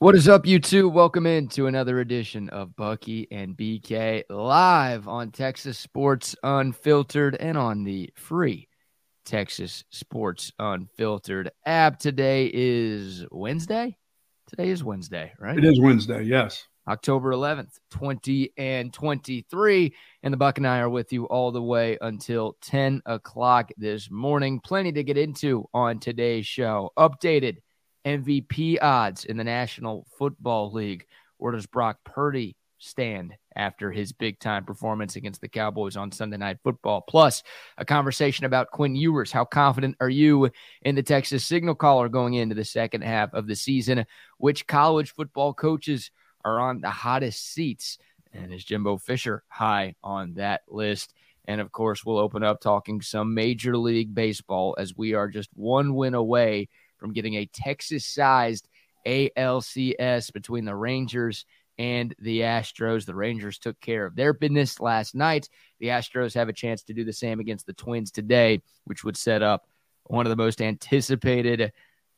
What is up, you two? Welcome in to another edition of Bucky and BK live on Texas Sports Unfiltered and on the free Texas Sports Unfiltered app. Today is Wednesday. Today is Wednesday, right? It is Wednesday, yes. October 11th, 20 and 23. And the Buck and I are with you all the way until 10 o'clock this morning. Plenty to get into on today's show. Updated MVP odds in the National Football League. Where does Brock Purdy stand after his big time performance against the Cowboys on Sunday Night Football? Plus, a conversation about Quinn Ewers. How confident are you in the Texas Signal Caller going into the second half of the season? Which college football coaches are on the hottest seats? And is Jimbo Fisher high on that list? And of course, we'll open up talking some Major League Baseball as we are just one win away from getting a Texas sized ALCS between the Rangers and the Astros. The Rangers took care of their business last night. The Astros have a chance to do the same against the Twins today, which would set up one of the most anticipated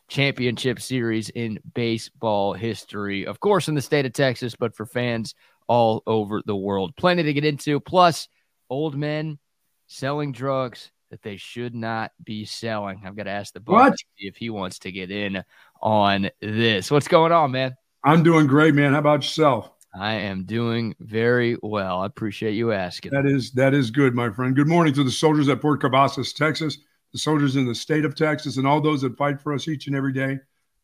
championship series in baseball history. Of course, in the state of Texas, but for fans all over the world. Plenty to get into. Plus, old men selling drugs that they should not be selling. I've got to ask the boss if he wants to get in on this. What's going on, man? I'm doing great, man. How about yourself? I am doing very well. I appreciate you asking. That is that is good, my friend. Good morning to the soldiers at Fort Cavazos, Texas, the soldiers in the state of Texas, and all those that fight for us each and every day.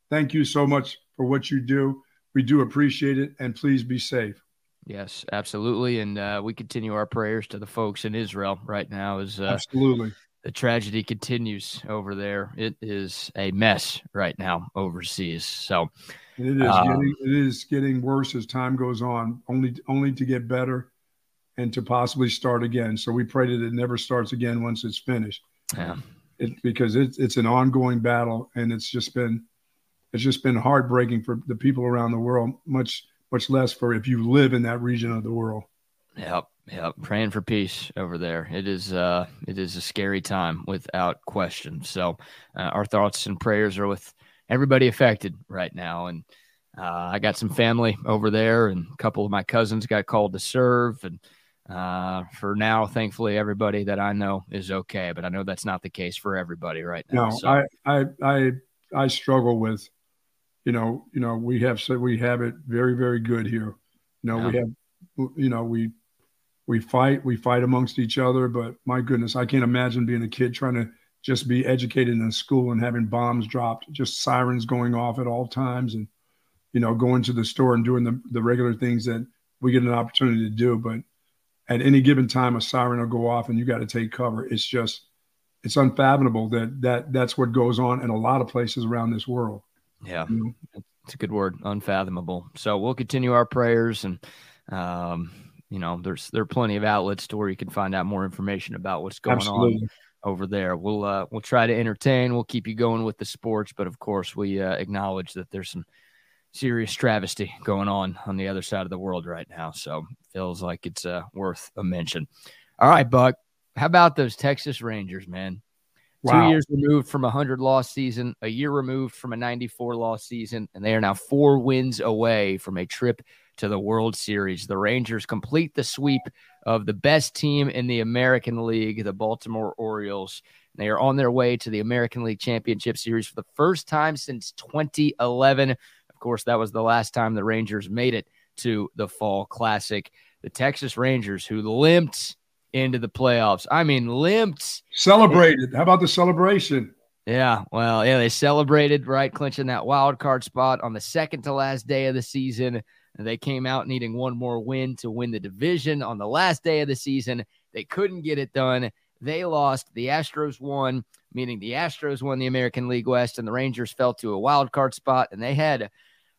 Thank you so much for what you do. We do appreciate it, and please be safe. Yes, absolutely, and uh, we continue our prayers to the folks in Israel right now as uh, absolutely the tragedy continues over there. It is a mess right now overseas. So it is um, getting it is getting worse as time goes on. Only only to get better and to possibly start again. So we pray that it never starts again once it's finished. Yeah, it, because it's it's an ongoing battle, and it's just been it's just been heartbreaking for the people around the world. Much much less for if you live in that region of the world. Yep. Yep. Praying for peace over there. It is uh it is a scary time without question. So uh, our thoughts and prayers are with everybody affected right now. And uh, I got some family over there and a couple of my cousins got called to serve and uh, for now, thankfully, everybody that I know is okay, but I know that's not the case for everybody right now. No, so. I, I, I, I struggle with you know, you know, we have said we have it very, very good here. You know, yeah. we have, you know, we we fight, we fight amongst each other. But my goodness, I can't imagine being a kid trying to just be educated in school and having bombs dropped, just sirens going off at all times, and you know, going to the store and doing the the regular things that we get an opportunity to do. But at any given time, a siren will go off and you got to take cover. It's just, it's unfathomable that that that's what goes on in a lot of places around this world. Yeah, it's a good word, unfathomable. So we'll continue our prayers, and um, you know, there's there are plenty of outlets to where you can find out more information about what's going Absolutely. on over there. We'll uh, we'll try to entertain. We'll keep you going with the sports, but of course, we uh, acknowledge that there's some serious travesty going on on the other side of the world right now. So feels like it's uh, worth a mention. All right, Buck. How about those Texas Rangers, man? Wow. Two years removed from a 100 loss season, a year removed from a 94 loss season, and they are now four wins away from a trip to the World Series. The Rangers complete the sweep of the best team in the American League, the Baltimore Orioles. They are on their way to the American League Championship Series for the first time since 2011. Of course, that was the last time the Rangers made it to the Fall Classic. The Texas Rangers, who limped into the playoffs. I mean, limped. Celebrated. How about the celebration? Yeah, well, yeah, they celebrated, right, clinching that wild card spot on the second to last day of the season. They came out needing one more win to win the division on the last day of the season. They couldn't get it done. They lost. The Astros won, meaning the Astros won the American League West, and the Rangers fell to a wild card spot. And they had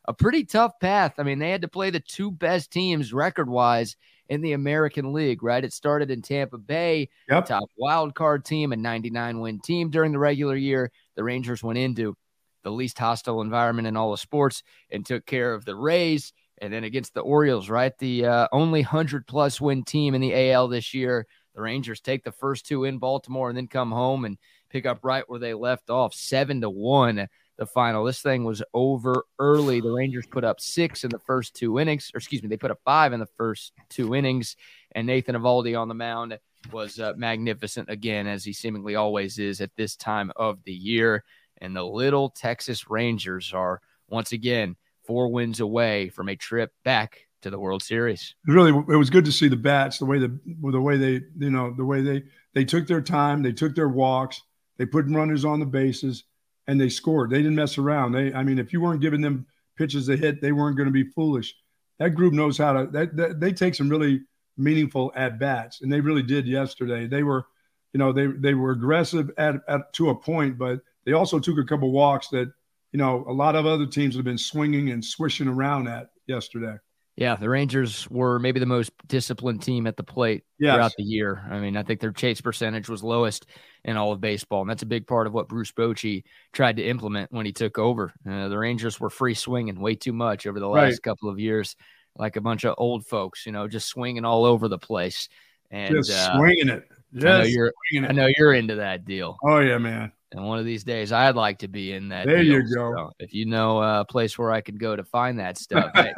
a pretty tough path. I mean, they had to play the two best teams record wise in the American League, right? It started in Tampa Bay, yep. top wild card team, a 99 win team during the regular year. The Rangers went into the least hostile environment in all of sports and took care of the Rays. And then against the Orioles, right? The uh, only 100 plus win team in the AL this year. The Rangers take the first two in Baltimore and then come home and pick up right where they left off, seven to one the final. This thing was over early. The Rangers put up six in the first two innings, or excuse me, they put up five in the first two innings, and Nathan Eovaldi on the mound was uh, magnificent again, as he seemingly always is at this time of the year. And the little Texas Rangers are once again four wins away from a trip back to the World Series. Really, it was good to see the bats, the way the the way they, you know, the way they they took their time, they took their walks, they put runners on the bases, and they scored. They didn't mess around. They, I mean, if you weren't giving them pitches to hit, they weren't going to be foolish. That group knows how to. That, that they take some really meaningful at bats, and they really did yesterday. They were, you know, they they were aggressive at, at to a point, but they also took a couple walks that, you know, a lot of other teams have been swinging and swishing around at yesterday. Yeah, the Rangers were maybe the most disciplined team at the plate yes. throughout the year. I mean, I think their chase percentage was lowest in all of baseball, and that's a big part of what Bruce Bochy tried to implement when he took over. Uh, the Rangers were free swinging way too much over the last right. couple of years, like a bunch of old folks, you know, just swinging all over the place. And just uh, swinging it. Just I know you're. I know you're into that deal. Oh yeah, man. And one of these days, I'd like to be in that. There deal. you go. So if you know a place where I could go to find that stuff, hey,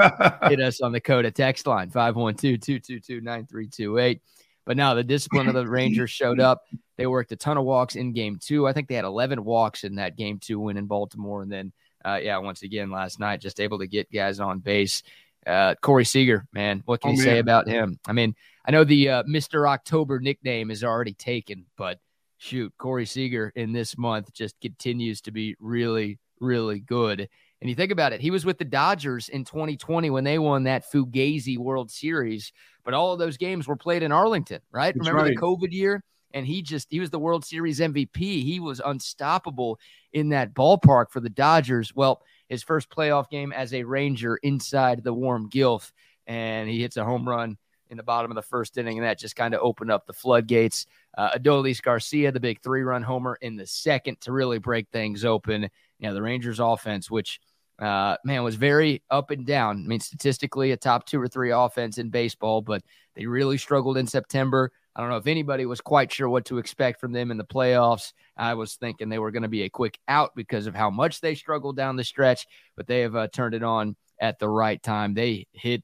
hit us on the COTA text line 512 222 9328. But now the discipline of the Rangers showed up. They worked a ton of walks in game two. I think they had 11 walks in that game two win in Baltimore. And then, uh, yeah, once again last night, just able to get guys on base. Uh, Corey Seager, man, what can oh, you man. say about him? I mean, I know the uh, Mr. October nickname is already taken, but shoot, Corey Seager in this month just continues to be really, really good. And you think about it, he was with the Dodgers in 2020 when they won that Fugazi World Series, but all of those games were played in Arlington, right? That's Remember right. the COVID year? And he just, he was the World Series MVP. He was unstoppable in that ballpark for the Dodgers. Well, his first playoff game as a Ranger inside the warm Gilf, and he hits a home run in the bottom of the first inning, and that just kind of opened up the floodgates. Uh, Adolis Garcia, the big three run homer in the second to really break things open. You know, the Rangers offense, which, uh, man, was very up and down. I mean, statistically, a top two or three offense in baseball, but they really struggled in September. I don't know if anybody was quite sure what to expect from them in the playoffs. I was thinking they were going to be a quick out because of how much they struggled down the stretch, but they have uh, turned it on at the right time. They hit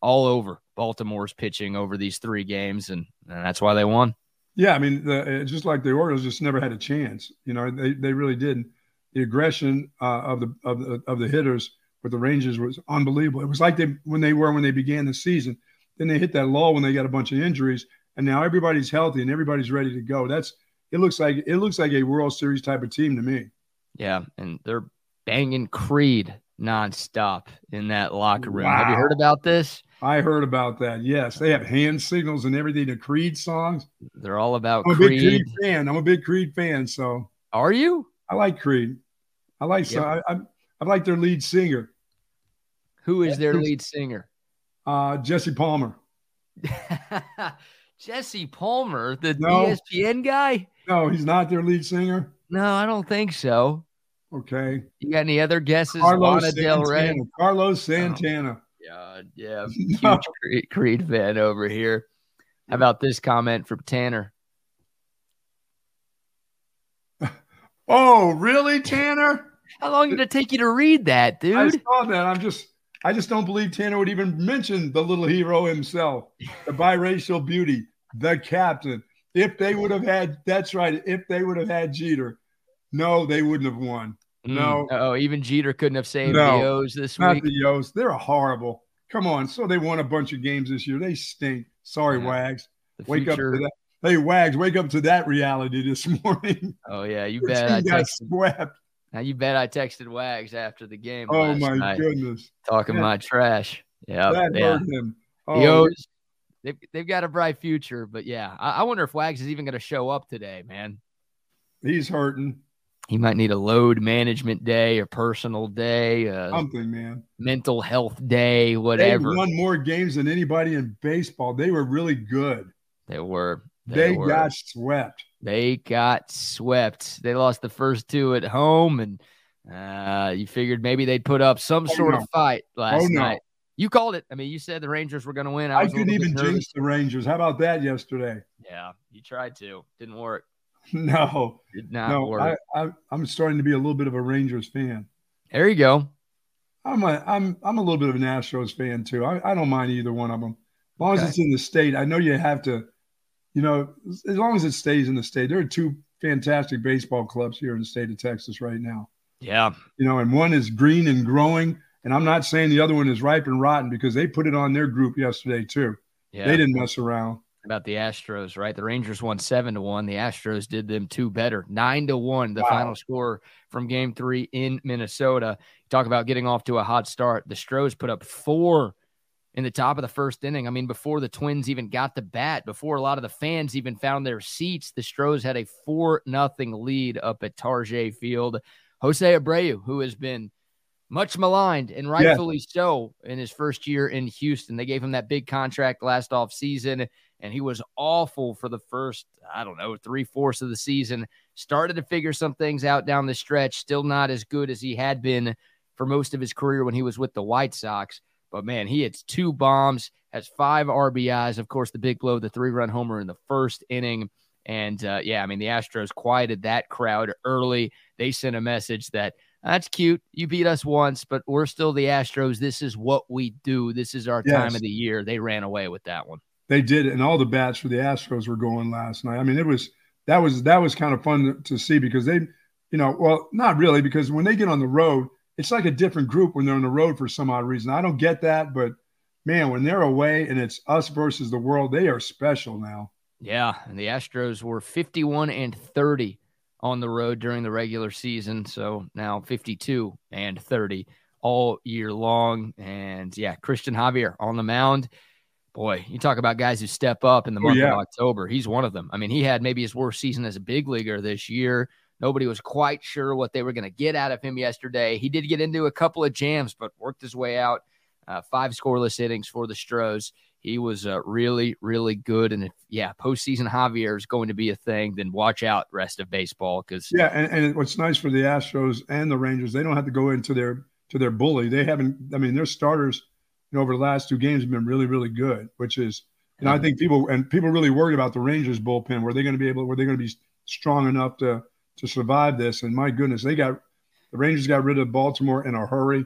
all over Baltimore's pitching over these three games, and, and that's why they won. Yeah, I mean, the, just like the Orioles just never had a chance. You know, they, they really didn't. The aggression uh, of the of the of the hitters with the Rangers was unbelievable. It was like they when they were when they began the season. Then they hit that lull when they got a bunch of injuries, and now everybody's healthy and everybody's ready to go. That's it. Looks like it looks like a World Series type of team to me. Yeah, and they're banging Creed nonstop in that locker room. Wow. Have you heard about this? I heard about that. Yes, they have hand signals and everything. The Creed songs. They're all about I'm Creed. a big Creed fan. I'm a big Creed fan. So are you? I like Creed. I like yep. so I, I, I like their lead singer. Who is their lead singer? Uh, Jesse Palmer. Jesse Palmer, the no, ESPN guy? No, he's not their lead singer. No, I don't think so. Okay. You got any other guesses? Carlos Lana Del Rey. Carlos Santana. Oh. God, yeah, huge Creed, Creed fan over here. How about this comment from Tanner? Oh, really, Tanner? How long did it take you to read that, dude? I saw that. I'm just, I just don't believe Tanner would even mention the little hero himself, the biracial beauty, the captain. If they would have had, that's right. If they would have had Jeter, no, they wouldn't have won. Mm. No. Oh, even Jeter couldn't have saved no, the O's this not week. Not the O's. They're horrible. Come on. So they won a bunch of games this year. They stink. Sorry, yeah. Wags. The wake future. up to that. Hey, Wags, wake up to that reality this morning. Oh yeah, you bet. I texted, swept. Now you bet I texted Wags after the game. Oh my night, goodness, talking my trash. Yeah, that yeah. hurt him. Oh, the O's, they've, they've got a bright future, but yeah, I, I wonder if Wags is even going to show up today, man. He's hurting. He might need a load management day, a personal day, something, man. Mental health day, whatever. They won more games than anybody in baseball. They were really good. They were. They, they were. got swept. They got swept. They lost the first two at home, and uh, you figured maybe they'd put up some oh, sort no. of fight last oh, no. night. You called it. I mean, you said the Rangers were going to win. I, I couldn't even jinx the Rangers. How about that yesterday? Yeah, you tried to. Didn't work. No, Did not no. work. I, I, I'm starting to be a little bit of a Rangers fan. there you go. I'm a I'm I'm a little bit of an Astros fan too. I, I don't mind either one of them. As long Okay. as it's in the state, I know you have to, you know, as as long as it stays in the state. There are two fantastic baseball clubs here in the state of Texas right now. Yeah. You know, and one is green and growing, and I'm not saying the other one is ripe and rotten because they put it on their group yesterday too. Yeah. They didn't mess around. About the Astros, right? The Rangers won seven to one. The Astros did them two better, nine to one. The Wow. final score from Game Three in Minnesota. Talk about getting off to a hot start. The Stros put up four in the top of the first inning. I mean, before the Twins even got the bat, before a lot of the fans even found their seats, the Stros had a four nothing lead up at Tarjay Field. Jose Abreu, who has been much maligned and rightfully so in his first year in Houston. They gave him that big contract last offseason, and he was awful for the first, I don't know, three fourths of the season. Started to figure some things out down the stretch, still not as good as he had been for most of his career when he was with the White Sox. But man, he hits two bombs, has five RBIs. Of course, the big blow, the three run homer in the first inning. And uh, yeah, I mean, the Astros quieted that crowd early. They sent a message that that's cute. You beat us once, but we're still the Astros. This is what we do. This is our time of the year. They ran away with that one. They did, and all the bats for the Astros were going last night. I mean, it was that was that was kind of fun to see because they, you know, well, not really because when they get on the road, it's like a different group when they're on the road for some odd reason. I don't get that, but man, when they're away and it's us versus the world, they are special now. Yeah, and the Astros were 51 and 30 on the road during the regular season, so now 52 and 30 all year long. And yeah, Christian Javier on the mound. Boy, you talk about guys who step up in the Oh, month yeah. of October. He's one of them. I mean, he had maybe his worst season as a big leaguer this year. Nobody was quite sure what they were going to get out of him yesterday. He did get into a couple of jams, but worked his way out. Uh, five scoreless innings for the Stros. He was uh, really, really good. And if, yeah, postseason Javier is going to be a thing, then watch out rest of baseball because Yeah, and, and what's nice for the Astros and the Rangers, they don't have to go into their to their bully. They haven't. I mean, their starters, you know, over the last two games have been really, really good. Which is, you know, I think people and people really worried about the Rangers bullpen. Were they going to be able? Were they going to be strong enough to to survive this? And my goodness, they got the Rangers got rid of Baltimore in a hurry,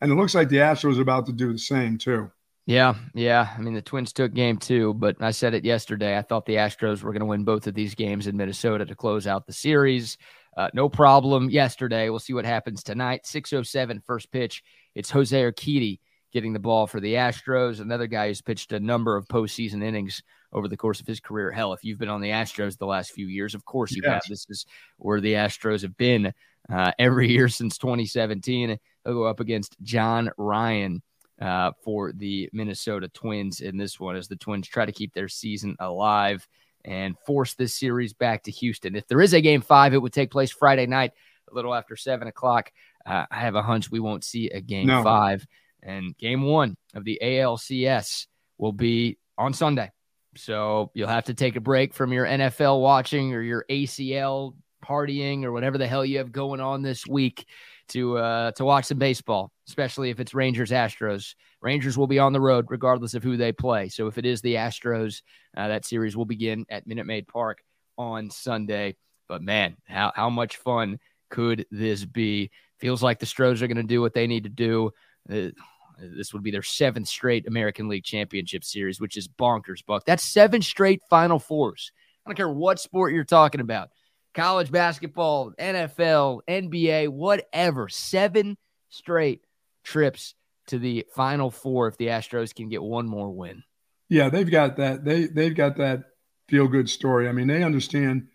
and it looks like the Astros are about to do the same too. Yeah, yeah. I mean, the Twins took game two, but I said it yesterday. I thought the Astros were going to win both of these games in Minnesota to close out the series. Uh, no problem yesterday. We'll see what happens tonight. 607 first pitch. It's Jose Urquidy getting the ball for the Astros. Another guy who's pitched a number of postseason innings over the course of his career. Hell, if you've been on the Astros the last few years, of course you have. This is where the Astros have been uh, every year since 2017. They'll go up against John Ryan uh, for the Minnesota Twins in this one as the Twins try to keep their season alive and force this series back to Houston. If there is a game five, it would take place Friday night, a little after seven o'clock. Uh, I have a hunch we won't see a game No. five. And game one of the ALCS will be on Sunday. So you'll have to take a break from your NFL watching or your ACL partying or whatever the hell you have going on this week to uh, to watch some baseball, especially if it's Rangers Astros. Rangers will be on the road regardless of who they play. So if it is the Astros, uh, that series will begin at Minute Maid Park on Sunday. But man, how how much fun could this be? Feels like the Stros are going to do what they need to do. Uh, this would be their seventh straight American League Championship Series, which is bonkers, Buck. That's seven straight Final Fours. I don't care what sport you're talking about college basketball, NFL, NBA, whatever. Seven straight trips to the Final Four if the Astros can get one more win. Yeah, they've got that. They they've got that feel good story. I mean, they understand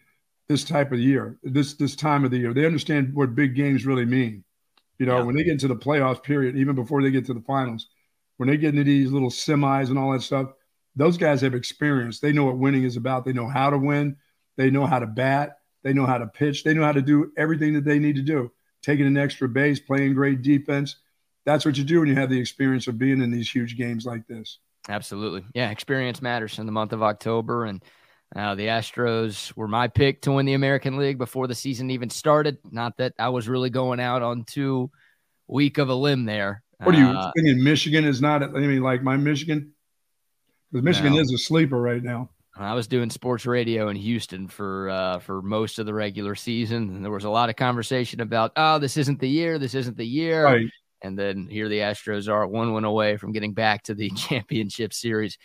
this type of year, this this time of the year. They understand what big games really mean. You know, Yeah. when they get into the playoffs period, even before they get to the finals, when they get into these little semis and all that stuff, those guys have experience. They know what winning is about. They know how to win. They know how to bat. They know how to pitch. They know how to do everything that they need to do. Taking an extra base, playing great defense. That's what you do when you have the experience of being in these huge games like this. Absolutely. Yeah, experience matters in the month of October. And uh, the Astros were my pick to win the American League before the season even started. Not that I was really going out on too weak of a limb there. What are you Uh, thinking? Michigan is not. I mean, like my Michigan, because Michigan No. is a sleeper right now. I was doing sports radio in Houston for uh, for most of the regular season, and there was a lot of conversation about, oh, this isn't the year, this isn't the year, Right. and then here the Astros are one win away from getting back to the championship series.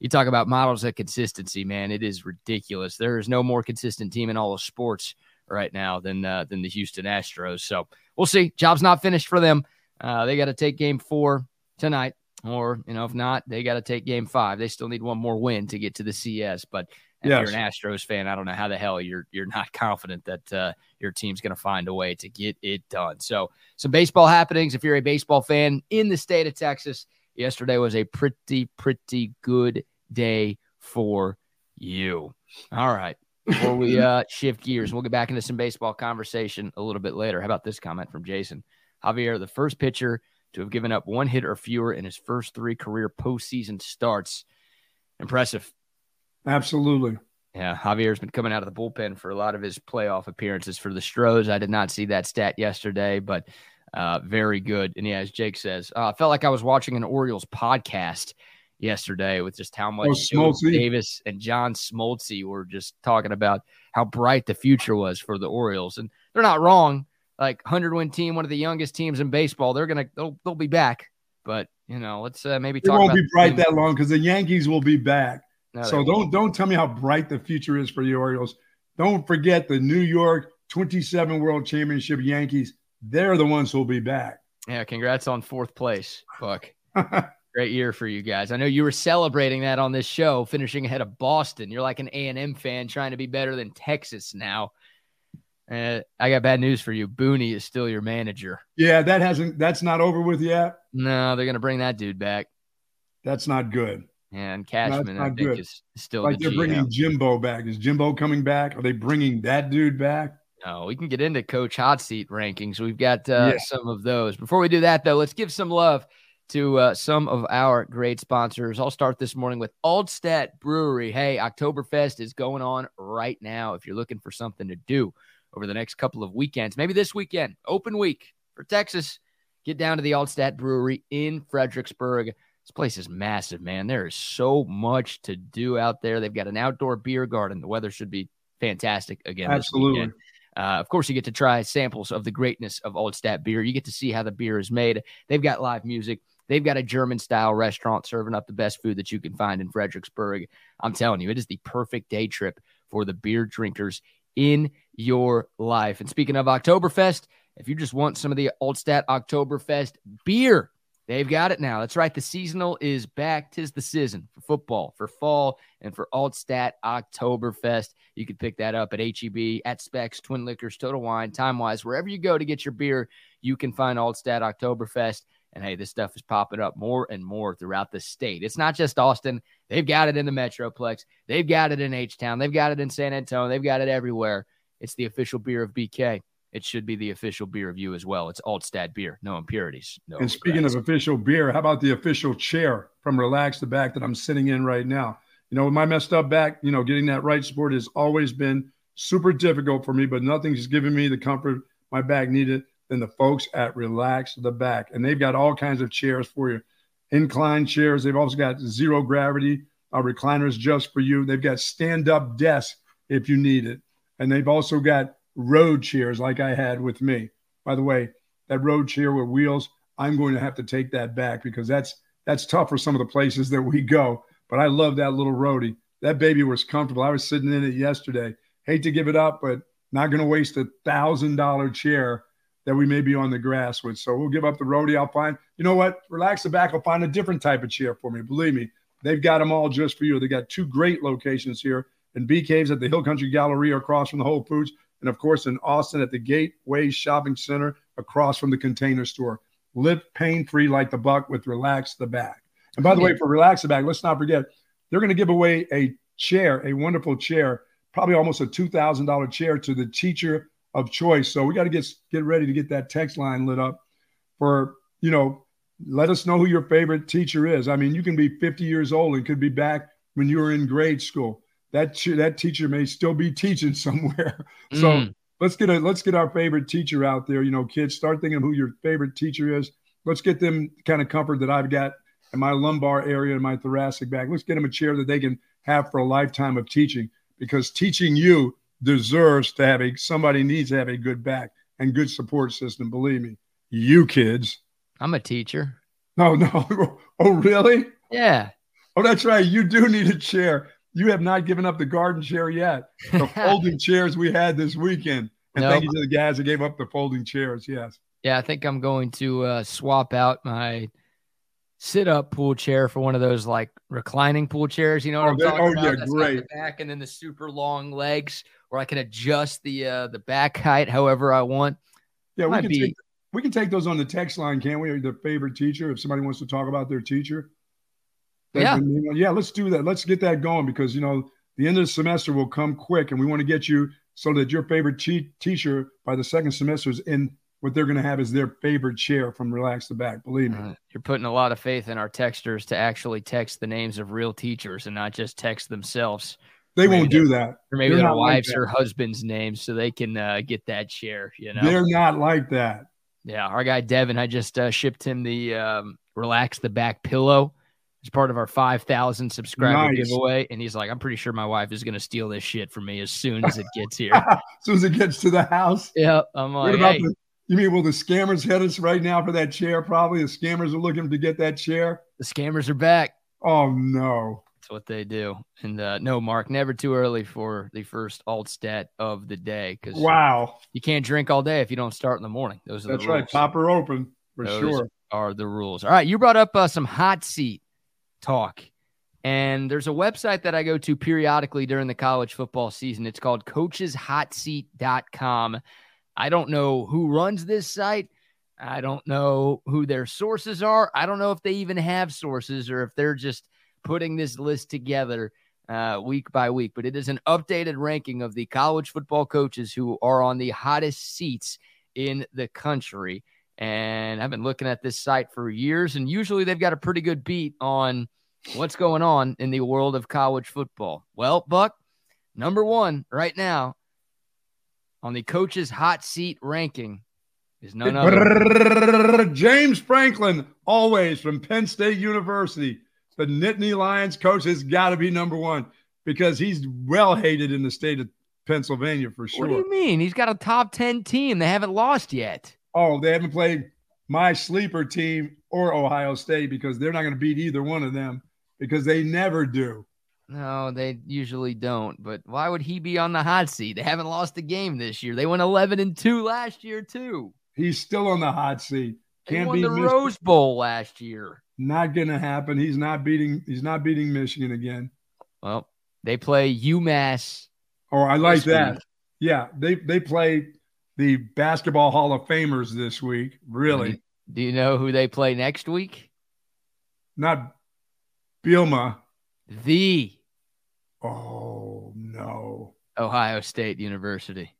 You talk about models of consistency, man. It is ridiculous. There is no more consistent team in all of sports right now than uh, than the Houston Astros. So we'll see. Job's not finished for them. Uh, they got to take Game Four tonight, or you know, if not, they got to take Game Five. They still need one more win to get to the CS. But if Yes. you're an Astros fan, I don't know how the hell you're you're not confident that uh, your team's going to find a way to get it done. So some baseball happenings. If you're a baseball fan in the state of Texas, yesterday was a pretty pretty good day for you. All right. Before we uh, shift gears, we'll get back into some baseball conversation a little bit later. How about this comment from Jason? Javier, the first pitcher to have given up one hit or fewer in his first three career postseason starts. Impressive. Absolutely. Yeah, Javier's been coming out of the bullpen for a lot of his playoff appearances for the Stros. I did not see that stat yesterday, but uh, very good. And yeah, as Jake says, uh, I felt like I was watching an Orioles podcast yesterday with just how much Oh, Davis and John Smoltz were just talking about how bright the future was for the Orioles. And they're not wrong. Like 100 win team, one of the youngest teams in baseball. They're going to, they'll, they'll be back. But, you know, let's uh, maybe It talk won't about be bright that long because the Yankees will be back. No, so won't. don't don't tell me how bright the future is for the Orioles. Don't forget the New York 27 World Championship Yankees. They're the ones who'll be back. Yeah, congrats on fourth place, Buck. Great year for you guys. I know you were celebrating that on this show, finishing ahead of Boston. You're like an A and M fan trying to be better than Texas now. Uh, I got bad news for you. Booney is still your manager. yeah, that hasn't that's not over with yet. No, they're gonna bring that dude back. That's not good. And Cashman, I think, good. is still Like the they're GM. bringing Jimbo back. Is Jimbo coming back? Are they bringing that dude back? No, we can get into Coach Hot Seat rankings. We've got uh, Yeah. some of those. Before we do that, though, let's give some love to uh, some of our great sponsors. I'll start this morning with Altstadt Brewery. Hey, Oktoberfest is going on right now. If you're looking for something to do over the next couple of weekends, maybe this weekend, open week for Texas, get down to the Altstadt Brewery in Fredericksburg. This place is massive, man. There is so much to do out there. They've got an outdoor beer garden. The weather should be fantastic again. Absolutely. Uh, of course, you get to try samples of the greatness of Altstadt beer. You get to see how the beer is made. They've got live music. They've got a German style restaurant serving up the best food that you can find in Fredericksburg. I'm telling you, it is the perfect day trip for the beer drinkers in your life. And speaking of Oktoberfest, if you just want some of the Altstadt Oktoberfest beer, they've got it now. That's right. The seasonal is back. Tis the season for football, for fall, and for Altstadt Oktoberfest. You can pick that up at HEB, at Specs, Twin Liquors, Total Wine, Time Wise, wherever you go to get your beer, you can find Altstadt Oktoberfest. And hey, this stuff is popping up more and more throughout the state. It's not just Austin. They've got it in the Metroplex. They've got it in H Town. They've got it in San Antonio. They've got it everywhere. It's the official beer of BK. It should be the official beer of you as well. It's Altstadt beer, no impurities. No And speaking of official beer, how about the official chair from Relax the Back that I'm sitting in right now? You know, with my messed up back, you know, getting that right support has always been super difficult for me, but nothing's given me the comfort my back needed than the folks at Relax the Back. And they've got all kinds of chairs for you incline chairs. They've also got zero gravity uh, recliners just for you. They've got stand up desks if you need it. And they've also got road chairs like I had with me. By the way, that road chair with wheels, I'm going to have to take that back because that's that's tough for some of the places that we go. But I love that little roadie. That baby was comfortable. I was sitting in it yesterday. Hate to give it up, but not going to waste a thousand dollar chair that we may be on the grass with. So we'll give up the roadie. I'll find, you know what? Relax the back. I'll find a different type of chair for me. Believe me, they've got them all just for you. They got two great locations here in Bee Caves at the Hill Country Galleria across from the Whole Foods, and of course in Austin at the Gateway Shopping Center across from the Container Store. Live pain free like the buck with Relax the Back. And by the way, for Relax the Back, let's not forget they're going to give away a chair, a wonderful chair, probably almost a two thousand dollar chair to the teacher of choice. So we got to get get ready to get that text line lit up for you know. Let us know who your favorite teacher is. I mean, you can be 50 years old and could be back when you were in grade school. That that teacher may still be teaching somewhere. So Mm. let's get a let's get our favorite teacher out there. You know, kids, start thinking of who your favorite teacher is. Let's get them kind of comfort that I've got in my lumbar area and my thoracic back. Let's get them a chair that they can have for a lifetime of teaching because teaching you deserves to have a somebody needs to have a good back and good support system. Believe me, you kids. I'm a teacher. No, no. oh, really? Yeah. Oh, that's right. You do need a chair. You have not given up the garden chair yet. The folding chairs we had this weekend. And nope. thank you to the guys that gave up the folding chairs. Yes. Yeah, I think I'm going to uh, swap out my sit up pool chair for one of those like reclining pool chairs. You know what oh, I'm talking oh, about? Yeah, That's great. The back and then the super long legs where I can adjust the uh, the back height however I want. Yeah, we can, be... take, we can take those on the text line, can't we? The favorite teacher, if somebody wants to talk about their teacher. Yeah. yeah, let's do that. Let's get that going because, you know, the end of the semester will come quick and we want to get you so that your favorite te- teacher by the second semester is in what they're going to have is their favorite chair from Relax the Back. Believe me. Uh, you're putting a lot of faith in our texters to actually text the names of real teachers and not just text themselves. They won't do that. Or maybe they're their wives like or husband's names so they can uh, get that chair, you know. They're not like that. Yeah, our guy Devin, I just uh, shipped him the um, Relax the Back pillow as part of our 5,000 subscriber nice. giveaway. And he's like, I'm pretty sure my wife is going to steal this shit from me as soon as it gets here. as soon as it gets to the house. Yeah. I'm like, what about hey. the, you mean, will the scammers hit us right now for that chair? Probably the scammers are looking to get that chair. The scammers are back. Oh, no. That's what they do. And uh, no, Mark, never too early for the first Altstadt of the day. Because wow, you can't drink all day if you don't start in the morning. Those are That's the rules. right. Pop her open for Those sure. Are the rules. All right. You brought up uh, some hot seat talk. And there's a website that I go to periodically during the college football season. It's called coacheshotseat.com. I don't know who runs this site. I don't know who their sources are. I don't know if they even have sources or if they're just putting this list together uh, week by week. But it is an updated ranking of the college football coaches who are on the hottest seats in the country. And I've been looking at this site for years, and usually they've got a pretty good beat on what's going on in the world of college football. Well, Buck, number one right now on the coach's hot seat ranking is none other. James Franklin, always from Penn State University. The Nittany Lions coach has got to be number one because he's well hated in the state of Pennsylvania for sure. What do you mean? He's got a top 10 team. They haven't lost yet. Oh, they haven't played my sleeper team or Ohio State because they're not going to beat either one of them because they never do. No, they usually don't. But why would he be on the hot seat? They haven't lost a game this year. They went 11 and 2 last year, too. He's still on the hot seat. Can't they won the Michigan. Rose Bowl last year. Not gonna happen. He's not beating. He's not beating Michigan again. Well, they play UMass. Oh, I like that. Week. Yeah, they they play the basketball Hall of Famers this week. Really? Do you know who they play next week? Not Bielema. The. Oh no. Ohio State University.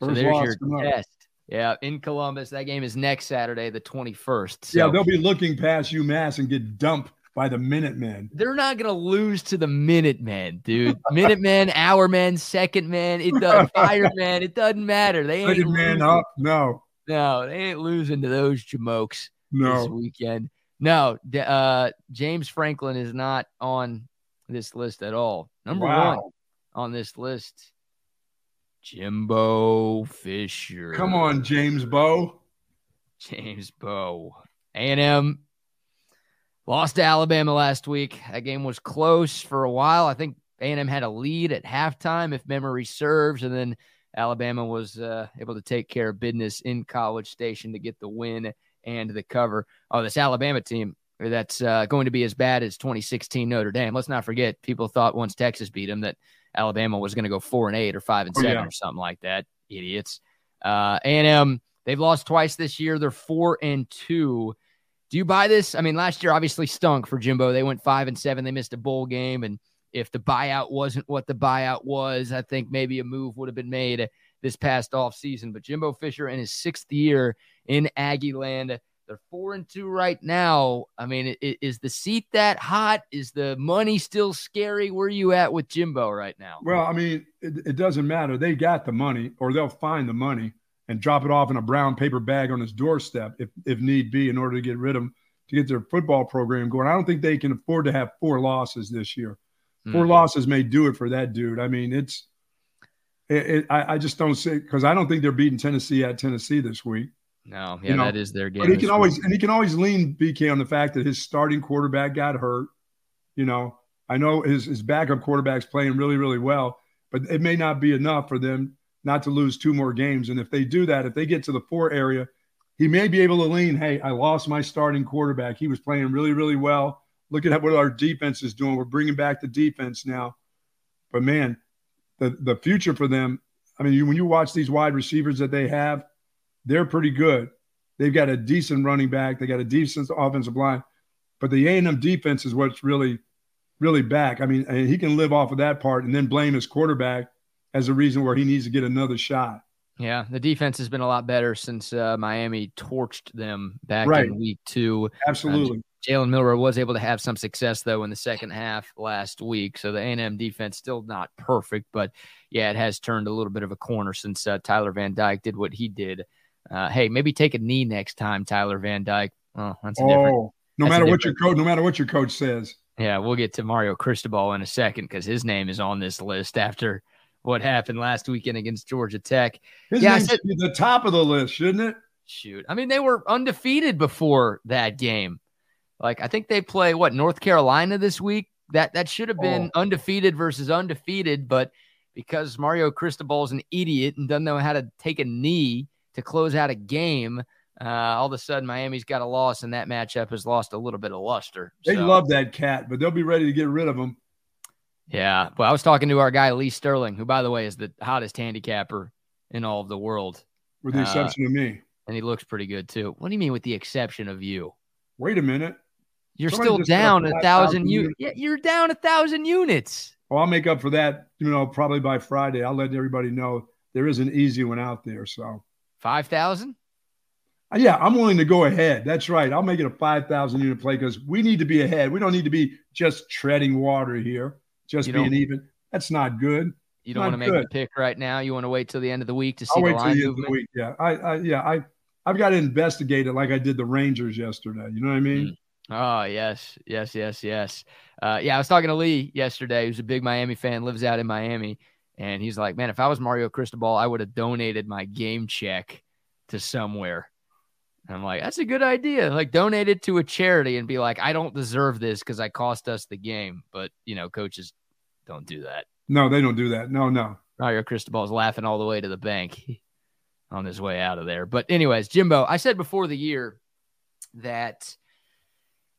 First so there's your test. Yeah, in Columbus. That game is next Saturday, the 21st. So. Yeah, they'll be looking past UMass and get dumped by the Minutemen. They're not going to lose to the Minutemen, dude. Minutemen, Hour men, second man, it does fireman, it doesn't matter. They ain't man up. No. No, they ain't losing to those jamokes no. this weekend. No, uh, James Franklin is not on this list at all. Number wow. one on this list, Jimbo Fisher. Come on, James Bow. James Bow. A&M lost to Alabama last week. That game was close for a while. I think A&M had a lead at halftime, if memory serves, and then Alabama was uh, able to take care of business in College Station to get the win and the cover. Oh, this Alabama team that's uh, going to be as bad as 2016 Notre Dame. Let's not forget, people thought once Texas beat them that Alabama was going to go four and eight or five and oh, seven oh, yeah. or something like that. Idiots. Uh, A&M, they've lost twice this year. They're four and two. Do you buy this? I mean, last year obviously stunk for Jimbo. They went five and seven. They missed a bowl game, and if the buyout wasn't what the buyout was, I think maybe a move would have been made this past off season. But Jimbo Fisher in his sixth year in Aggie land. They're four and two right now. I mean, is the seat that hot? Is the money still scary? Where are you at with Jimbo right now? Well, I mean, it, it doesn't matter. They got the money, or they'll find the money and drop it off in a brown paper bag on his doorstep if, if need be, in order to get rid of him to get their football program going. I don't think they can afford to have four losses this year. 4 Mm. losses may do it for that dude. I mean, it's it, it, I, I just don't see because I don't think they're beating Tennessee at Tennessee this week. No, yeah, You know, that is their game. But he can always week. and he can always lean BK on the fact that his starting quarterback got hurt. You know, I know his his backup quarterback's playing really really well, but it may not be enough for them not to lose two more games. And if they do that, if they get to the four area, he may be able to lean. Hey, I lost my starting quarterback. He was playing really really well. Look at what our defense is doing. We're bringing back the defense now. But man, the the future for them. I mean, you, when you watch these wide receivers that they have, they're pretty good. They've got a decent running back. They got a decent offensive line, but the A and M defense is what's really, really back. I mean, he can live off of that part and then blame his quarterback as a reason where he needs to get another shot. Yeah, the defense has been a lot better since uh, Miami torched them back Right. in week two. Absolutely. Jalen Milroe was able to have some success though in the second half last week. So the A&M defense still not perfect, but yeah, it has turned a little bit of a corner since uh, Tyler Van Dyke did what he did. Uh, hey, maybe take a knee next time, Tyler Van Dyke. Oh, that's a different. oh, no matter what your coach, no matter what your coach says. Yeah, we'll get to Mario Cristobal in a second because his name is on this list after what happened last weekend against Georgia Tech. His Yeah, said- should be the top of the list, shouldn't it? Shoot. I mean, they were undefeated before that game. Like, I think they play what North Carolina this week. That that should have been undefeated versus undefeated, but because Mario Cristobal's an idiot and doesn't know how to take a knee to close out a game, uh, all of a sudden Miami's got a loss, and that matchup has lost a little bit of luster. They So, love that cat, but they'll be ready to get rid of him. Yeah. Well, I was talking to our guy Lee Sterling, who, by the way, is the hottest handicapper in all of the world, with the Uh, exception of me. and he looks pretty good too. What do you mean, with the exception of you? Wait a minute. You're Somebody still down a thousand thousand units. Yeah, you're down a thousand units. Well, I'll make up for that, you know, probably by Friday. I'll let everybody know there is an easy one out there. So, Five thousand. uh, yeah, I'm willing to go ahead. That's right. I'll make it a 5,000 unit play because we need to be ahead. We don't need to be just treading water here, just You being even. That's not good. You don't Not want to make good. the pick right now. You want to wait till the end of the week to see I'll the wait till line the end of the week. Yeah. I, I yeah, I, I've got to investigate it like I did the Rangers yesterday. You know what I mean? Oh yes, yes, yes, yes. Uh, yeah, I was talking to Lee yesterday, who's a big Miami fan, lives out in Miami, and he's like, "Man, if I was Mario Cristobal, I would have donated my game check to somewhere." And I'm like, "That's a good idea. Like, donate it to a charity and be like, I don't deserve this because I cost us the game." But you know, coaches don't do that. No, they don't do that. No, no. Oh Mario Cristobal's laughing all the way to the bank on his way out of there. But anyways, Jimbo, I said before the year that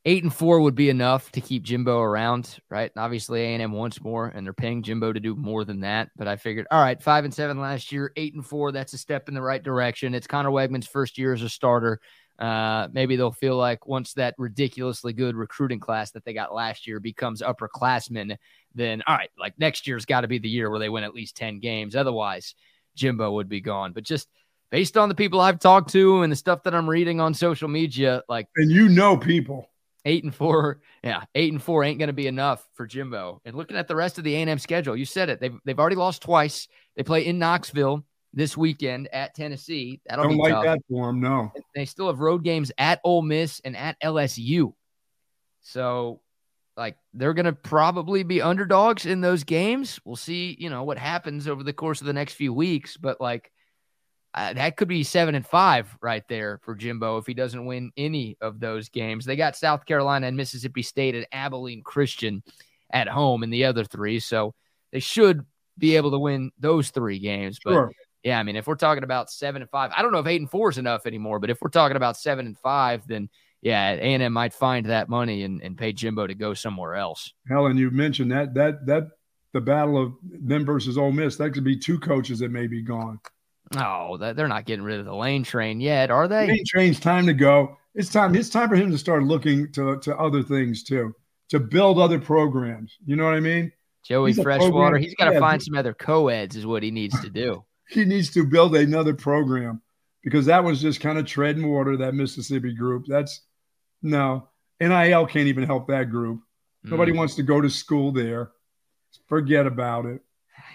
eight and four would be enough to keep Jimbo around, right? Obviously, A and M wants more, and they're paying Jimbo to do more than that. But I figured, all right, five and seven last year, eight and four, that's a step in the right direction. It's Conner Weigman's first year as a starter. Uh, maybe they'll feel like once that ridiculously good recruiting class that they got last year becomes upperclassmen, then all right, like next year's got to be the year where they win at least 10 games. Otherwise, Jimbo would be gone. But just based on the people I've talked to and the stuff that I'm reading on social media, like And you know people. Eight and four, yeah, eight and four ain't going to be enough for Jimbo. And looking at the rest of the A&M schedule, you said it. They've they've already lost twice. They play in Knoxville this weekend at Tennessee. That'll Don't be like tough. that for them. No. They still have road games at Ole Miss and at LSU. So, like, they're going to probably be underdogs in those games. We'll see, you know, what happens over the course of the next few weeks. But, like, uh, that could be seven and five right there for Jimbo if he doesn't win any of those games. They got South Carolina and Mississippi State and Abilene Christian at home in the other three. So, they should be able to win those three games. But Sure. yeah, I mean, if we're talking about seven and five, I don't know if eight and four is enough anymore, but if we're talking about seven and five, then yeah, A and M might find that money and, and pay Jimbo to go somewhere else. Helen, you mentioned that that that the battle of them versus Ole Miss. That could be two coaches that may be gone. Oh, they're not getting rid of the lane train yet, are they? Lane Train's time to go. It's time. It's time for him to start looking to to other things too, to build other programs. You know what I mean? Joey He's Freshwater, he's got to find some other co-eds, is what he needs to do. He needs to build another program because that was just kind of treading water. That Mississippi group. That's no NIL can't even help that group. Nobody Mm, wants to go to school there. Forget about it.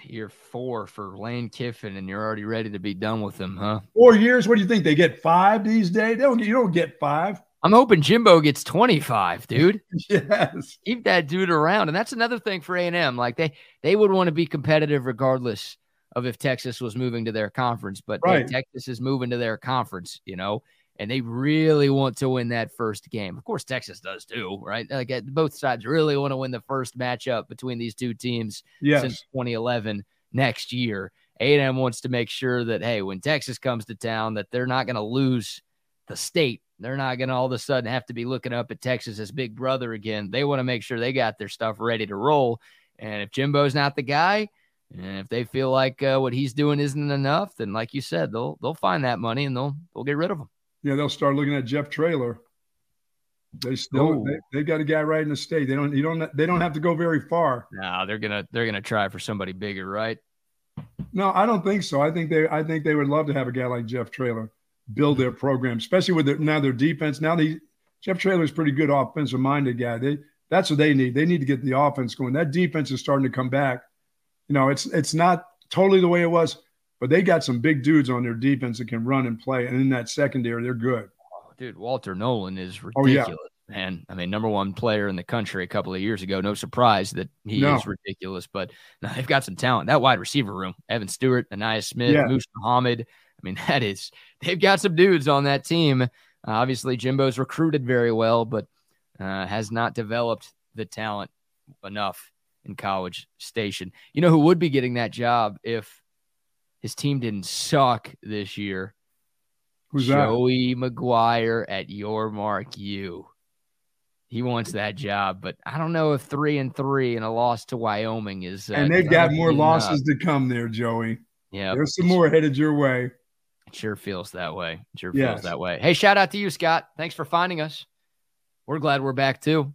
You're four for Lane Kiffin, and you're already ready to be done with him, huh? Four years. What do you think? They get five these days? They don't. You don't get five. I'm hoping Jimbo gets 25, dude. yes. Keep that dude around. And that's another thing for A&M. Like they they would want to be competitive regardless of if Texas was moving to their conference, but right. Texas is moving to their conference, you know, and they really want to win that first game. Of course, Texas does too, right? Like both sides really want to win the first matchup between these two teams yes. since 2011 next year. A&M wants to make sure that hey, when Texas comes to town, that they're not going to lose the state. They're not going to all of a sudden have to be looking up at Texas as big brother again. They want to make sure they got their stuff ready to roll. And if Jimbo's not the guy, and if they feel like uh, what he's doing isn't enough, then like you said, they'll they'll find that money and they'll they'll get rid of him. Yeah, they'll start looking at Jeff Traylor. They still oh. they, they, got a guy right in the state. They don't you don't they don't have to go very far. No, they're gonna they're gonna try for somebody bigger, right? No, I don't think so. I think they I think they would love to have a guy like Jeff Traylor build their program, especially with their, now their defense. Now the Jeff Traylor is pretty good offensive minded guy. They that's what they need. They need to get the offense going. That defense is starting to come back. You know, it's it's not totally the way it was, but they got some big dudes on their defense that can run and play. And in that secondary, they're good. Oh, dude, Walter Nolen is ridiculous. Oh, yeah. Man, I mean, number one player in the country a couple of years ago. No surprise that he no. is ridiculous, but no, they've got some talent. That wide receiver room: Evan Stewart, Ainias Smith, yeah. Moose Muhammad. I mean, that is they've got some dudes on that team. Uh, obviously, Jimbo's recruited very well, but uh, has not developed the talent enough in College Station. You know who would be getting that job if his team didn't suck this year? Who's Joey that? McGuire at your mark you. He wants that job, but I don't know if three and three and a loss to Wyoming is. Uh, and they've got more losses to come there, Joey. Yeah, there's some more headed your way. It sure feels that way. It sure yes. feels that way. Hey, shout out to you, Scott. Thanks for finding us. We're glad we're back too.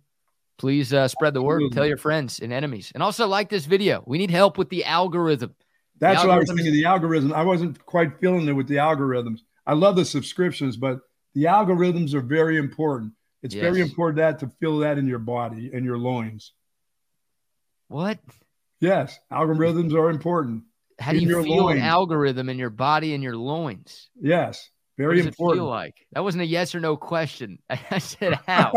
Please uh, spread the word. Tell your friends and enemies, and also like this video. We need help with the algorithm. That's what I was thinking. The algorithm. I wasn't quite feeling it with the algorithms. I love the subscriptions, but the algorithms are very important. It's yes. very important that to feel that in your body and your loins. What? Yes, algorithms are important. How do you feel loins. an algorithm in your body and your loins? Yes, very what important. feel like that wasn't a yes or no question. I said how.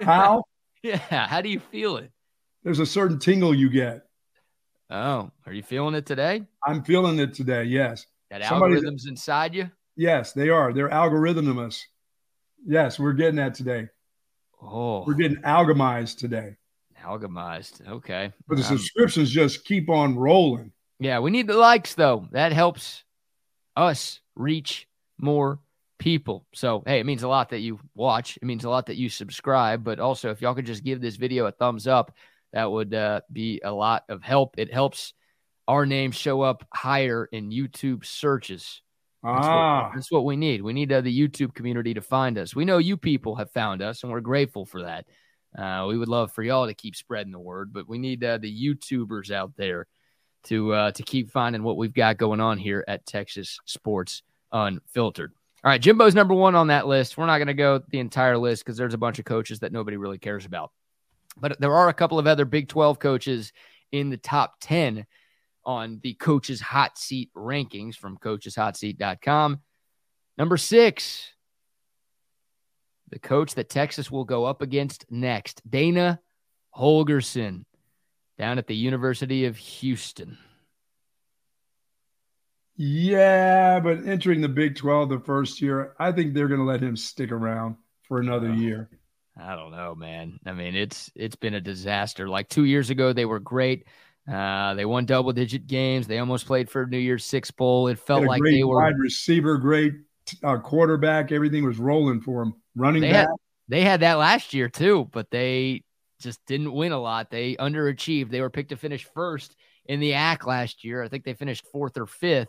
how? yeah. How do you feel it? There's a certain tingle you get. Oh, are you feeling it today? I'm feeling it today. Yes. That algorithm's inside you. Yes, they are. They're algorithmous. Yes, we're getting that today. Oh, we're getting alchemized today. Alchemized. Okay. But the um, subscriptions just keep on rolling. Yeah, we need the likes though. That helps us reach more people. So, hey, it means a lot that you watch. It means a lot that you subscribe. But also, if y'all could just give this video a thumbs up, that would uh, be a lot of help. It helps our name show up higher in YouTube searches. That's, ah. what, that's what we need. We need uh, the YouTube community to find us. We know you people have found us, and we're grateful for that. Uh, we would love for y'all to keep spreading the word, but we need uh, the YouTubers out there to uh, to keep finding what we've got going on here at Texas Sports Unfiltered. All right, Jimbo's number one on that list. We're not going to go the entire list because there's a bunch of coaches that nobody really cares about. But there are a couple of other Big 12 coaches in the top 10 on the coaches hot seat rankings from coacheshotseat.com. Number six, the coach that Texas will go up against next, Dana Holgorsen down at the University of Houston. Yeah, but entering the Big 12 the first year, I think they're going to let him stick around for another uh, year. I don't know, man. I mean, it's it's been a disaster. Like 2 years ago they were great. Uh, they won double digit games. They almost played for New Year's Six bowl. It felt like they were wide receiver, great uh, quarterback. Everything was rolling for them. Running they back. Had, they had that last year too, but they just didn't win a lot. They underachieved. They were picked to finish first in the ACC last year. I think they finished fourth or fifth.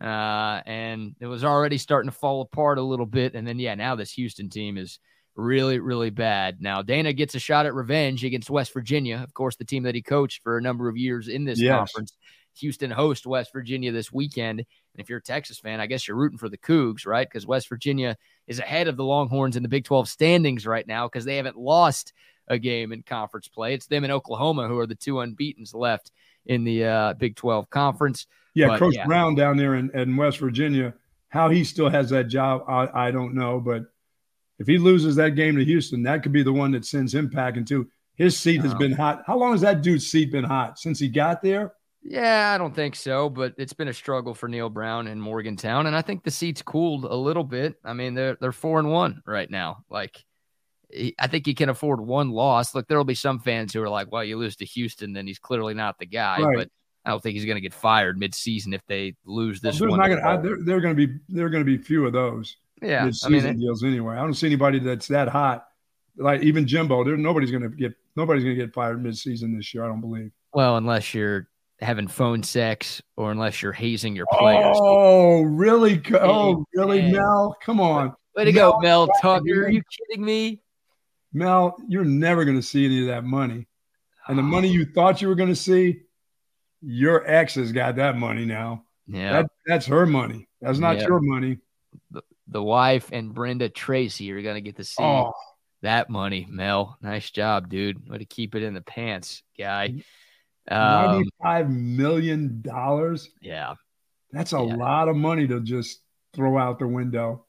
Uh, and it was already starting to fall apart a little bit. And then, yeah, now this Houston team is really, really bad. Now, Dana gets a shot at revenge against West Virginia, of course, the team that he coached for a number of years in this yes. conference. Houston hosts West Virginia this weekend. And if you're a Texas fan, I guess you're rooting for the Cougs, right? Because West Virginia is ahead of the Longhorns in the Big 12 standings right now because they haven't lost a game in conference play. It's them and Oklahoma who are the two unbeaten's left in the uh, Big 12 conference. Yeah, but, Coach yeah. Brown down there in, in West Virginia, how he still has that job, I, I don't know. But if he loses that game to Houston, that could be the one that sends him packing too. His seat has been hot. How long has that dude's seat been hot since he got there? Yeah, I don't think so, but it's been a struggle for Neal Brown in Morgantown, and I think the seat's cooled a little bit. I mean, they're they're four and one right now. Like, I think he can afford one loss. Look, there will be some fans who are like, "Well, you lose to Houston, then he's clearly not the guy." Right. But I don't think he's going to get fired mid-season if they lose this well, one. Not gonna, I, there are going to be there are going to be few of those. Yeah, mid-season I mean, deals anyway. I don't see anybody that's that hot. Like even Jimbo, there nobody's going to get nobody's going to get fired mid-season this year. I don't believe. Well, unless you're having phone sex or unless you're hazing your players. Oh, really? Oh, really, Mel? Come on. Way to Mel, go, Mel Tucker. Are you kidding me? Mel, you're never going to see any of that money. And the money ah. you thought you were going to see, your ex has got that money now. Yeah. That, that's her money. That's not your money. The, wife and Brenda Tracy are going to get to see oh. that money, Mel. Nice job, dude. Way to keep it in the pants, guy. Um, $95 million. Yeah. That's a yeah. lot of money to just throw out the window.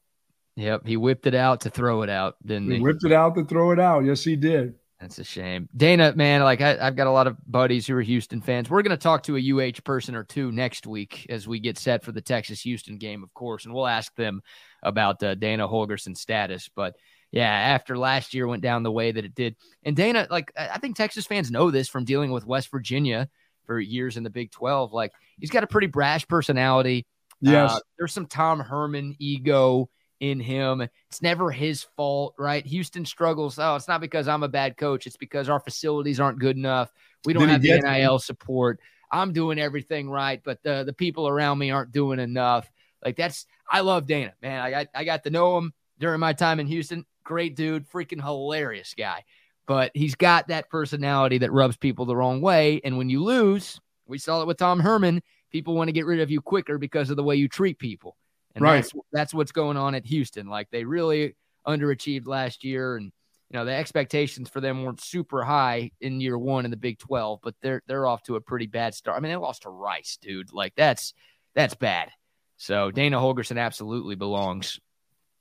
Yep. He whipped it out to throw it out, didn't he? He whipped it out to throw it out. Yes, he did. That's a shame. Dana, man, like I, have got a lot of buddies who are Houston fans. We're going to talk to a UH person or two next week as we get set for the Texas Houston game, of course, and we'll ask them about uh, Dana Holgorsen's status. But yeah, after last year went down the way that it did. And Dana, like, I think Texas fans know this from dealing with West Virginia for years in the Big 12. Like, he's got a pretty brash personality. Yes. Uh, there's some Tom Herman ego in him. It's never his fault, right? Houston struggles. Oh, it's not because I'm a bad coach. It's because our facilities aren't good enough. We don't have the NIL support. I'm doing everything right, but the, the people around me aren't doing enough. Like that's I love Dana, man. I got I got to know him during my time in Houston. Great dude, freaking hilarious guy. But he's got that personality that rubs people the wrong way. And when you lose, we saw it with Tom Herman, people want to get rid of you quicker because of the way you treat people. And right. that's, that's what's going on at Houston. Like they really underachieved last year and you know the expectations for them weren't super high in year one in the Big 12, but they're they're off to a pretty bad start. I mean, they lost to Rice, dude. Like that's that's bad. So Dana Holgorsen absolutely belongs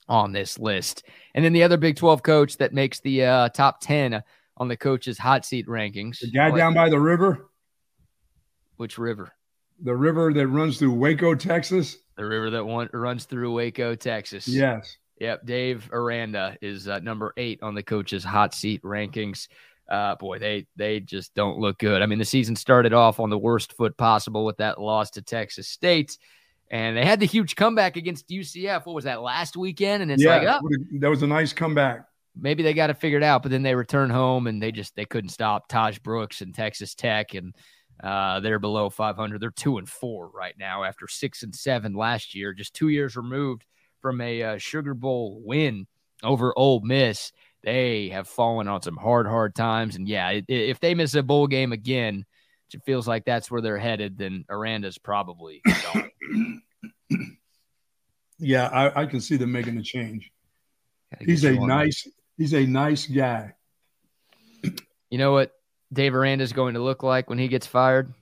on this list. And then the other Big 12 coach that makes the uh, top 10 on the coach's hot seat rankings. The guy down by the river? Which river? The river that runs through Waco, Texas. The river that one, runs through Waco, Texas. Yes. Yep. Dave Aranda is uh, number eight on the coach's hot seat rankings. Uh, boy, they they just don't look good. I mean, the season started off on the worst foot possible with that loss to Texas State. And they had the huge comeback against UCF. What was that last weekend? And it's yeah, like, oh, that was a nice comeback. Maybe they got it figured out, but then they return home and they just they couldn't stop Tahj Brooks and Texas Tech, and uh, they're below 500. They're two and four right now after six and seven last year, just two years removed from a uh, Sugar Bowl win over Ole Miss. They have fallen on some hard, hard times, and yeah, if they miss a bowl game again, it feels like that's where they're headed, then Aranda's probably yeah, I, I, can see them making a change. He's a nice, he's a nice guy. You know what Dave Aranda is going to look like when he gets fired?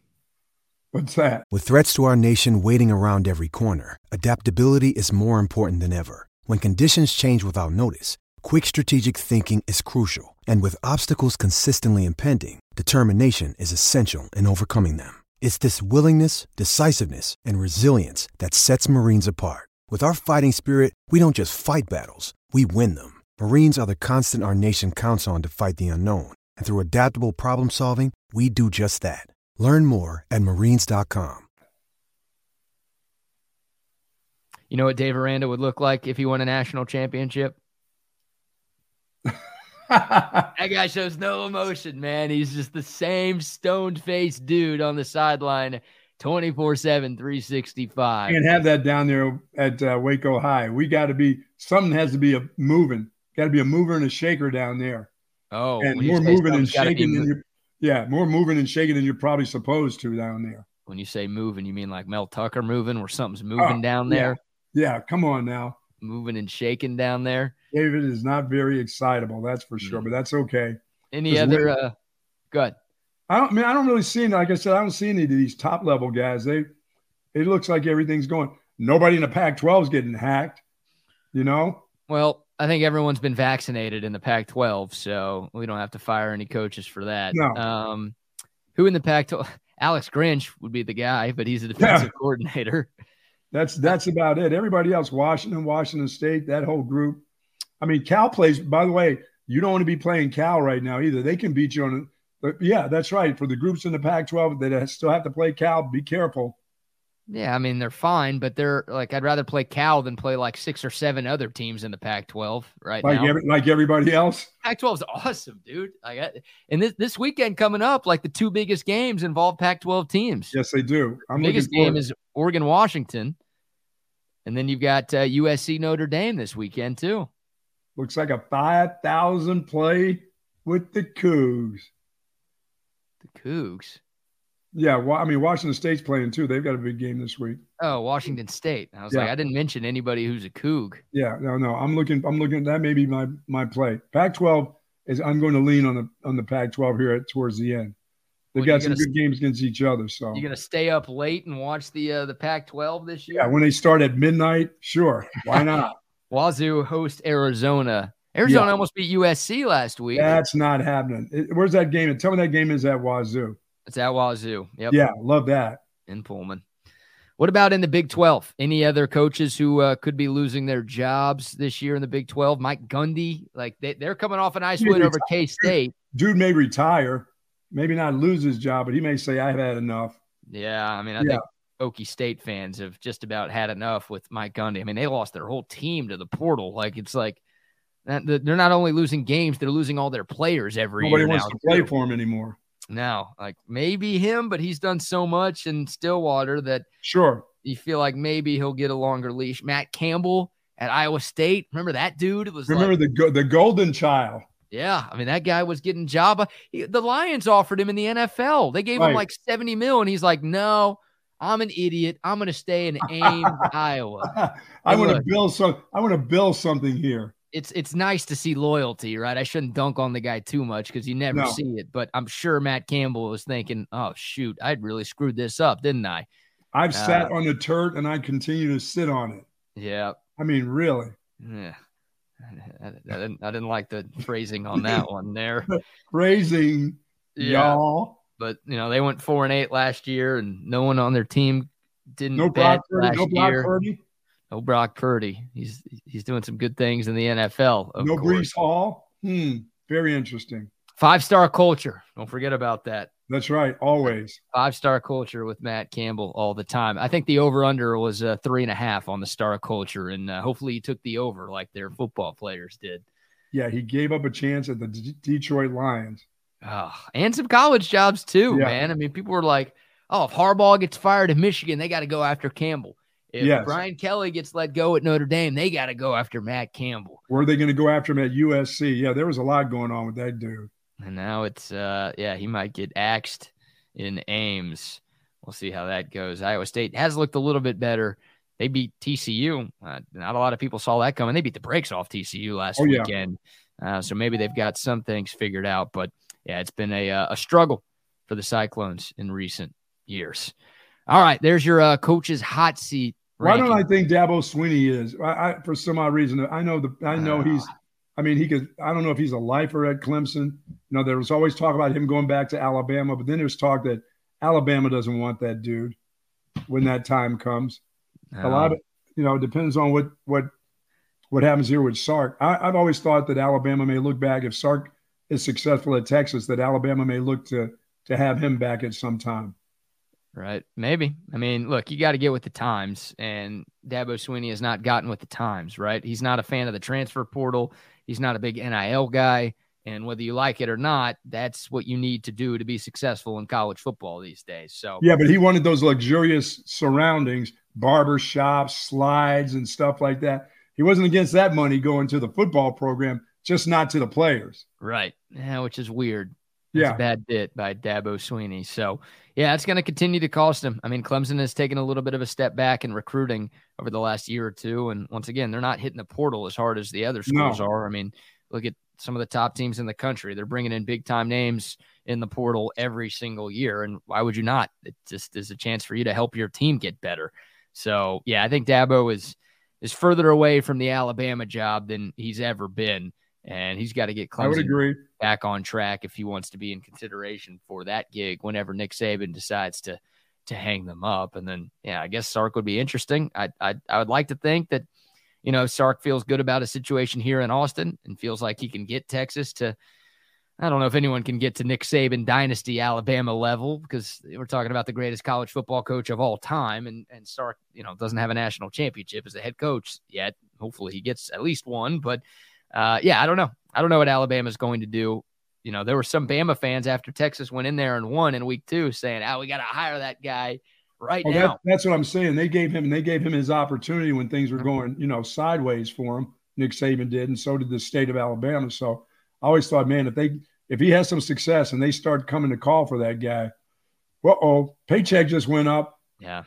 What's that? With threats to our nation waiting around every corner, adaptability is more important than ever. When conditions change without notice, quick strategic thinking is crucial. And with obstacles consistently impending, determination is essential in overcoming them. It's this willingness, decisiveness, and resilience that sets Marines apart. With our fighting spirit, we don't just fight battles, we win them. Marines are the constant our nation counts on to fight the unknown. And through adaptable problem solving, we do just that. Learn more at marines.com. You know what Dave Aranda would look like if he won a national championship? that guy shows no emotion, man. He's just the same stoned faced dude on the sideline 24 7, 365. Can't have that down there at uh, Waco High. We got to be, something has to be a moving. Got to be a mover and a shaker down there. Oh, and more moving and shaking than you yeah, more moving and shaking than you're probably supposed to down there. When you say moving, you mean like Mel Tucker moving, where something's moving oh, down there? Yeah. yeah, come on now. Moving and shaking down there. David is not very excitable, that's for sure, mm. but that's okay. Any other uh good. I don't I mean I don't really see like I said, I don't see any of these top level guys. They it looks like everything's going. Nobody in the Pac 12 is getting hacked, you know? Well, I think everyone's been vaccinated in the Pac-12, so we don't have to fire any coaches for that. No. Um, who in the Pac-12? Alex Grinch would be the guy, but he's a defensive yeah. coordinator. That's that's about it. Everybody else, Washington, Washington State, that whole group. I mean, Cal plays. By the way, you don't want to be playing Cal right now either. They can beat you on. But yeah, that's right. For the groups in the Pac-12 that still have to play Cal, be careful. Yeah, I mean they're fine, but they're like I'd rather play Cal than play like six or seven other teams in the Pac-12 right like now. Every, like everybody else. Pac-12 is awesome, dude. I, and this this weekend coming up, like the two biggest games involve Pac-12 teams. Yes, they do. I'm the biggest game is Oregon Washington, and then you've got uh, USC Notre Dame this weekend too. Looks like a five thousand play with the Cougs. The Cougs. Yeah, well, I mean Washington State's playing too. They've got a big game this week. Oh, Washington State. I was yeah. like, I didn't mention anybody who's a Coug. Yeah, no, no. I'm looking. I'm looking. That may be my my play. Pac-12 is. I'm going to lean on the on the Pac-12 here at towards the end. They've well, got some good games against each other. So you're gonna stay up late and watch the uh, the Pac-12 this year. Yeah, when they start at midnight, sure. Why not? Wazoo host Arizona. Arizona yeah. almost beat USC last week. That's not happening. Where's that game? Tell me that game is at Wazoo. It's at Wazoo. Yep. Yeah, love that. In Pullman. What about in the Big 12? Any other coaches who uh, could be losing their jobs this year in the Big 12? Mike Gundy, like they, are coming off a nice win over K State. Dude may retire, maybe not lose his job, but he may say, I've had enough. Yeah. I mean, I yeah. think Okie State fans have just about had enough with Mike Gundy. I mean, they lost their whole team to the portal. Like, it's like they're not only losing games, they're losing all their players every Nobody year. Nobody wants to play for him anymore now. Like maybe him, but he's done so much in Stillwater that sure you feel like maybe he'll get a longer leash. Matt Campbell at Iowa State, remember that dude? It was remember like, the the golden child. Yeah, I mean that guy was getting job. The Lions offered him in the NFL. They gave right. him like seventy mil, and he's like, "No, I'm an idiot. I'm going to stay in Ames, Iowa. I want to build some. I want to build something here it's it's nice to see loyalty, right? I shouldn't dunk on the guy too much because you never no. see it. But I'm sure Matt Campbell was thinking, "Oh shoot, I'd really screwed this up, didn't I?" I've uh, sat on the turd and I continue to sit on it. Yeah. I mean, really. Yeah. I, I, didn't, I didn't like the phrasing on that one there. phrasing, yeah. y'all. But you know they went four and eight last year, and no one on their team didn't no bet last no year. Purdy. No Brock Purdy. He's he's doing some good things in the NFL. no course. Breece Hall. Hmm. Very interesting. Five star culture. Don't forget about that. That's right. Always. Five star culture with Matt Campbell all the time. I think the over under was uh, three and a half on the star culture, and uh, hopefully he took the over like their football players did. Yeah, he gave up a chance at the D- Detroit Lions. Oh, and some college jobs too, yeah. man. I mean, people were like, "Oh, if Harbaugh gets fired in Michigan, they got to go after Campbell." If yes. Brian Kelly gets let go at Notre Dame, they got to go after Matt Campbell. Were they going to go after him at USC? Yeah, there was a lot going on with that dude. And now it's, uh, yeah, he might get axed in Ames. We'll see how that goes. Iowa State has looked a little bit better. They beat TCU. Uh, not a lot of people saw that coming. They beat the brakes off TCU last oh, yeah. weekend. Uh, so maybe they've got some things figured out. But yeah, it's been a, uh, a struggle for the Cyclones in recent years. All right, there's your uh, coach's hot seat why don't I think Dabo Swinney is? I, I, for some odd reason, I know the I know uh, he's. I mean, he could. I don't know if he's a lifer at Clemson. You know, there was always talk about him going back to Alabama, but then there's talk that Alabama doesn't want that dude when that time comes. A lot of you know depends on what what what happens here with Sark. I, have always thought that Alabama may look back if Sark is successful at Texas, that Alabama may look to to have him back at some time. Right. Maybe. I mean, look, you got to get with the times, and Dabo Swinney has not gotten with the times, right? He's not a fan of the transfer portal. He's not a big NIL guy. And whether you like it or not, that's what you need to do to be successful in college football these days. So, yeah, but he wanted those luxurious surroundings, barber shops, slides, and stuff like that. He wasn't against that money going to the football program, just not to the players. Right. Yeah, which is weird. That's yeah. bad bit by Dabo Swinney. So, yeah, it's going to continue to cost him. I mean, Clemson has taken a little bit of a step back in recruiting over the last year or two. And once again, they're not hitting the portal as hard as the other schools no. are. I mean, look at some of the top teams in the country. They're bringing in big time names in the portal every single year. And why would you not? It just is a chance for you to help your team get better. So, yeah, I think Dabo is is further away from the Alabama job than he's ever been. And he's got to get Clemson I would agree. back on track if he wants to be in consideration for that gig whenever Nick Saban decides to to hang them up. And then, yeah, I guess Sark would be interesting. I I, I would like to think that, you know, Sark feels good about a situation here in Austin and feels like he can get Texas to. I don't know if anyone can get to Nick Saban dynasty Alabama level because we're talking about the greatest college football coach of all time, and and Sark, you know, doesn't have a national championship as a head coach yet. Hopefully, he gets at least one, but uh, yeah, I don't know. I don't know what Alabama's going to do. You know, there were some Bama fans after Texas went in there and won in week two saying, oh, we got to hire that guy right well, now. That, that's what I'm saying. They gave him and they gave him his opportunity when things were Mm-hmm. going, you know, sideways for him. Nick Saban did, and so did the state of Alabama. So I always thought, man, if they if he has some success and they start coming to call for that guy, uh oh, paycheck just went up. Yeah.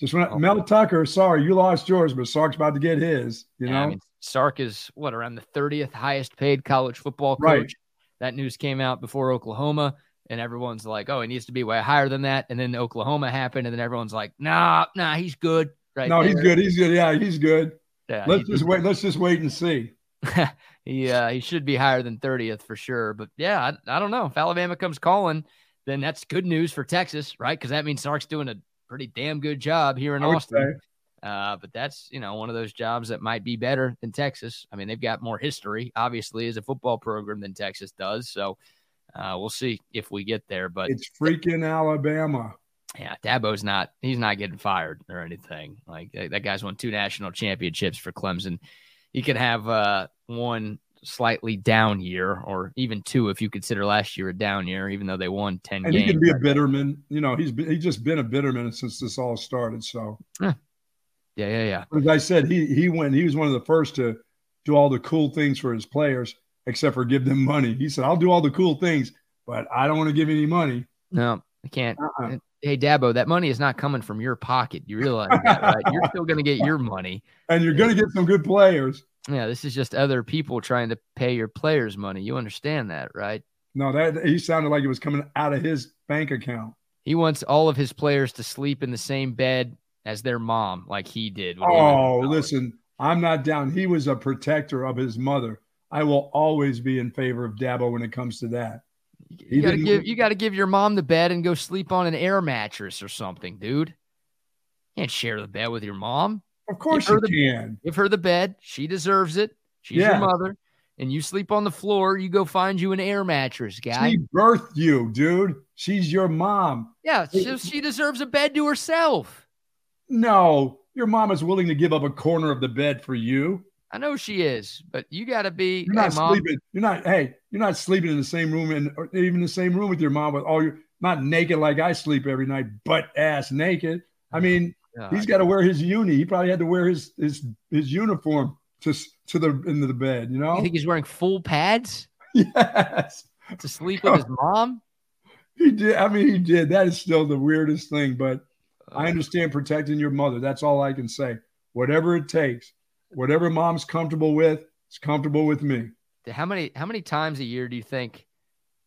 Just went up. Oh. Mel Tucker, sorry, you lost yours, but Sark's about to get his. You Yeah, know, I mean, Sark is what around the 30th highest paid college football coach. Right. That news came out before Oklahoma, and everyone's like, "Oh, he needs to be way higher than that." And then Oklahoma happened, and then everyone's like, "Nah, nah, he's good." Right? no, he's good. He's good. Yeah, he's good. Yeah, Let's he- just wait. Let's just wait and see. he uh, he should be higher than 30th for sure. But yeah, I, I don't know. If Alabama comes calling, then that's good news for Texas, right? Because that means Sark's doing a pretty damn good job here in Austin. Uh, but that's you know one of those jobs that might be better than Texas. I mean, they've got more history, obviously, as a football program than Texas does. So uh, we'll see if we get there. But It's freaking Alabama. yeah, Dabo's not he's not getting fired or anything. Like that that guy's won two national championships for Clemson. He could have uh, one slightly down year, or even two if you consider last year a down year, even though they won ten And games. he can be a bitterman. You know, he's he's just been a bitterman since this all started. So, yeah, yeah, yeah. as I said, he he went. He was one of the first to do all the cool things for his players, except for give them money. He said, "I'll do all the cool things, but I don't want to give any money." No, I can't. Uh-uh. Hey, Dabo, that money is not coming from your pocket. You realize that, right? You're still going to get your money. And you're going to get some good players. Yeah, this is just other people trying to pay your players money. You understand that, right? No, that he sounded like it was coming out of his bank account. He wants all of his players to sleep in the same bed as their mom, like he did. when he Oh, listen, I'm not down. He was a protector of his mother. I will always be in favor of Dabo when it comes to that. You gotta give you gotta give your mom the bed and go sleep on an air mattress or something, dude. You can't share the bed with your mom. Of course you the- can. Give her the bed. She deserves it. She's Yeah. your mother. And you sleep on the floor, you go find you an air mattress, guy. She birthed you, dude. She's your mom. yeah, she, she deserves a bed to herself. No, your mom is willing to give up a corner of the bed for you. I know she is, but you gotta be You're hey, not mom. sleeping. You're not. Hey, you're not sleeping in the same room and or even the same room with your mom with all your not naked like I sleep every night, butt ass naked. I mean, God. he's got to wear his uni. He probably had to wear his his his uniform to to the into the bed. You know. You think he's wearing full pads yes, to sleep with his mom? he did. I mean, he did. That is still the weirdest thing, but Uh, I understand protecting your mother. That's all I can say. Whatever it takes, whatever mom's comfortable with, it's comfortable with me. How many how many times a year do you think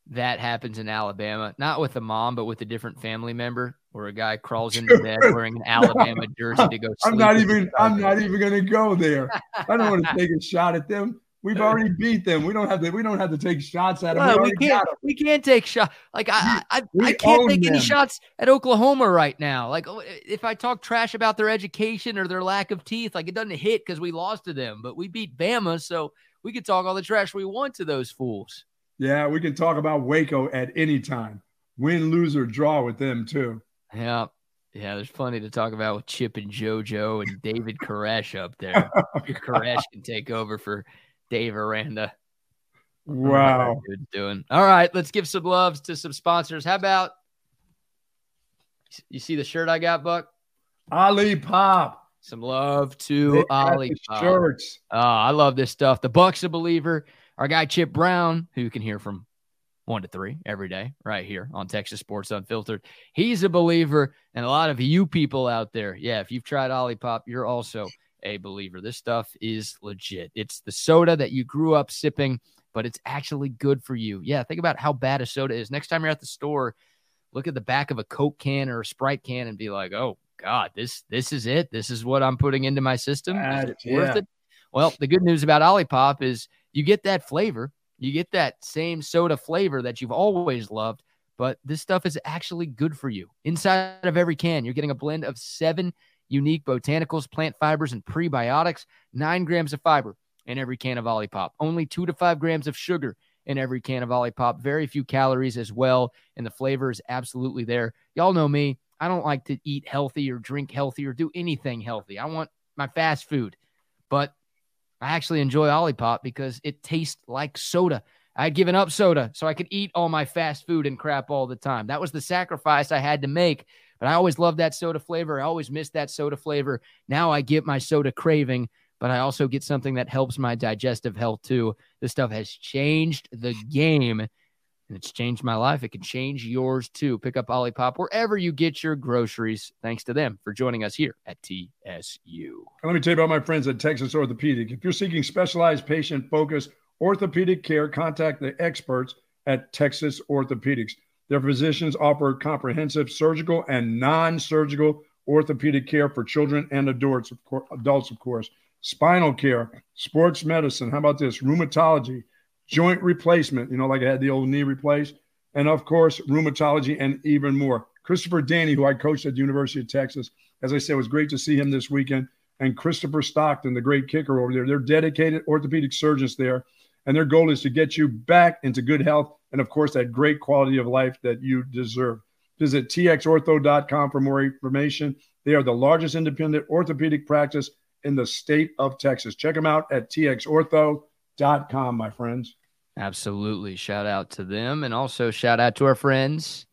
that happens in Alabama? Not with a mom, but with a different family member, where a guy crawls into bed wearing an Alabama jersey to go. Sleep I'm not even. I'm not even going to go there. I don't want to take a shot at them. We've already beat them. We don't have to. We don't have to take shots at them. Well, we, we can't. We can't take shots. Like I, I, I, we I can't take any shots at Oklahoma right now. Like oh, if I talk trash about their education or their lack of teeth, like it doesn't hit because we lost to them, but we beat Bama, so we can talk all the trash we want to those fools. Yeah, we can talk about Waco at any time. Win, lose, or draw with them too. Yeah. Yeah, there's plenty to talk about with Chip and JoJo and David Koresh up there. Koresh can take over for Dave Aranda. I don't know how Wow. doing. All right, let's give some loves to some sponsors. How about you see the shirt I got, Buck? Olipop. Some love to Ollie. Pop. shirts. Oh, I love this stuff. The Buck's a believer. Our guy Chip Brown, who you can hear from one to three every day, right here on Texas Sports Unfiltered. He's a believer, and a lot of you people out there, yeah, if you've tried Olipop, you're also a believer. This stuff is legit. It's the soda that you grew up sipping, but it's actually good for you. Yeah, think about how bad a soda is. Next time you're at the store, look at the back of a Coke can or a Sprite can and be like, oh God, this this is it. This is what I'm putting into my system. Is it yeah. worth it? Well, the good news about Olipop is you get that flavor, you get that same soda flavor that you've always loved, but this stuff is actually good for you. Inside of every can, you're getting a blend of seven unique botanicals, plant fibers, and prebiotics, nine grams of fiber in every can of Olipop, only two to five grams of sugar in every can of Olipop, very few calories as well, and the flavor is absolutely there. Y'all know me. I don't like to eat healthy or drink healthy or do anything healthy. I want my fast food, but I actually enjoy Olipop because it tastes like soda. I had given up soda so I could eat all my fast food and crap all the time. That was the sacrifice I had to make. But I always loved that soda flavor. I always missed that soda flavor. Now I get my soda craving, but I also get something that helps my digestive health too. This stuff has changed the game and it's changed my life. It can change yours too. Pick up Olipop wherever you get your groceries. Thanks to them for joining us here at TSU. Let me tell you about my friends at Texas Orthopedic. If you're seeking specialized patient focused orthopedic care, contact the experts at Texas Orthopedics. Their physicians offer comprehensive surgical and non surgical orthopedic care for children and adults, adults, of course. Spinal care, sports medicine. How about this? Rheumatology, joint replacement, you know, like I had the old knee replaced. And of course, rheumatology and even more. Christopher Danny, who I coached at the University of Texas, as I said, it was great to see him this weekend. And Christopher Stockton, the great kicker over there. They're dedicated orthopedic surgeons there. And their goal is to get you back into good health and, of course, that great quality of life that you deserve. Visit txortho.com for more information. They are the largest independent orthopedic practice in the state of Texas. Check them out at txortho.com, my friends. Absolutely. Shout out to them. And also shout out to our friends.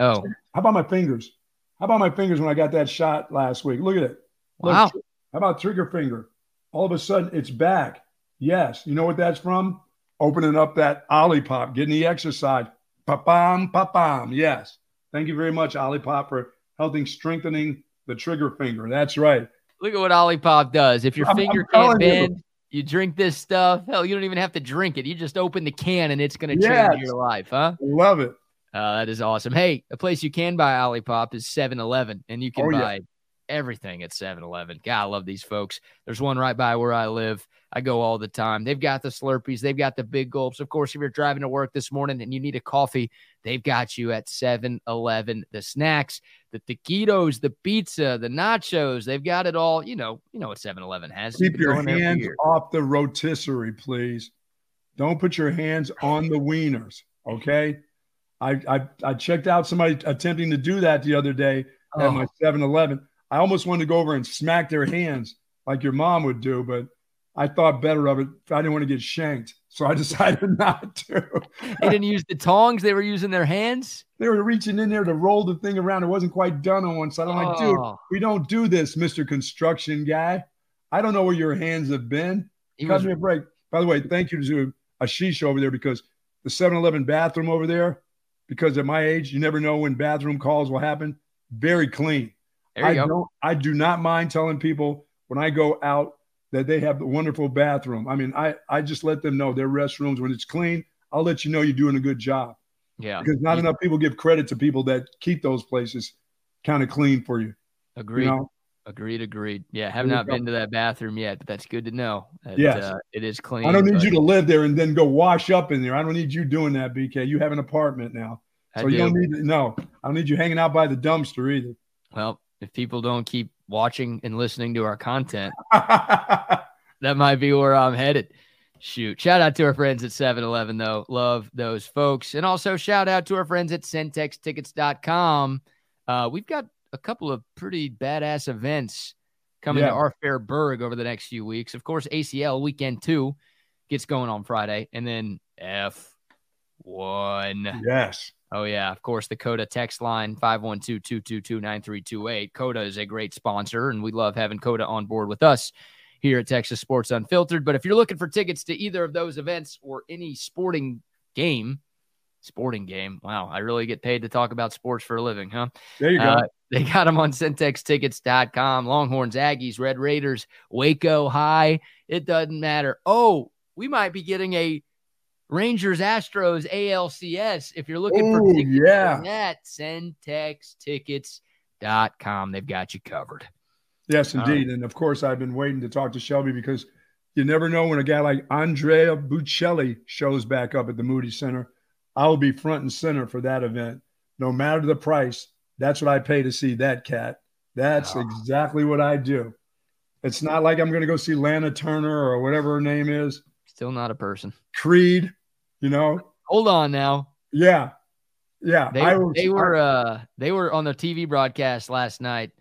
Oh, How about my fingers? How about my fingers when I got that shot last week? Look at it. Look, wow. How about trigger finger? All of a sudden, it's back. Yes. You know what that's from? Opening up that Olipop, getting the exercise. Pa-bam, pa-bam. Yes. Thank you very much, Olipop, for helping strengthening the trigger finger. That's right. Look at what Olipop does. If your I'm- finger I'm can't telling you. You. drink this stuff. Hell, you don't even have to drink it. You just open the can and it's going to Yes. change your life, huh? Love it. Uh, that is awesome. Hey, a place you can buy Olipop is 7 Eleven, and you can Oh, yeah. Everything at 7 Eleven. God, I love these folks. There's one right by where I live. I go all the time. They've got the Slurpees, they've got the big gulps. Of course, if you're driving to work this morning and you need a coffee, they've got you at 7 Eleven. The snacks, the taquitos, the pizza, the nachos, they've got it all. You know, you know what 7 Eleven has. Keep your going there for hands off the rotisserie, please. Don't put your hands on the wieners. Okay. I, I I checked out somebody attempting to do that the other day at Oh. my 7-Eleven. I almost wanted to go over and smack their hands like your mom would do, but I thought better of it. I didn't want to get shanked. So I decided not to. They didn't use the tongs, they were using their hands. They were reaching in there to roll the thing around. It wasn't quite done on one side. I'm like, dude, Oh, we don't do this, Mr. Construction guy. I don't know where your hands have been. he Cut was me a break. By the way, thank you to Ashish over there because the 7 Eleven bathroom over there, because at my age, you never know when bathroom calls will happen. Very clean. There you I go. don't I do not mind telling people when I go out that they have a wonderful bathroom. I mean, I, I just let them know their restrooms when it's clean, I'll let you know you're doing a good job. Yeah. Because not You- enough people give credit to people that keep those places kind of clean for you. Agreed. You know? Agreed. Agreed. Yeah. Have There you not been to that bathroom yet, but that's good to know. that, Yes. uh, it is clean. I don't need but you to live there and then go wash up in there. I don't need you doing that, BK. You have an apartment now. So you do. don't need to, no, I don't need you hanging out by the dumpster either. Well, if people don't keep watching and listening to our content, that might be where I'm headed. Shoot. Shout out to our friends at 7 Eleven, though. Love those folks. And also shout out to our friends at centextickets.com. Uh, we've got a couple of pretty badass events coming Yeah. to our Fairburg over the next few weeks. Of course, ACL weekend two gets going on Friday, and then F1. yes. Oh, yeah. Of course, the Coda text line 512 222 9328. Coda is a great sponsor, and we love having Coda on board with us here at Texas Sports Unfiltered. But if you're looking for tickets to either of those events or any sporting game, sporting game, wow, I really get paid to talk about sports for a living, huh? There you go. Uh, they got them on centextickets.com. Longhorns, Aggies, Red Raiders, Waco High. It doesn't matter. Oh, we might be getting a Rangers Astros ALCS if you're looking for tickets yeah. for that. Centextickets.com. Shelby.com. They've got you covered. Yes, uh, indeed. And of course, I've been waiting to talk to Shelby because you never know when a guy like Andrea Bocelli shows back up at the Moody Center. I'll be front and center for that event, no matter the price. That's what I pay to see that cat. That's oh. exactly what I do. It's not like I'm going to go see Lana Turner or whatever her name is. Still not a person. Creed, you know. Hold on now. Yeah, yeah. They, was, they were I, uh they were on the TV broadcast last night.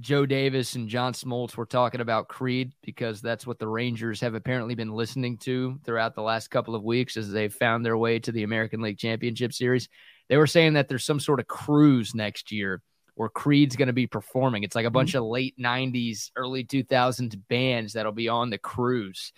Joe Davis and John Smoltz were talking about Creed because that's what the Rangers have apparently been listening to throughout the last couple of weeks as they've found their way to the American League Championship Series. They were saying that there's some sort of cruise next year where Creed's going to be performing. It's like a bunch mm-hmm. of late 90s, early 2000s bands that'll be on the cruise.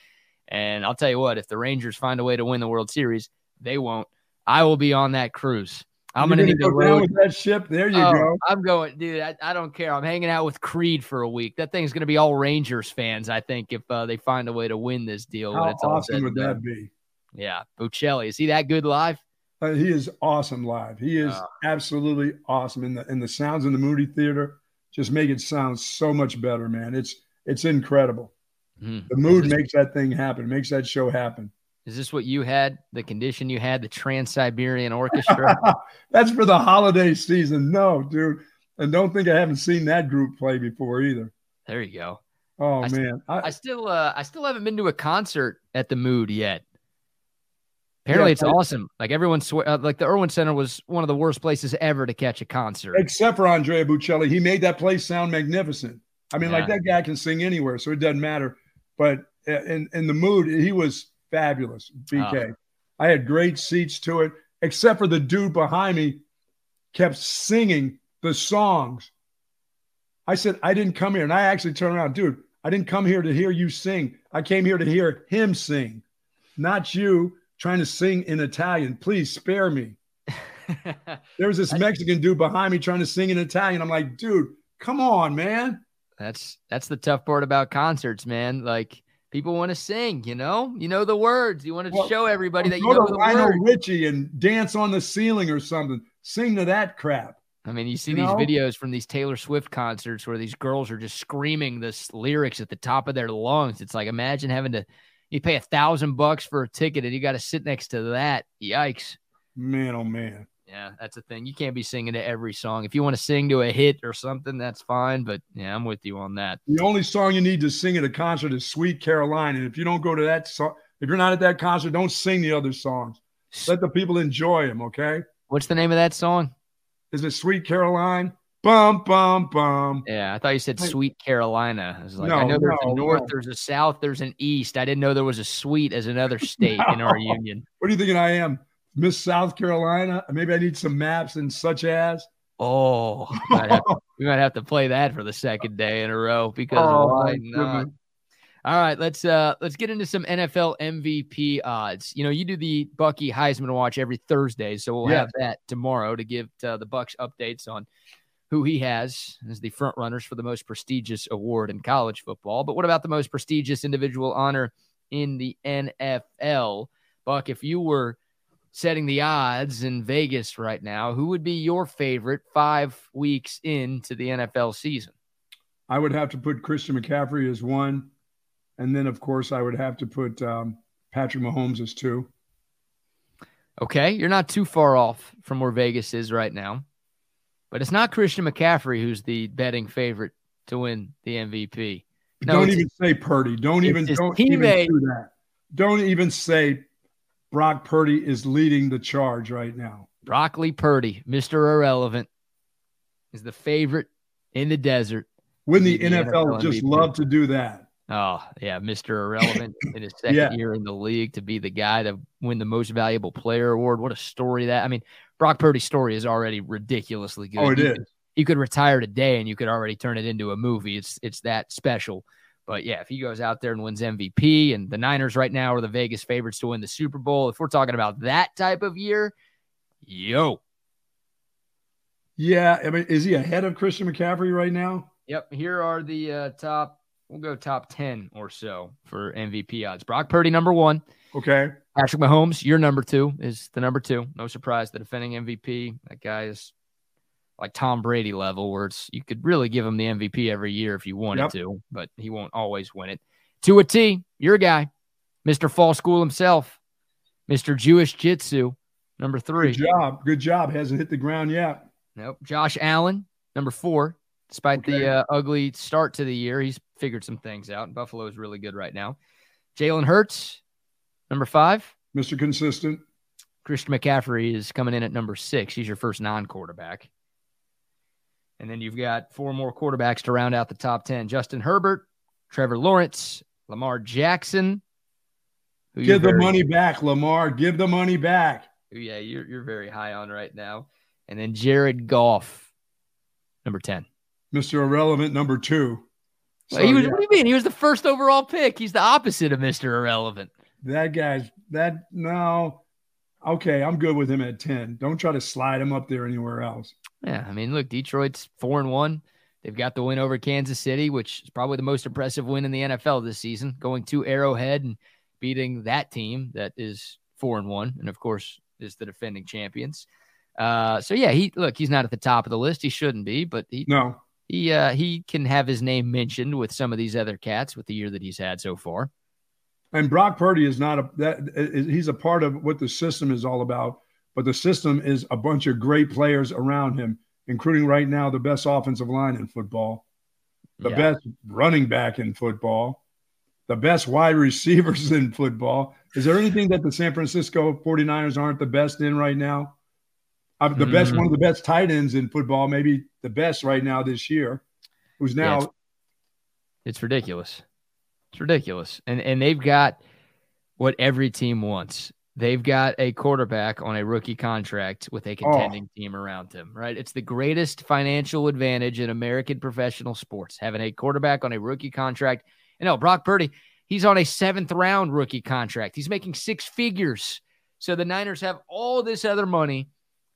And I'll tell you what, if the Rangers find a way to win the World Series, they won't. I will be on that cruise. I'm gonna, gonna need go that ship. There you oh, go. I'm going, dude. I, I, don't care. I'm hanging out with Creed for a week. That thing's gonna be all Rangers fans. I think if uh, they find a way to win this deal. How awesome would that be? Yeah, Bocelli. Is he that good live? Uh, he is awesome live. He is uh, absolutely awesome. And the and the sounds in the Moody Theater just make it sound so much better, man. It's it's incredible. Mm-hmm. The mood makes that thing happen. Makes that show happen. Is this what you had? The condition you had, the Trans Siberian Orchestra? That's for the holiday season. No, dude. And don't think I haven't seen that group play before either. There you go. Oh I man, I, I, still uh, I still haven't been to a concert at the Mood yet. Apparently, yeah, it's I, awesome. Like everyone swear, uh, like the Erwin Center was one of the worst places ever to catch a concert, except for Andrea Bocelli. He made that place sound magnificent. I mean, yeah. like that guy can sing anywhere, so it doesn't matter. But in in the Mood, he was fabulous. BK. Oh. Ah. I had great seats to it, except for the dude behind me kept singing the songs. I said, I didn't come here. And I actually turned around, dude, I didn't come here to hear you sing. I came here to hear him sing, not you trying to sing in Italian. Please spare me. there was this Mexican dude behind me trying to sing in Italian. I'm like, dude, come on, man. That's that's the tough part about concerts, man. Like people want to sing, you know, you know the words. You want to well, show everybody that you know the Lionel words. Richie and dance on the ceiling or something. Sing to that crap. I mean, you see you these know? videos from these Taylor Swift concerts where these girls are just screaming this lyrics at the top of their lungs. It's like imagine having to you pay a thousand bucks for a ticket and you got to sit next to that. Yikes! Man, oh man. Yeah, that's a thing. You can't be singing to every song. If you want to sing to a hit or something, that's fine. But yeah, I'm with you on that. The only song you need to sing at a concert is "Sweet Caroline," and if you don't go to that song, if you're not at that concert, don't sing the other songs. Let the people enjoy them. Okay. What's the name of that song? Is it "Sweet Caroline"? Bum bum bum. Yeah, I thought you said "Sweet Carolina." I was like, no, I know there's no, a north, no. there's a south, there's an east. I didn't know there was a sweet as another state in our union. What are you thinking I am? Miss South Carolina. Maybe I need some maps and such as. Oh, we might, to, we might have to play that for the second day in a row because oh, why not? All right, let's uh let's get into some NFL MVP odds. You know, you do the Bucky Heisman watch every Thursday, so we'll yeah. have that tomorrow to give uh, the Bucks updates on who he has as the front runners for the most prestigious award in college football. But what about the most prestigious individual honor in the NFL? Buck, if you were setting the odds in Vegas right now, who would be your favorite five weeks into the NFL season? I would have to put Christian McCaffrey as one. And then, of course, I would have to put um, Patrick Mahomes as two. Okay. You're not too far off from where Vegas is right now. But it's not Christian McCaffrey who's the betting favorite to win the MVP. No, don't even say Purdy. Don't even don't even do that. Don't even say Brock Purdy is leading the charge right now. Broccoli Purdy, Mr. Irrelevant, is the favorite in the desert. Wouldn't the, the NFL, NFL, just love to do that? Oh, yeah. Mr. Irrelevant in his second yeah. year in the league to be the guy to win the most valuable player award. What a story that I mean, Brock Purdy's story is already ridiculously good. Oh, it you is. Could, you could retire today and you could already turn it into a movie. It's it's that special. But yeah, if he goes out there and wins MVP, and the Niners right now are the Vegas favorites to win the Super Bowl, if we're talking about that type of year, yo. Yeah, I mean, is he ahead of Christian McCaffrey right now? Yep. Here are the uh, top. We'll go top ten or so for MVP odds. Brock Purdy number one. Okay. Patrick Mahomes, your number two is the number two. No surprise, the defending MVP. That guy is like Tom Brady level, where it's you could really give him the MVP every year if you wanted yep. to, but he won't always win it. To a T, your guy, Mr. Fall School himself, Mr. Jewish Jitsu, number three. Good job. Good job. Hasn't hit the ground yet. Nope. Josh Allen, number four. Despite okay. the uh, ugly start to the year, he's figured some things out. Buffalo is really good right now. Jalen Hurts, number five. Mr. Consistent. Christian McCaffrey is coming in at number six. He's your first non quarterback. And then you've got four more quarterbacks to round out the top 10 Justin Herbert, Trevor Lawrence, Lamar Jackson. Give the very, money back, Lamar. Give the money back. Yeah, you're, you're very high on right now. And then Jared Goff, number 10. Mr. Irrelevant, number two. So, he was, yeah. What do you mean? He was the first overall pick. He's the opposite of Mr. Irrelevant. That guy's that no. Okay, I'm good with him at 10. Don't try to slide him up there anywhere else. Yeah, I mean, look, Detroit's four and one. They've got the win over Kansas City, which is probably the most impressive win in the NFL this season, going to Arrowhead and beating that team that is four and one, and of course is the defending champions. Uh, so yeah, he look, he's not at the top of the list. He shouldn't be, but he no, he uh, he can have his name mentioned with some of these other cats with the year that he's had so far. And Brock Purdy is not a that he's a part of what the system is all about but the system is a bunch of great players around him, including right now the best offensive line in football, the yeah. best running back in football, the best wide receivers in football. Is there anything that the San Francisco 49ers aren't the best in right now? Uh, the mm. best, one of the best tight ends in football, maybe the best right now this year, who's now. Yeah, it's, it's ridiculous. It's ridiculous. And, and they've got what every team wants they've got a quarterback on a rookie contract with a oh. contending oh. team around him, right? It's the greatest financial advantage in American professional sports, having a quarterback on a rookie contract. And no, Brock Purdy, he's on a seventh round rookie contract. He's making six figures. So the Niners have all this other money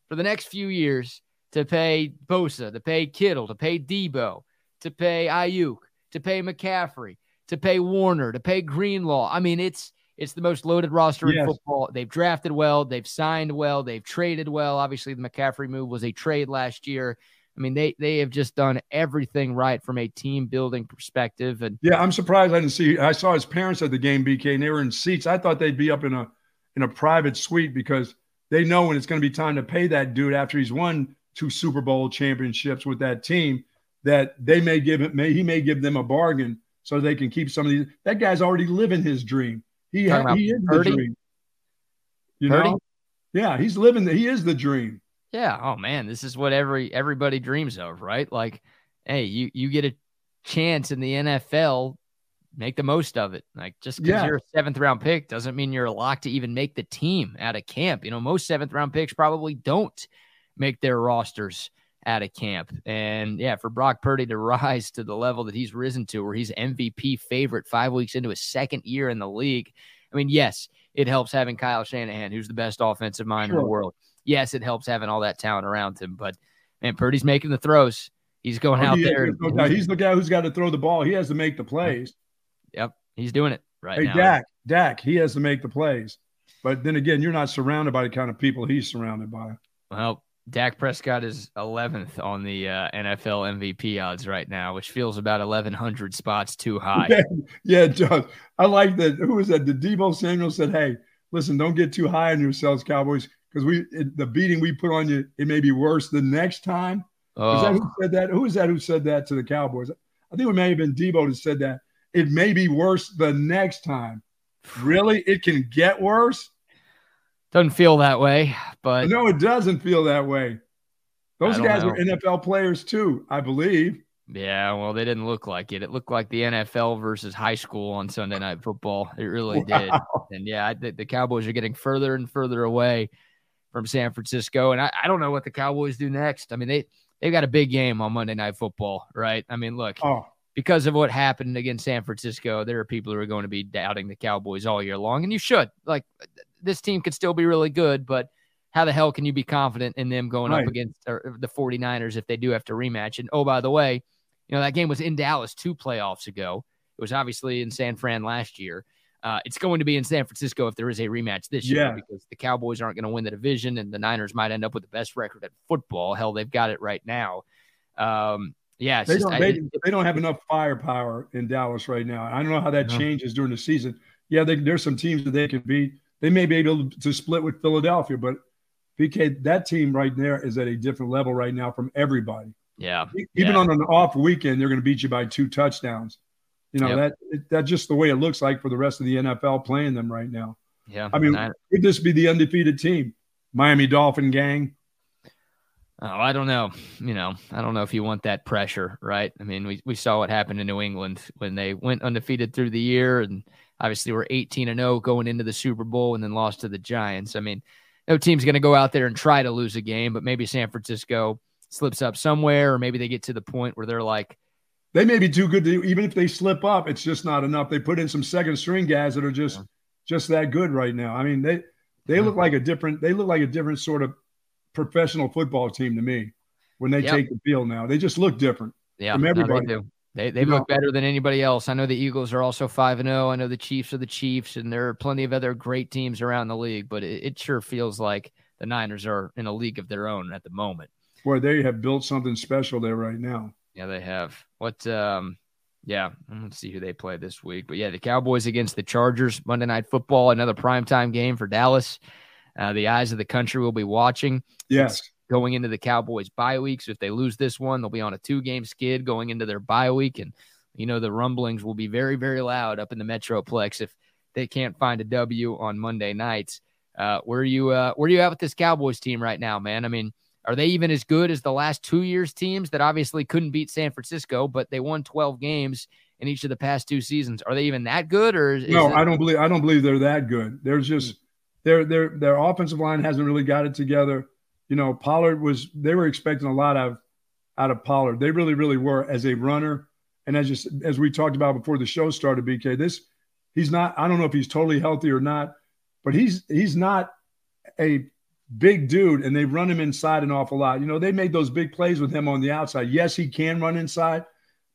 for the next few years to pay Bosa, to pay Kittle, to pay Deebo, to pay Aiyuk, to pay McCaffrey, to pay Warner, to pay Greenlaw. I mean, it's it's the most loaded roster yes. in football. They've drafted well, they've signed well, they've traded well. Obviously, the McCaffrey move was a trade last year. I mean, they they have just done everything right from a team building perspective. And yeah, I'm surprised I didn't see. I saw his parents at the game, BK, and they were in seats. I thought they'd be up in a in a private suite because they know when it's going to be time to pay that dude after he's won two Super Bowl championships with that team that they may give it. May he may give them a bargain so they can keep some of these. That guy's already living his dream. He, ha- he is Purdy? the dream. You Purdy? know? Yeah, he's living the, he is the dream. Yeah. Oh man, this is what every everybody dreams of, right? Like, hey, you you get a chance in the NFL, make the most of it. Like just because yeah. you're a seventh round pick doesn't mean you're a lock to even make the team out of camp. You know, most seventh round picks probably don't make their rosters out of camp. And yeah, for Brock Purdy to rise to the level that he's risen to, where he's MVP favorite five weeks into his second year in the league. I mean, yes, it helps having Kyle Shanahan, who's the best offensive mind sure. in the world. Yes, it helps having all that talent around him. But man, Purdy's making the throws. He's going oh, out he there. No he's the guy who's got to throw the ball. He has to make the plays. Yep, he's doing it right hey, now. Dak, Dak, he has to make the plays. But then again, you're not surrounded by the kind of people he's surrounded by. Well, Dak Prescott is 11th on the uh, NFL MVP odds right now, which feels about 1,100 spots too high. Yeah, yeah John. I like that. Who was that? The Deebo Samuel said, "Hey, listen, don't get too high on yourselves, Cowboys, because we it, the beating we put on you, it may be worse the next time." Oh. Is that who said that? Who is that who said that to the Cowboys? I think it may have been Deebo that said that. It may be worse the next time. Really, it can get worse. Doesn't feel that way, but no, it doesn't feel that way. Those guys know. are NFL players too, I believe. Yeah, well, they didn't look like it. It looked like the NFL versus high school on Sunday Night Football. It really wow. did. And yeah, the, the, Cowboys are getting further and further away from San Francisco. And I, I, don't know what the Cowboys do next. I mean, they they've got a big game on Monday Night Football, right? I mean, look, oh. because of what happened against San Francisco, there are people who are going to be doubting the Cowboys all year long, and you should. Like, this team could still be really good, but how the hell can you be confident in them going right. up against the 49ers if they do have to rematch? And oh, by the way, you know, that game was in Dallas two playoffs ago. It was obviously in San Fran last year. Uh, it's going to be in San Francisco if there is a rematch this Yeah. year because the Cowboys aren't going to win the division and the Niners might end up with the best record at football. Hell, they've got it right now. Um, yeah, They just, don't, I- they, they don't have enough firepower in Dallas right now. I don't know how that No. changes during the season. Yeah, they, there's some teams that they can beat. They may be able to split with Philadelphia, but BK, that team right there is at a different level right now from everybody. yeah, Even yeah. on an off weekend, they're going to beat you by two touchdowns. You know Yep. that it, that's just the way it looks like for the rest of the NFL playing them right now. yeah. I mean, I- could this be the undefeated team? Miami Dolphin gang. Oh, I don't know. You know, I don't know if you want that pressure, right? I mean, we, we saw what happened in New England when they went undefeated through the year and obviously were 18 and 0 going into the Super Bowl and then lost to the Giants. I mean, no team's going to go out there and try to lose a game, but maybe San Francisco slips up somewhere or maybe they get to the point where they're like, They may be too good to even if they slip up, it's just not enough. They put in some second string guys that are just Yeah. just that good right now. I mean, they they Yeah. look like a different they look like a different sort of professional football team to me when they Yep. take the field now. They just look different. yeah, From no, everybody. do. They, they look better than anybody else. I know the Eagles are also 5 and 0. I know the Chiefs are the Chiefs, and there are plenty of other great teams around the league, but it, it sure feels like the Niners are in a league of their own at the moment. Boy, they have built something special there right now. Yeah, they have. What um yeah, let's see who they play this week. But yeah, the Cowboys against the Chargers, Monday night football, another primetime game for Dallas. Uh, the eyes of the country will be watching Yes. Going into the Cowboys bye week. So if they lose this one, they'll be on a two game skid going into their bye week. And you know the rumblings will be very, very loud up in the Metroplex if they can't find a W on Monday nights. Uh, where are you uh, where are you at with this Cowboys team right now, man? I mean, are they even as good as the last two years teams that obviously couldn't beat San Francisco, but they won 12 games in each of the past two seasons? Are they even that good or is, No, it- I don't believe I don't believe they're that good. There's just their their their offensive line hasn't really got it together. You know, Pollard was they were expecting a lot of out of Pollard. They really, really were as a runner. And as just as we talked about before the show started, BK, this he's not, I don't know if he's totally healthy or not, but he's he's not a big dude and they run him inside an awful lot. You know, they made those big plays with him on the outside. Yes, he can run inside,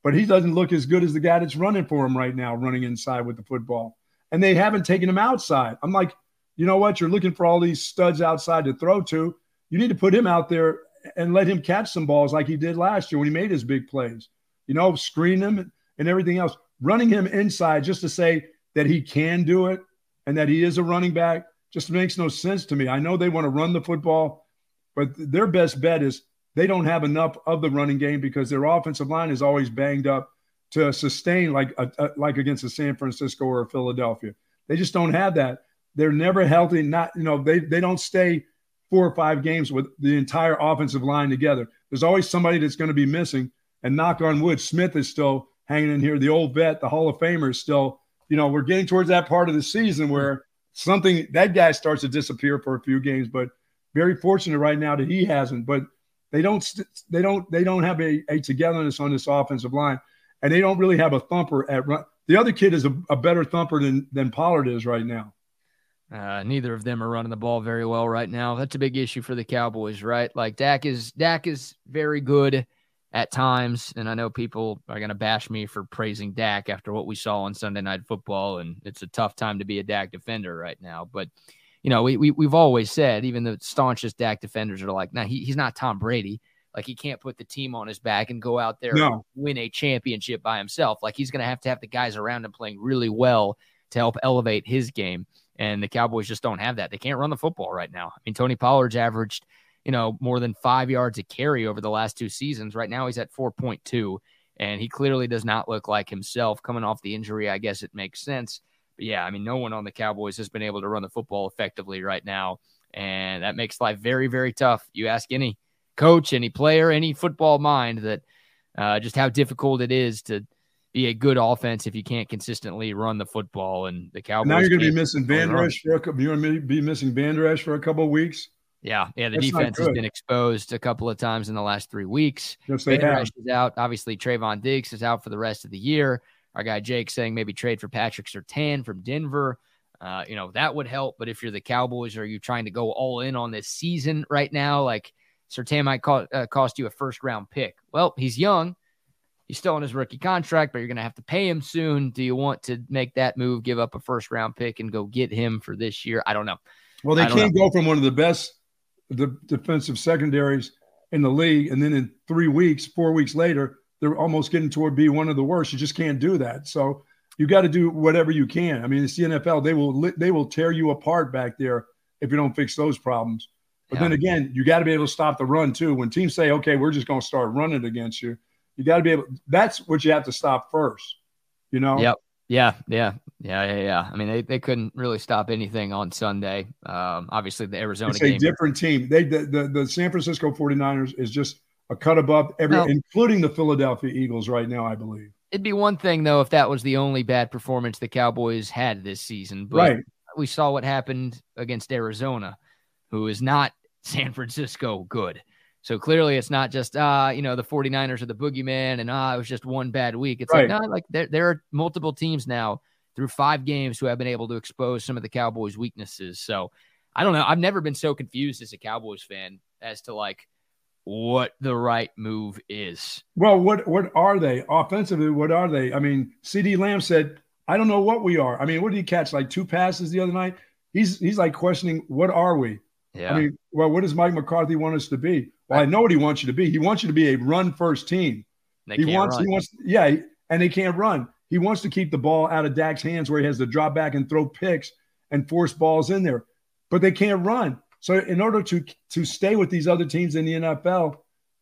but he doesn't look as good as the guy that's running for him right now, running inside with the football. And they haven't taken him outside. I'm like, you know what? You're looking for all these studs outside to throw to. You need to put him out there and let him catch some balls like he did last year when he made his big plays. You know, screen him and everything else. Running him inside just to say that he can do it and that he is a running back just makes no sense to me. I know they want to run the football, but their best bet is they don't have enough of the running game because their offensive line is always banged up to sustain like a, a, like against a San Francisco or Philadelphia. They just don't have that. They're never healthy. Not you know they they don't stay four or five games with the entire offensive line together. There's always somebody that's going to be missing. And knock on wood, Smith is still hanging in here. The old vet, the Hall of Famer, is still. You know, we're getting towards that part of the season where something that guy starts to disappear for a few games. But very fortunate right now that he hasn't. But they don't they don't they don't have a, a togetherness on this offensive line, and they don't really have a thumper at run. The other kid is a, a better thumper than than Pollard is right now. Uh, neither of them are running the ball very well right now. That's a big issue for the Cowboys, right? Like Dak is Dak is very good at times, and I know people are going to bash me for praising Dak after what we saw on Sunday Night Football, and it's a tough time to be a Dak defender right now. But you know, we, we we've always said, even the staunchest Dak defenders are like, nah, he, he's not Tom Brady. Like he can't put the team on his back and go out there No. and win a championship by himself. Like he's going to have to have the guys around him playing really well to help elevate his game. And the Cowboys just don't have that. They can't run the football right now. I mean, Tony Pollard's averaged, you know, more than five yards a carry over the last two seasons. Right now, he's at 4.2, and he clearly does not look like himself. Coming off the injury, I guess it makes sense. But yeah, I mean, no one on the Cowboys has been able to run the football effectively right now. And that makes life very, very tough. You ask any coach, any player, any football mind that uh, just how difficult it is to be a good offense if you can't consistently run the football. And the Cowboys now you're going to be missing Van run. For a couple. You're going to be missing Vander Esch for a couple of weeks. Yeah, yeah. The That's defense has been exposed a couple of times in the last three weeks. Yes, Van. Is out. Obviously, Trevon Diggs is out for the rest of the year. Our guy Jake saying maybe trade for Patrick Surtain from Denver. Uh, you know that would help. But if you're the Cowboys, are you trying to go all in on this season right now? Like Surtain might co- uh, cost you a first round pick. Well, he's young. He's still on his rookie contract, but you're going to have to pay him soon. Do you want to make that move, give up a first round pick, and go get him for this year? I don't know. Well, they can't know. go from one of the best the defensive secondaries in the league, and then in three weeks, four weeks later, they're almost getting toward be one of the worst. You just can't do that. So you got to do whatever you can. I mean, it's the NFL; they will they will tear you apart back there if you don't fix those problems. But yeah. then again, you got to be able to stop the run too. When teams say, "Okay, we're just going to start running against you," you got to be able. That's what you have to stop first. You know. Yep. Yeah. Yeah. Yeah. Yeah. Yeah. I mean, they, they couldn't really stop anything on Sunday. Um, obviously, the Arizona it's game. a different team. They the, the, the San Francisco 49ers is just a cut above every, no. including the Philadelphia Eagles right now, I believe. It'd be one thing though if that was the only bad performance the Cowboys had this season, but right. we saw what happened against Arizona, who is not San Francisco good. So clearly it's not just uh, you know, the 49ers are the boogeyman and ah, uh, it was just one bad week. It's right. like no, like there, there are multiple teams now through five games who have been able to expose some of the Cowboys' weaknesses. So I don't know. I've never been so confused as a Cowboys fan as to like what the right move is. Well, what what are they offensively? What are they? I mean, CeeDee Lamb said, "I don't know what we are." I mean, what did he catch? Like two passes the other night. He's he's like questioning, "What are we?" Yeah. I mean, well, what does Mike McCarthy want us to be? Well, I know what he wants you to be. He wants you to be a run first team. They he wants run. he wants yeah, and they can't run. He wants to keep the ball out of Dak's hands where he has to drop back and throw picks and force balls in there. But they can't run. So in order to to stay with these other teams in the NFL,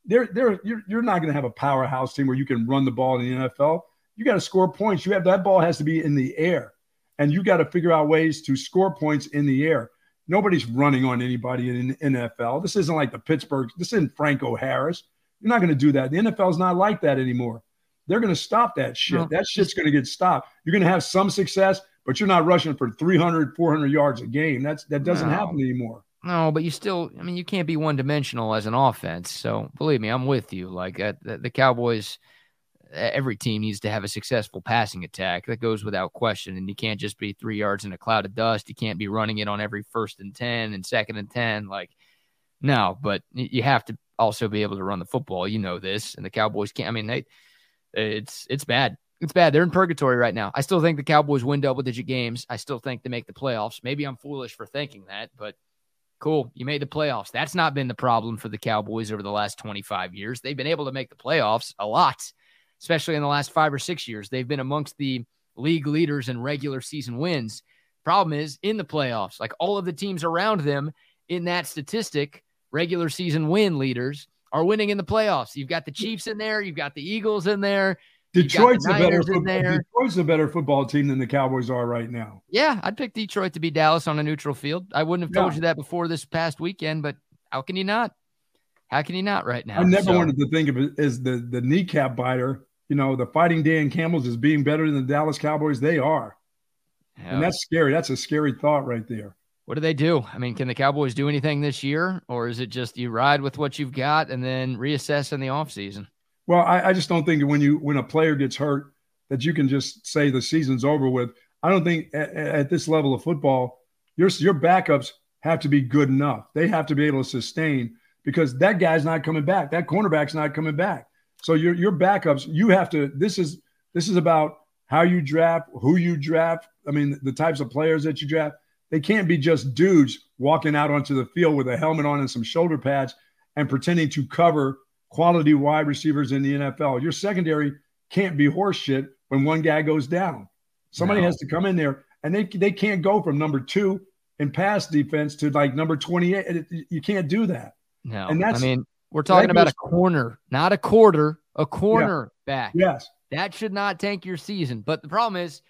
they're, they're, you're, you're not going to have a powerhouse team where you can run the ball in the NFL. You got to score points. You have that ball has to be in the air, and you got to figure out ways to score points in the air. Nobody's running on anybody in the NFL. This isn't like the Pittsburgh. This isn't Franco Harris. You're not going to do that. The NFL is not like that anymore. They're going to stop that shit. No. That shit's going to get stopped. You're going to have some success, but you're not rushing for 300, 400 yards a game. That's that doesn't no. happen anymore. No, but you still, I mean, you can't be one dimensional as an offense. So believe me, I'm with you. Like uh, the, the Cowboys, every team needs to have a successful passing attack. That goes without question. And you can't just be three yards in a cloud of dust. You can't be running it on every first and 10 and second and 10. Like, no, but you have to also be able to run the football. You know this. And the Cowboys can't, I mean, they, it's, it's bad. It's bad. They're in purgatory right now. I still think the Cowboys win double digit games. I still think they make the playoffs. Maybe I'm foolish for thinking that, but Cool. You made the playoffs. That's not been the problem for the Cowboys over the last 25 years. They've been able to make the playoffs a lot, especially in the last five or six years. They've been amongst the league leaders in regular season wins. Problem is, in the playoffs, like all of the teams around them in that statistic, regular season win leaders are winning in the playoffs. You've got the Chiefs in there, you've got the Eagles in there, Detroit's a better football, Detroit's a better football team than the Cowboys are right now. Yeah, I'd pick Detroit to be Dallas on a neutral field. I wouldn't have told yeah. you that before this past weekend, but how can you not? How can you not right now? I never so, wanted to think of it as the the kneecap biter. You know, the Fighting Dan Campbells as being better than the Dallas Cowboys. They are, and that's scary. That's a scary thought right there. What do they do? I mean, can the Cowboys do anything this year, or is it just you ride with what you've got and then reassess in the offseason? Well, I, I just don't think when you when a player gets hurt that you can just say the season's over with. I don't think at, at this level of football, your your backups have to be good enough. They have to be able to sustain because that guy's not coming back. That cornerback's not coming back. So your your backups, you have to. This is this is about how you draft, who you draft. I mean, the types of players that you draft. They can't be just dudes walking out onto the field with a helmet on and some shoulder pads and pretending to cover quality wide receivers in the NFL. Your secondary can't be horseshit when one guy goes down. Somebody no. has to come in there, and they they can't go from number two in pass defense to like number twenty eight. You can't do that. No, and that's I mean we're talking about a corner, not a quarter, a corner yeah. back. Yes, that should not tank your season. But the problem is.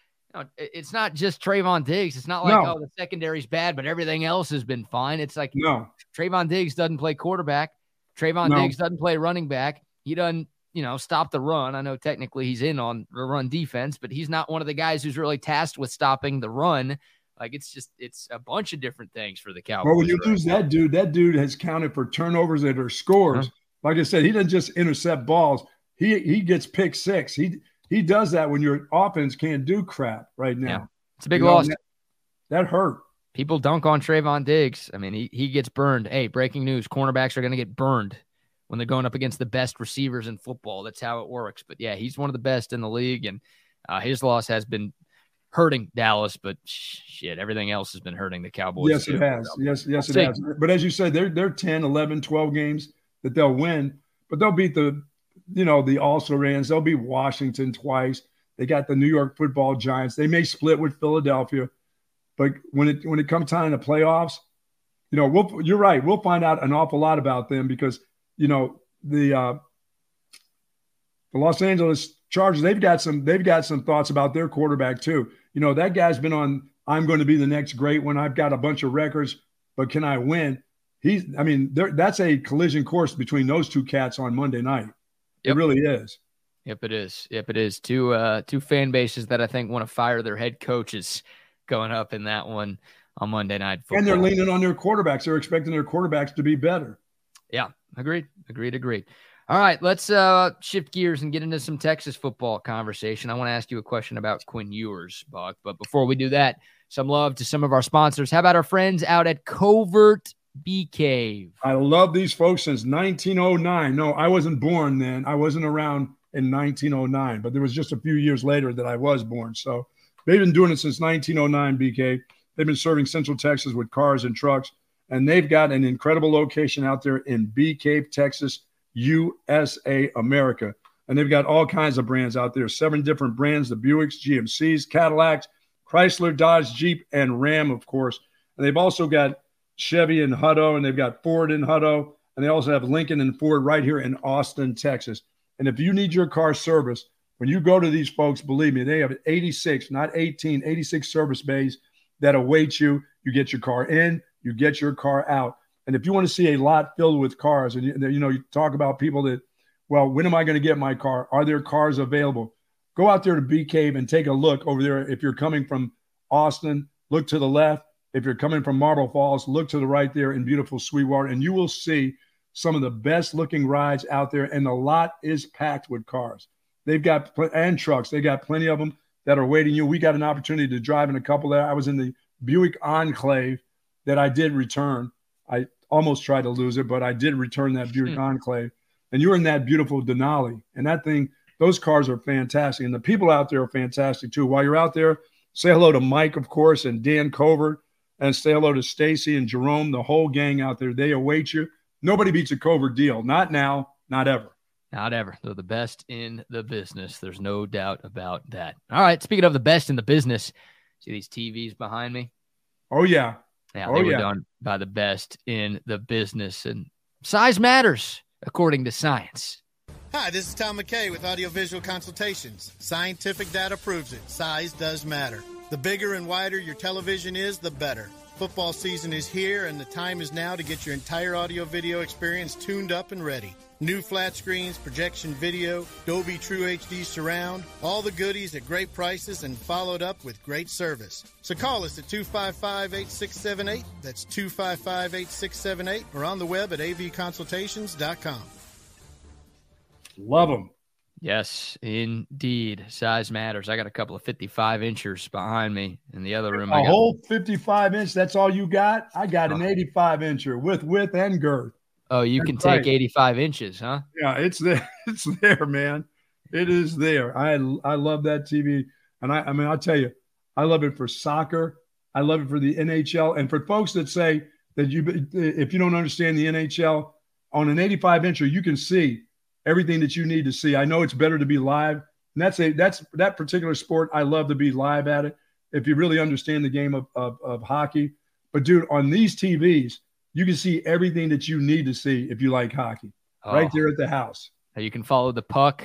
it's not just Trevon Diggs. It's not like no. oh the secondary's bad, but everything else has been fine. It's like no Trevon Diggs doesn't play quarterback. Trevon no. Diggs doesn't play running back. He doesn't, you know, stop the run. I know technically he's in on the run defense, but he's not one of the guys who's really tasked with stopping the run. Like it's just it's a bunch of different things for the Cowboys. Well, when you right lose now. that dude, that dude has counted for turnovers that are scores. Uh-huh. Like I said, he doesn't just intercept balls. He he gets pick six. He he does that when your offense can't do crap right now. Yeah. It's a big you loss. Know, that, that hurt people dunk on Trevon Diggs. I mean, he, he gets burned. Hey, breaking news: cornerbacks are going to get burned when they're going up against the best receivers in football. That's how it works. But yeah, he's one of the best in the league, and uh, his loss has been hurting Dallas, but shit, everything else has been hurting the Cowboys. Yes, too. it has. Yes, yes, it has. But as you said, they're they're 10, 11, 12 games that they'll win, but they'll beat the you know the also rans. They'll beat Washington twice. They got the New York Football Giants. They may split with Philadelphia, but when it when it comes time to playoffs, you know, we'll, you're right. We'll find out an awful lot about them because you know the uh, the Los Angeles Chargers. They've got some they've got some thoughts about their quarterback too you know, that guy's been on, I'm going to be the next great one. I've got a bunch of records, but can I win? He's, I mean, that's a collision course between those two cats on Monday night. Yep. It really is. Yep, it is. Yep, it is. Two uh two fan bases that I think want to fire their head coaches going up in that one on Monday night. Football. And they're leaning on their quarterbacks. They're expecting their quarterbacks to be better. Yeah, agreed. Agreed. Agreed. All right, let's uh, shift gears and get into some Texas football conversation. I want to ask you a question about Quinn Ewers, Buck. But before we do that, some love to some of our sponsors. How about our friends out at Covert Bee Cave? I love these folks since 1909. No, I wasn't born then. I wasn't around in 1909, but there was just a few years later that I was born. So they've been doing it since 1909, BK. They've been serving Central Texas with cars and trucks, and they've got an incredible location out there in Bee Cave, Texas USA America. And they've got all kinds of brands out there seven different brands the Buicks, GMCs, Cadillacs, Chrysler, Dodge, Jeep, and Ram, of course. And they've also got Chevy and Hutto, and they've got Ford and Hutto, and they also have Lincoln and Ford right here in Austin, Texas. And if you need your car service, when you go to these folks, believe me, they have 86, not 18, 86 service bays that await you. You get your car in, you get your car out. And if you want to see a lot filled with cars, and you, you know, you talk about people that, well, when am I going to get my car? Are there cars available? Go out there to Bee Cave and take a look over there. If you're coming from Austin, look to the left. If you're coming from Marble Falls, look to the right there in beautiful Sweetwater, and you will see some of the best looking rides out there. And the lot is packed with cars. They've got and trucks. They got plenty of them that are waiting you. We got an opportunity to drive in a couple there. I was in the Buick Enclave that I did return. I almost tried to lose it, but I did return that Buick hmm. Enclave. And you were in that beautiful Denali. And that thing, those cars are fantastic. And the people out there are fantastic too. While you're out there, say hello to Mike, of course, and Dan Covert, and say hello to Stacy and Jerome, the whole gang out there. They await you. Nobody beats a Covert deal. Not now, not ever. Not ever. They're the best in the business. There's no doubt about that. All right. Speaking of the best in the business, see these TVs behind me? Oh, yeah. Yeah, oh, they were yeah. done by the best in the business, and size matters according to science. Hi, this is Tom McKay with Audiovisual Consultations. Scientific data proves it. Size does matter. The bigger and wider your television is, the better. Football season is here, and the time is now to get your entire audio video experience tuned up and ready. New flat screens, projection video, Dolby True HD surround, all the goodies at great prices and followed up with great service. So call us at 255 8678. That's 255 8678 or on the web at avconsultations.com. Love them. Yes, indeed. Size matters. I got a couple of 55 inches behind me in the other room. A whole 55 inch. That's all you got? I got an uh-huh. 85 incher with width and girth. Oh, you that's can take right. 85 inches, huh? Yeah, it's there. It's there, man. It is there. I I love that TV. And I, I mean, I'll tell you, I love it for soccer. I love it for the NHL. And for folks that say that you, if you don't understand the NHL, on an 85 incher, you can see everything that you need to see. I know it's better to be live. And that's a that's that particular sport. I love to be live at it. If you really understand the game of, of, of hockey. But dude, on these TVs, you can see everything that you need to see if you like hockey. Oh. Right there at the house. You can follow the puck.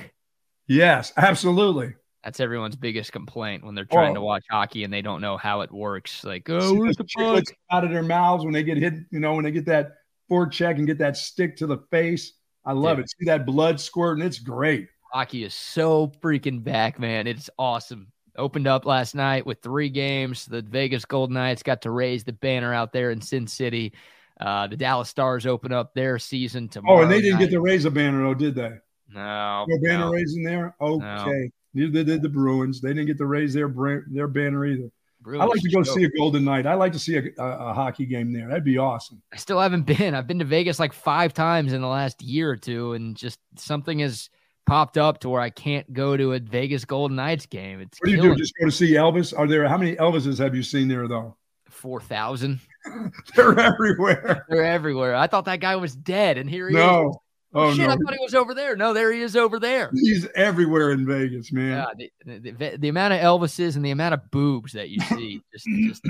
Yes, absolutely. That's everyone's biggest complaint when they're oh. trying oh. to watch hockey and they don't know how it works. Like, oh, where's the puck? Out of their mouths when they get hit, you know, when they get that forecheck and get that stick to the face. I love Dude. it. See that blood squirting? It's great. Hockey is so freaking back, man. It's awesome. Opened up last night with three games. The Vegas Golden Knights got to raise the banner out there in Sin City. Uh, the Dallas Stars open up their season tomorrow. Oh, and they didn't night. get to raise a banner, though, did they? No. No banner no. raising there? Okay. No. Neither did the Bruins. They didn't get to raise their their banner either. Really I like to go stoked. see a Golden Knight. I like to see a, a, a hockey game there. That'd be awesome. I still haven't been. I've been to Vegas like five times in the last year or two, and just something has popped up to where I can't go to a Vegas Golden Knights game. It's What do you killing do? Just go to see Elvis? Are there how many Elvises have you seen there though? four thousand. They're everywhere. They're everywhere. I thought that guy was dead, and here he is. No. Oh Shit, no. I thought he was over there. No, there he is over there. He's everywhere in Vegas, man. Yeah, the, the, the, amount of Elvises and the amount of boobs that you see, just, just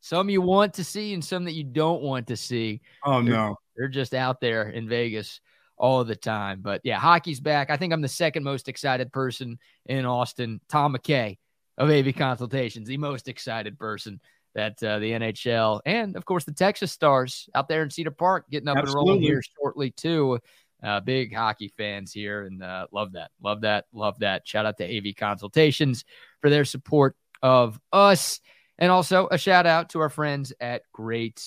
some you want to see and some that you don't want to see. Oh no. They're just out there in Vegas all the time. But yeah, hockey's back. I think I'm the second most excited person in Austin. Tom McKay of AV Consultations, the most excited person that uh, the NHL and of course the Texas Stars out there in Cedar Park getting up and rolling here shortly too. Uh, big hockey fans here and uh, love that, love that, love that. Shout out to AV Consultations for their support of us, and also a shout out to our friends at Great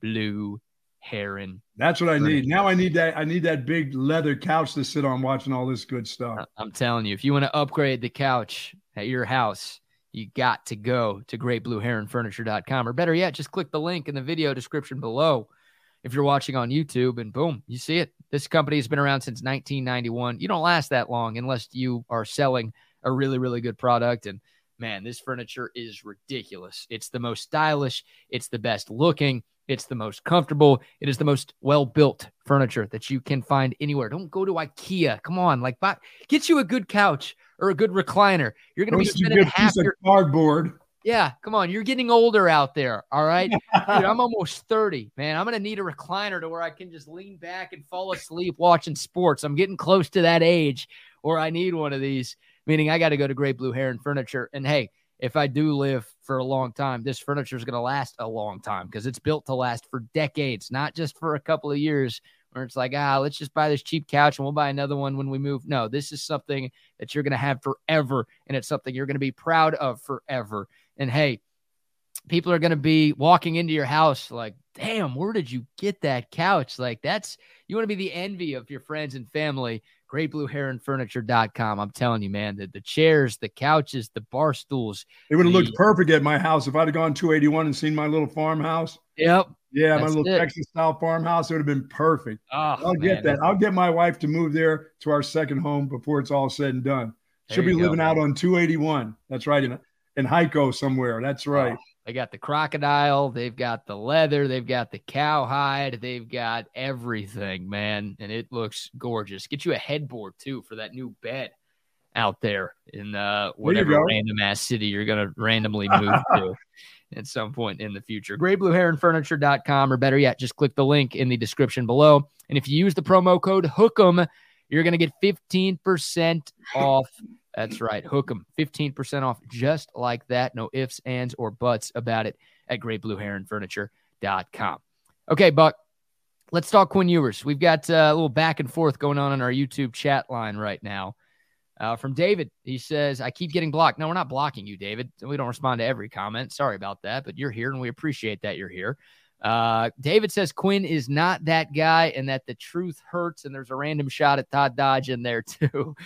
Blue Heron That's what I need. Now I need that I need that big leather couch to sit on watching all this good stuff. I'm telling you, if you want to upgrade the couch at your house, you got to go to greatblueheronfurniture.com or better yet, just click the link in the video description below if you're watching on YouTube and boom, you see it. This company has been around since 1991. You don't last that long unless you are selling a really, really good product. And man, this furniture is ridiculous. It's the most stylish, it's the best looking, it's the most comfortable, it is the most well built furniture that you can find anywhere. Don't go to IKEA. Come on, like, buy, get you a good couch or a good recliner. You're going to be get you a spending half your cardboard. Yeah, come on. You're getting older out there. All right. Dude, I'm almost 30, man. I'm going to need a recliner to where I can just lean back and fall asleep watching sports. I'm getting close to that age where I need one of these, meaning I got to go to Great Blue Heron Furniture. And hey, if I do live for a long time, this furniture is going to last a long time because it's built to last for decades, not just for a couple of years where it's like, ah, let's just buy this cheap couch and we'll buy another one when we move. No, this is something that you're going to have forever. And it's something you're going to be proud of forever. And hey, people are going to be walking into your house like, damn, where did you get that couch? Like, that's you want to be the envy of your friends and family. GreatBlueHeronFurniture.com. I'm telling you, man, the, the chairs, the couches, the bar stools. It would have looked perfect at my house if I'd have gone 281 and seen my little farmhouse. Yep. Yeah, my little it. Texas style farmhouse. It would have been perfect. Oh, I'll man, get that. I'll get my wife to move there to our second home before it's all said and done. She'll be go, living out on 281. That's right. In Hico somewhere. That's right. They got the crocodile, they've got the leather, they've got the cowhide, they've got everything, man, and it looks gorgeous. Get you a headboard too for that new bed out there in uh whatever random ass city you're gonna randomly move to at some point in the future. GreatBlueHeronFurniture.com, or better yet, just click the link in the description below. And if you use the promo code HOOK'em, you're gonna get 15% off that's right. Hook them 15% off just like that. No ifs, ands, or buts about it at greatblueheronfurniture.com. Okay, Buck, let's talk Quinn Ewers. We've got uh, a little back and forth going on in our YouTube chat line right now. Uh, from David, he says, I keep getting blocked. No, we're not blocking you, David. We don't respond to every comment. Sorry about that, but you're here and we appreciate that you're here. Uh, David says Quinn is not that guy and that the truth hurts, and there's a random shot at Todd Dodge in there, too.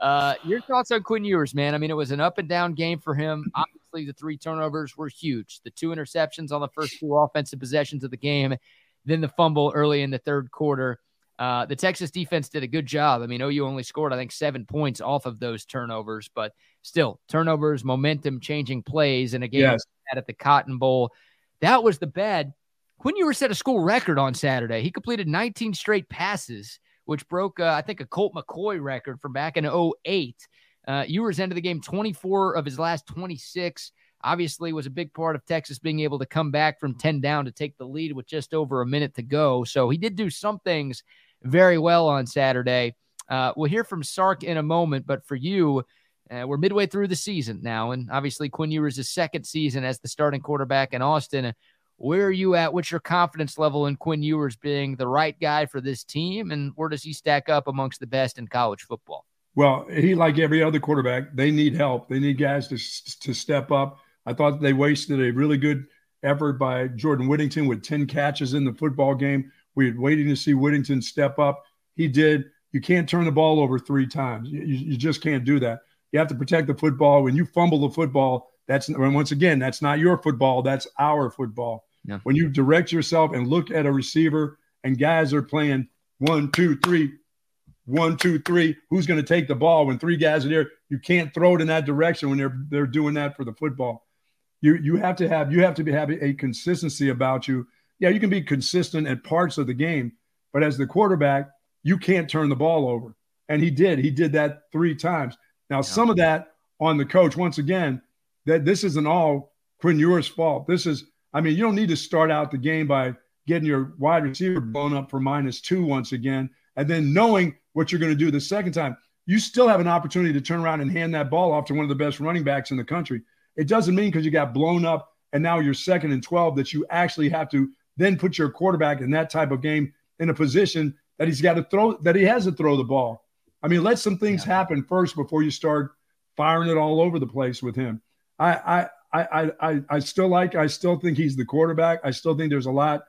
Uh, your thoughts on Quinn Ewers, man? I mean, it was an up and down game for him. Obviously, the three turnovers were huge. The two interceptions on the first two offensive possessions of the game, then the fumble early in the third quarter. Uh, the Texas defense did a good job. I mean, OU only scored, I think, seven points off of those turnovers, but still, turnovers, momentum changing plays in a game Yes. at the Cotton Bowl. That was the bad. Quinn Ewers set a school record on Saturday. He completed 19 straight passes which broke, uh, I think, a Colt McCoy record from back in 08. Uh, Ewers ended the game 24 of his last 26. Obviously, was a big part of Texas being able to come back from 10 down to take the lead with just over a minute to go. So he did do some things very well on Saturday. Uh, we'll hear from Sark in a moment, but for you, uh, we're midway through the season now, and obviously Quinn Ewers' second season as the starting quarterback in Austin. Where are you at? What's your confidence level in Quinn Ewers being the right guy for this team? And where does he stack up amongst the best in college football? Well, he like every other quarterback, they need help. They need guys to to step up. I thought they wasted a really good effort by Jordan Whittington with 10 catches in the football game. We were waiting to see Whittington step up. He did. You can't turn the ball over three times. You, you just can't do that. You have to protect the football. When you fumble the football, That's once again, that's not your football. That's our football. Yeah. When you direct yourself and look at a receiver and guys are playing one, two, three, one, two, three, who's going to take the ball when three guys are there? You can't throw it in that direction when they're they're doing that for the football. You you have to have you have to be having a consistency about you. Yeah, you can be consistent at parts of the game, but as the quarterback, you can't turn the ball over. And he did. He did that three times. Now, yeah. some of that on the coach. Once again, that this isn't all Quinn Ewers' fault. This is, I mean, you don't need to start out the game by getting your wide receiver blown up for minus two once again, and then knowing what you're going to do the second time. You still have an opportunity to turn around and hand that ball off to one of the best running backs in the country. It doesn't mean because you got blown up and now you're second and 12 that you actually have to then put your quarterback in that type of game in a position that he's got to throw, that he has to throw the ball. I mean, let some things yeah. happen first before you start firing it all over the place with him. I, I, I, I, I still like, I still think he's the quarterback. I still think there's a lot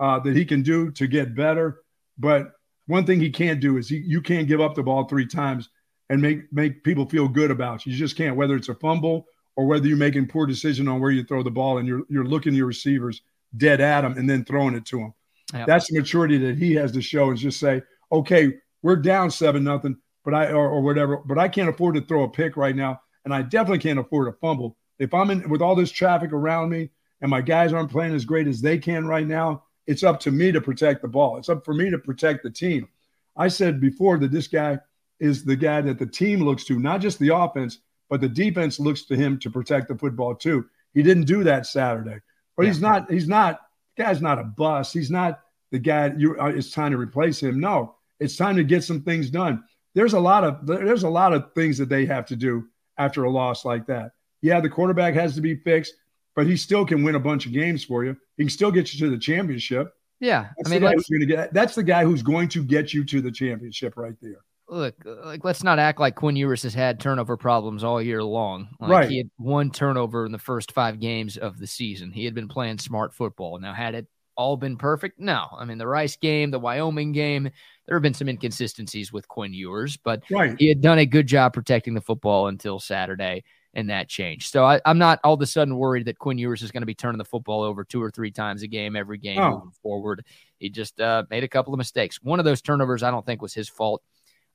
uh, that he can do to get better. But one thing he can't do is he, you can't give up the ball three times and make make people feel good about you. You just can't, whether it's a fumble or whether you're making poor decision on where you throw the ball and you're you're looking your receivers dead at them and then throwing it to them. Yep. That's the maturity that he has to show is just say, okay, we're down seven nothing, but I or, or whatever, but I can't afford to throw a pick right now, and I definitely can't afford a fumble. If I'm in with all this traffic around me and my guys aren't playing as great as they can right now, it's up to me to protect the ball. It's up for me to protect the team. I said before that this guy is the guy that the team looks to, not just the offense, but the defense looks to him to protect the football too. He didn't do that Saturday, but yeah. he's not. He's not. Guy's not a bust. He's not the guy. You. Uh, it's time to replace him. No, it's time to get some things done. There's a lot of there's a lot of things that they have to do after a loss like that. Yeah, the quarterback has to be fixed, but he still can win a bunch of games for you. He can still get you to the championship. Yeah, that's I mean, the get, that's the guy who's going to get you to the championship right there. Look, like let's not act like Quinn Ewers has had turnover problems all year long. Like, right, he had one turnover in the first five games of the season. He had been playing smart football. Now, had it all been perfect? No. I mean, the Rice game, the Wyoming game, there have been some inconsistencies with Quinn Ewers, but right. he had done a good job protecting the football until Saturday, and that changed. So I, am not all of a sudden worried that Quinn Ewers is going to be turning the football over two or three times a game every game oh. moving forward. He just uh, made a couple of mistakes. One of those turnovers I don't think was his fault.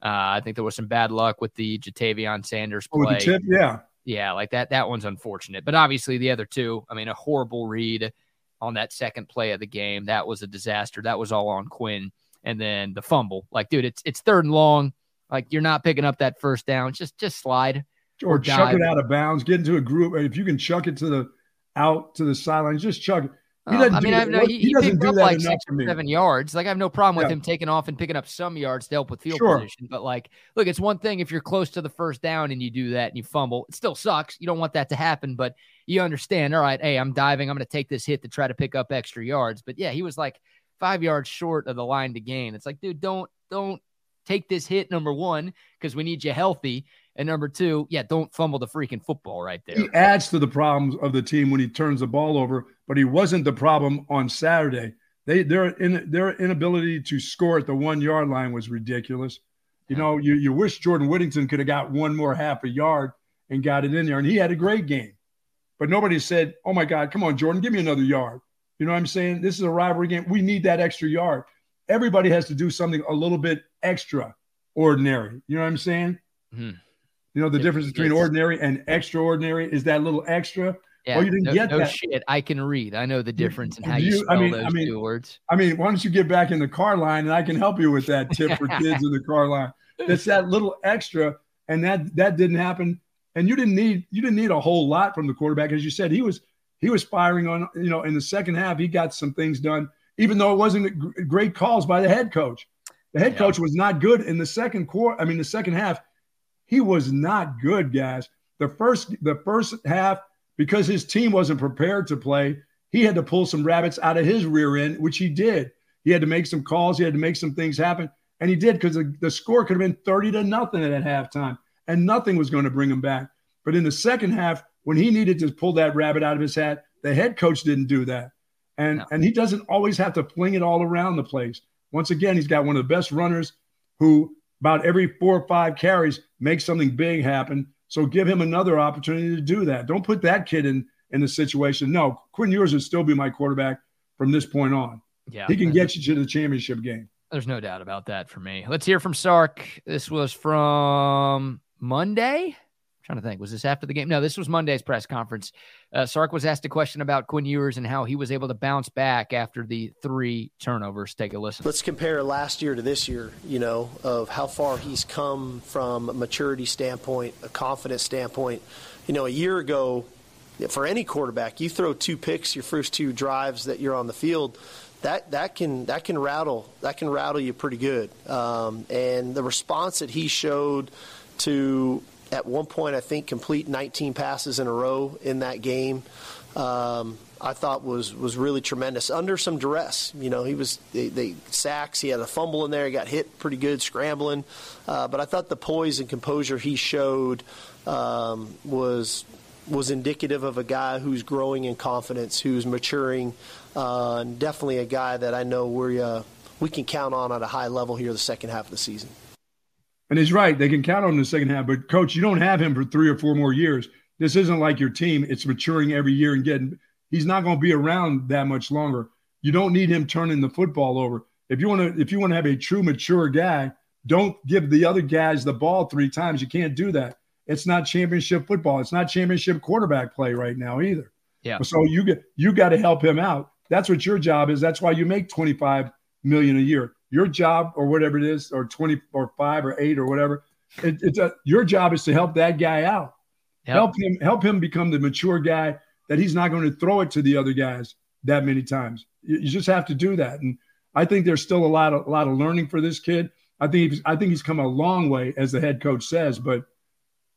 Uh, I think there was some bad luck with the Ja'Tavion Sanders oh, play. Oh, tip, yeah. Yeah, like that. That one's unfortunate. But obviously, the other two, I mean, a horrible read on that second play of the game. That was a disaster. That was all on Quinn. And then the fumble. Like, dude, it's it's third and long. Like you're not picking up that first down. Just just slide. Or, or chuck it out of bounds. Get into a group. If you can chuck it to the out to the sidelines, just chuck it. He oh, doesn't I mean, I no, he, he, he doesn't do that like six or seven yards. Like I have no problem with yeah. him taking off and picking up some yards to help with field sure. position. But like, look, it's one thing if you're close to the first down and you do that and you fumble. It still sucks. You don't want that to happen, but you understand. All right, hey, I'm diving. I'm going to take this hit to try to pick up extra yards. But yeah, he was like five yards short of the line to gain. It's like, dude, don't don't take this hit. Number one, because we need you healthy. And number two, yeah, don't fumble the freaking football right there. He adds to the problems of the team when he turns the ball over, but he wasn't the problem on Saturday. They their in, their inability to score at the one yard line was ridiculous. You know, you you wish Jordan Whittington could have got one more half a yard and got it in there, and he had a great game. But nobody said, "Oh my God, come on, Jordan, give me another yard." You know what I'm saying? This is a rivalry game. We need that extra yard. Everybody has to do something a little bit extra ordinary. You know what I'm saying? Mm-hmm. You know the difference between ordinary and extraordinary is that little extra. Yeah, oh, you didn't no, get no that. shit. I can read. I know the difference in how you, you spell I mean, those I mean, two words. I mean, why don't you get back in the car line and I can help you with that tip for kids in the car line. That's that little extra, and that that didn't happen. And you didn't need you didn't need a whole lot from the quarterback, as you said. He was he was firing on you know in the second half. He got some things done, even though it wasn't great calls by the head coach. The head yeah. coach was not good in the second quarter. I mean, the second half he was not good, guys. The first the first half, because his team wasn't prepared to play, he had to pull some rabbits out of his rear end, which he did. He had to make some calls, he had to make some things happen, and he did because the, the score could have been 30 to nothing at halftime, and nothing was going to bring him back. But in the second half, when he needed to pull that rabbit out of his hat, the head coach didn't do that. And, no. and he doesn't always have to fling it all around the place. Once again, he's got one of the best runners who about every four or five carries make something big happen. So give him another opportunity to do that. Don't put that kid in in the situation. No, Quinn Ewers would still be my quarterback from this point on. Yeah. He can get you to the championship game. There's no doubt about that for me. Let's hear from Sark. This was from Monday trying to think, was this after the game? No, this was Monday's press conference. Uh, Sark was asked a question about Quinn Ewers and how he was able to bounce back after the three turnovers. Take a listen. Let's compare last year to this year, you know, of how far he's come from a maturity standpoint, a confidence standpoint. You know, a year ago, for any quarterback, you throw two picks your first two drives that you're on the field. That, that can that can rattle that can rattle you pretty good, um, and the response that he showed to at one point, I think, complete 19 passes in a row in that game. Um, I thought was was really tremendous under some duress. You know, he was they, they sacks. He had a fumble in there. He got hit pretty good scrambling, uh, but I thought the poise and composure he showed um, was was indicative of a guy who's growing in confidence, who's maturing, uh, and definitely a guy that I know we uh, we can count on at a high level here the second half of the season. And he's right. They can count on him in the second half. But, coach, you don't have him for three or four more years. This isn't like your team. It's maturing every year and getting – he's not going to be around that much longer. You don't need him turning the football over. If you want to if you want to have a true mature guy, don't give the other guys the ball three times. You can't do that. It's not championship football. It's not championship quarterback play right now either. Yeah. So you get you got to help him out. That's what your job is. That's why you make 25 million a year your job or whatever it is, or 20 or five or eight or whatever, it, it's a, your job is to help that guy out. Yep. Help him, help him become the mature guy that he's not going to throw it to the other guys that many times. You, you just have to do that. And I think there's still a lot of, a lot of learning for this kid. I think he's, I think he's come a long way, as the head coach says. But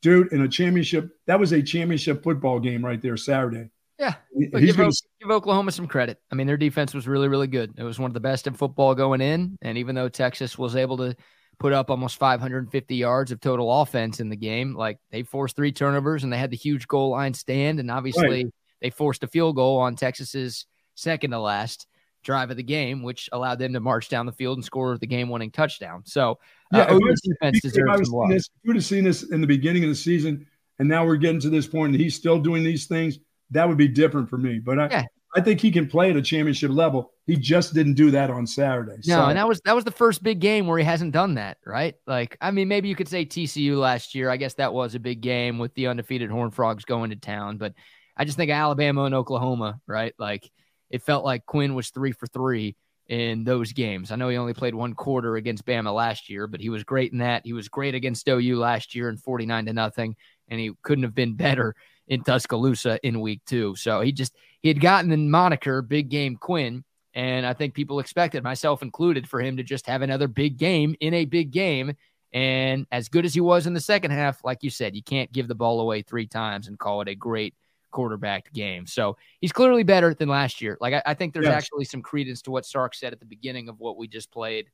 dude, in a championship, that was a championship football game right there Saturday. Yeah. Give, gonna... give, Oklahoma some credit. I mean, their defense was really, really good. It was one of the best in football going in. And even though Texas was able to put up almost 550 yards of total offense in the game, like they forced three turnovers and they had the huge goal line stand. And obviously, right. they forced a field goal on Texas's second to last drive of the game, which allowed them to march down the field and score the game winning touchdown. So, uh, yeah, defense deserves some This, if you would have seen this in the beginning of the season, and now we're getting to this point, and he's still doing these things that would be different for me. But I, yeah. I think he can play at a championship level. He just didn't do that on Saturday. No, so. and that was that was the first big game where he hasn't done that, right? Like, I mean, maybe you could say TCU last year. I guess that was a big game with the undefeated Horned Frogs going to town. But I just think Alabama and Oklahoma, right? Like, it felt like Quinn was three for three in those games. I know he only played one quarter against Bama last year, but he was great in that. He was great against OU last year in 49 to nothing, and he couldn't have been better in Tuscaloosa in week two. So he just he had gotten the moniker Big Game Quinn. And I think people expected, myself included, for him to just have another big game in a big game. And as good as he was in the second half, like you said, you can't give the ball away three times and call it a great quarterback game. So he's clearly better than last year. Like I, I think there's yes. actually some credence to what Sark said at the beginning of what we just played,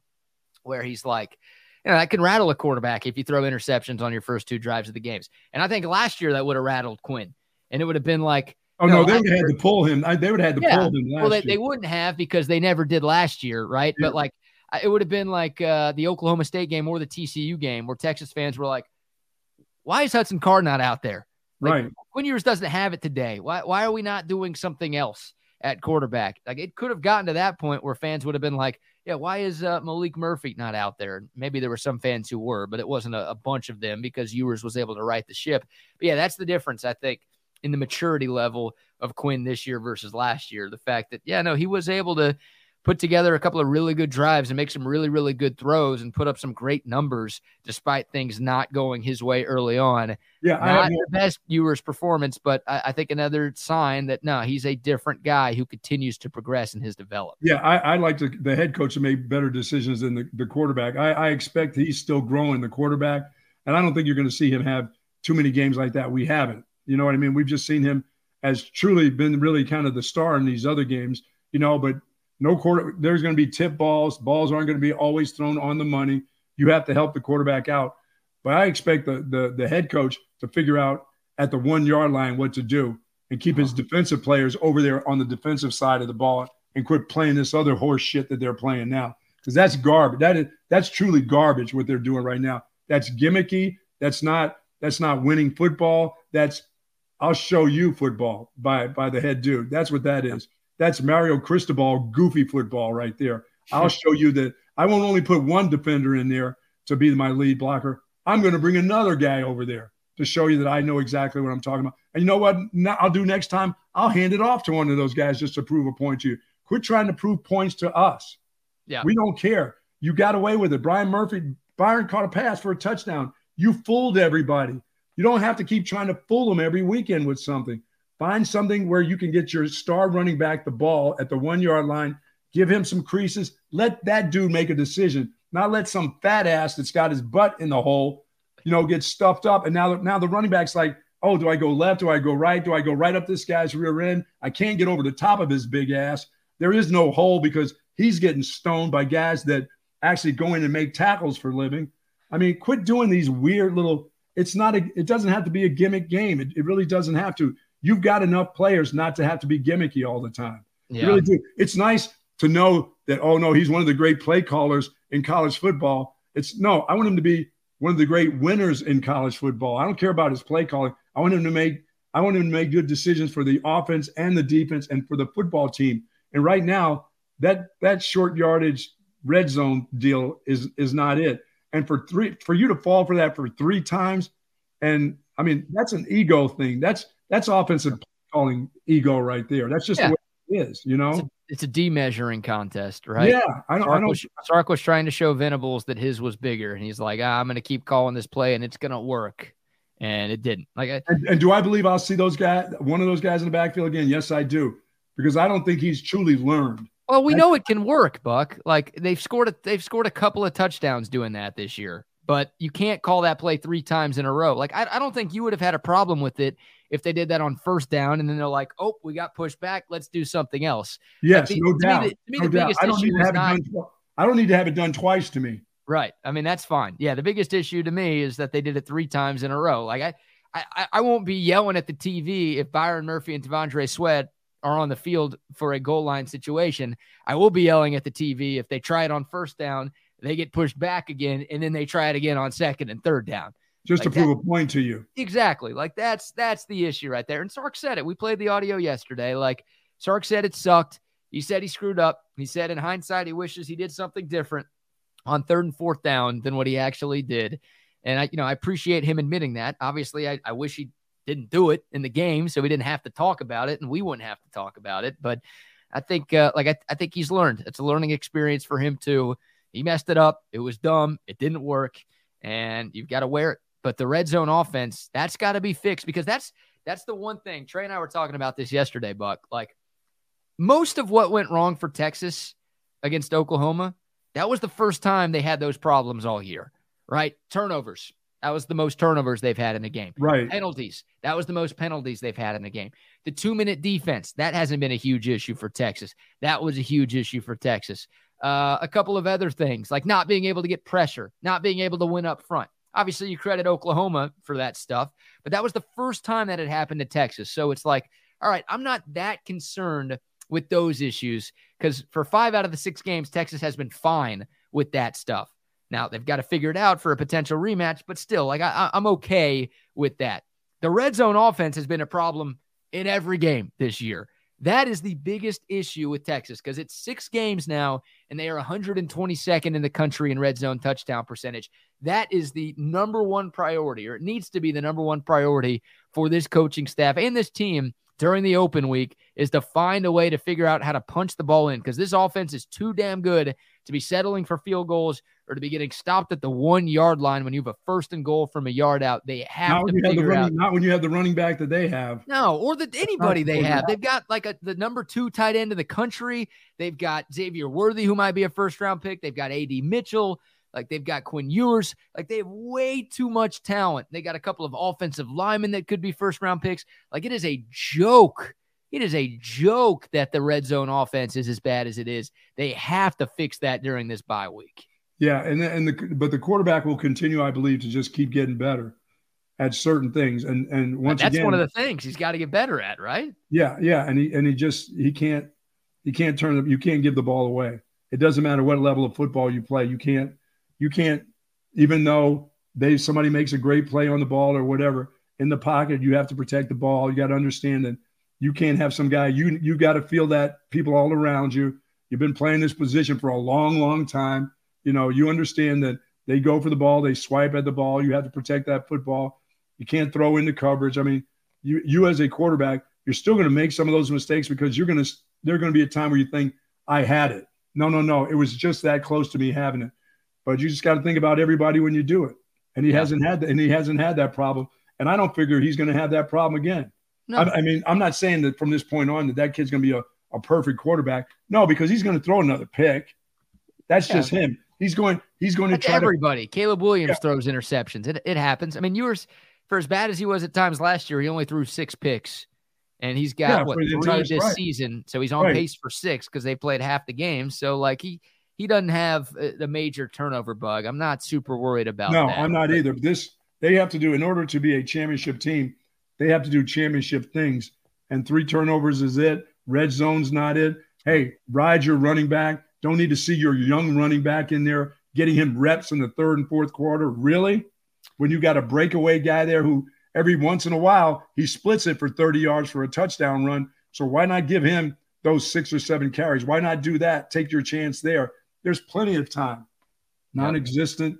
where he's like, you know, that can rattle a quarterback if you throw interceptions on your first two drives of the games. And I think last year that would have rattled Quinn, and it would have been like, oh no, they would have had to pull him. They would have had to yeah, pull him. well, they, they, wouldn't have because they never did last year, right? Yeah. But like, it would have been like uh, the Oklahoma State game or the TCU game where Texas fans were like, "Why is Hudson Card not out there?" Like, right. Quinn Ewers doesn't have it today. Why? Why are we not doing something else at quarterback? Like it could have gotten to that point where fans would have been like, yeah, why is uh, Maalik Murphy not out there? Maybe there were some fans who were, but it wasn't a, a, bunch of them because Ewers was able to right the ship. But yeah, that's the difference, I think, in the maturity level of Quinn this year versus last year. The fact that, yeah, no, he was able to put together a couple of really good drives and make some really, really good throws and put up some great numbers despite things not going his way early on. Yeah, not the best Ewers performance, but I, I, think another sign that no, he's a different guy who continues to progress in his development. Yeah, I, I like to, the head coach to make better decisions than the, the quarterback. I, I expect he's still growing the quarterback, and I don't think you're going to see him have too many games like that. We haven't. You know what I mean? We've just seen him as truly been really kind of the star in these other games. You know, but no quarter. There's going to be tip balls. Balls aren't going to be always thrown on the money. You have to help the quarterback out. But I expect the the, the head coach to figure out at the one yard line what to do and keep his defensive players over there on the defensive side of the ball and quit playing this other horse shit that they're playing now because that's garbage. That is that's truly garbage what they're doing right now. That's gimmicky. That's not That's not winning football. That's I'll show you football by by the head dude. That's what that is. That's Mario Cristobal goofy football right there. I'll show you that I won't only put one defender in there to be my lead blocker. I'm going to bring another guy over there to show you that I know exactly what I'm talking about. And you know what? I'll do next time. I'll hand it off to one of those guys just to prove a point to you. Quit trying to prove points to us. Yeah. We don't care. You got away with it. Brian Murphy, Byron caught a pass for a touchdown. You fooled everybody. You don't have to keep trying to fool them every weekend with something. Find something where you can get your star running back the ball at the one yard line, give him some creases, let that dude make a decision, not let some fat ass that's got his butt in the hole, you know, get stuffed up. And now, now the running back's like, oh, do I go left? Do I go right? Do I go right up this guy's rear end? I can't get over the top of his big ass. There is no hole because he's getting stoned by guys that actually go in and make tackles for living. I mean, quit doing these weird little. It's not a. It doesn't have to be a gimmick game. It, it really doesn't have to. You've got enough players not to have to be gimmicky all the time. Yeah. You really do. It's nice to know that. Oh no, he's one of the great play callers in college football. It's no. I want him to be one of the great winners in college football. I don't care about his play calling. I want him to make. I want him to make good decisions for the offense and the defense and for the football team. And right now, that that short yardage red zone deal is is not it. And for three for you to fall for that for three times, and I mean that's an ego thing. That's that's offensive calling ego right there. That's just yeah. the way it is, you know. It's a, it's a demeasuring contest, right? Yeah, I don't. Sark, I don't, was, Sark was trying to show Venables that his was bigger, and he's like, ah, "I'm going to keep calling this play, and it's going to work." And it didn't. Like, I, and, and do I believe I'll see those guys, one of those guys in the backfield again? Yes, I do, because I don't think he's truly learned. Well, we know it can work, Buck. Like they've scored a, they've scored a couple of touchdowns doing that this year, but you can't call that play three times in a row. Like I, I don't think you would have had a problem with it if they did that on first down and then they're like, oh, we got pushed back, let's do something else. Yes, the, no doubt. Me, the, no doubt. I don't need to have not, it done. I don't need to have it done twice to me. Right. I mean, that's fine. Yeah. The biggest issue to me is that they did it three times in a row. Like I, I, I won't be yelling at the TV if Byron Murphy and T'Vondre Sweat are on the field for a goal line situation, I will be yelling at the TV if they try it on first down, they get pushed back again, and then they try it again on second and third down. Just like to prove that, a point to you. Exactly. Like that's that's the issue right there. And Sark said it. We played the audio yesterday. Like Sark said it sucked. He said he screwed up. He said in hindsight he wishes he did something different on third and fourth down than what he actually did. And I, you know, I appreciate him admitting that. Obviously, I, I wish he didn't do it in the game, so we didn't have to talk about it, and we wouldn't have to talk about it. But I think, uh, like, I, I think he's learned. It's a learning experience for him too. He messed it up. It was dumb. It didn't work, and you've got to wear it. But the red zone offense, that's got to be fixed because that's that's the one thing. Trey and I were talking about this yesterday, Buck. Like most of what went wrong for Texas against Oklahoma, that was the first time they had those problems all year, right? Turnovers, that was the most turnovers they've had in the game. Right. Penalties. That was the most penalties they've had in the game. The two minute defense. That hasn't been a huge issue for Texas. That was a huge issue for Texas. Uh, a couple of other things like not being able to get pressure, not being able to win up front. Obviously, you credit Oklahoma for that stuff, but that was the first time that had happened to Texas. So it's like, all right, I'm not that concerned with those issues because for five out of the six games, Texas has been fine with that stuff. Now they've got to figure it out for a potential rematch, but still, like I, I'm okay with that. The red zone offense has been a problem in every game this year. That is the biggest issue with Texas because it's six games now and they are 122nd in the country in red zone touchdown percentage. That is the number one priority, or it needs to be the number one priority for this coaching staff and this team during the open week is to find a way to figure out how to punch the ball in because this offense is too damn good to be settling for field goals or to be getting stopped at the one yard line when you have a first and goal from a yard out. They have not to figure have running, out. Not when you have the running back that they have. No, or the anybody they have. They've got like a, the number two tight end in the country. They've got Xavier Worthy, who might be a first round pick. They've got AD Mitchell. Like they've got Quinn Ewers. Like they have way too much talent. They got a couple of offensive linemen that could be first round picks. Like it is a joke. It is a joke that the red zone offense is as bad as it is. They have to fix that during this bye week. Yeah, and and the but the quarterback will continue, I believe, to just keep getting better at certain things. And and once that's again, one of the things he's got to get better at, right? Yeah, yeah, and he and he just he can't he can't turn you can't give the ball away. It doesn't matter what level of football you play. You can't you can't, even though they somebody makes a great play on the ball or whatever in the pocket, you have to protect the ball. You got to understand that you can't have some guy. You you got to feel that people all around you. You've been playing this position for a long, long time. You know, you understand that they go for the ball, they swipe at the ball. You have to protect that football. You can't throw into coverage. I mean, you you as a quarterback, you're still going to make some of those mistakes because you're going to there's going to be a time where you think I had it. No, no, no. It was just that close to me having it. But you just got to think about everybody when you do it. And he yeah. hasn't had that, and he hasn't had that problem. And I don't figure he's going to have that problem again. No. I, I, mean, I'm not saying that from this point on that that kid's going to be a, a perfect quarterback. No, because he's going to throw another pick. That's yeah. just him. He's going. He's going That's to try. Everybody. To, Caleb Williams yeah. throws interceptions. It, it happens. I mean, you were for as bad as he was at times last year. He only threw six picks, and he's got yeah, what three this right. season. So he's on right. pace for six because they played half the game. So like he he doesn't have uh, the major turnover bug. I'm not super worried about. No, that. I'm not either. This they have to do in order to be a championship team. They have to do championship things, and three turnovers is it. Red zone's not it. Hey, ride your running back. Don't need to see your young running back in there getting him reps in the third and fourth quarter. Really? When you got a breakaway guy there who every once in a while he splits it for 30 yards for a touchdown run. So why not give him those six or seven carries? Why not do that? Take your chance there. There's plenty of time. Non existent.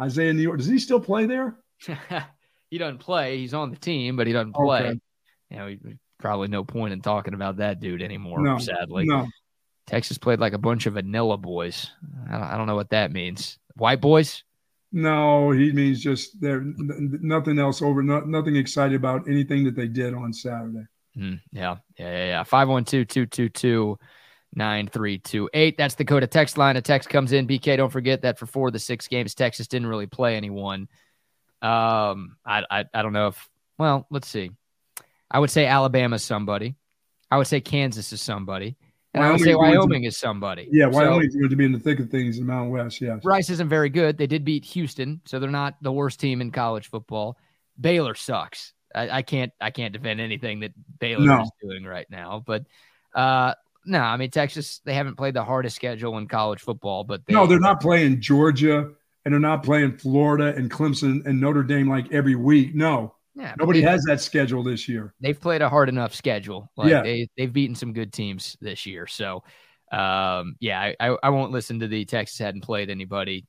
Isaiah Neyor. Does he still play there? he doesn't play. He's on the team, but he doesn't play. Okay. You know, probably no point in talking about that dude anymore. No, sadly, no. Texas played like a bunch of vanilla boys. I don't, I don't know what that means. White boys? No, he means just there. Nothing else over. No, nothing excited about anything that they did on Saturday. Mm, yeah, yeah, yeah, yeah. Five one two two two two. 9328. That's the code of text line. A text comes in. BK, don't forget that for four of the six games, Texas didn't really play anyone. Um, I, I, I don't know if, well, let's see. I would say Alabama's somebody. I would say Kansas is somebody. And Wyoming I would say Wyoming to, is somebody. Yeah, Wyoming's so, going to be in the thick of things in the Mountain West. Yeah. Rice isn't very good. They did beat Houston, so they're not the worst team in college football. Baylor sucks. I, I can't I can't defend anything that Baylor no. is doing right now. But uh no, I mean Texas, they haven't played the hardest schedule in college football, but they, no, they're not playing Georgia and they're not playing Florida and Clemson and Notre Dame like every week. No, yeah, nobody has that schedule this year. They've played a hard enough schedule. Like yeah, they they've beaten some good teams this year. So, um, yeah, I, I won't listen to the Texas hadn't played anybody.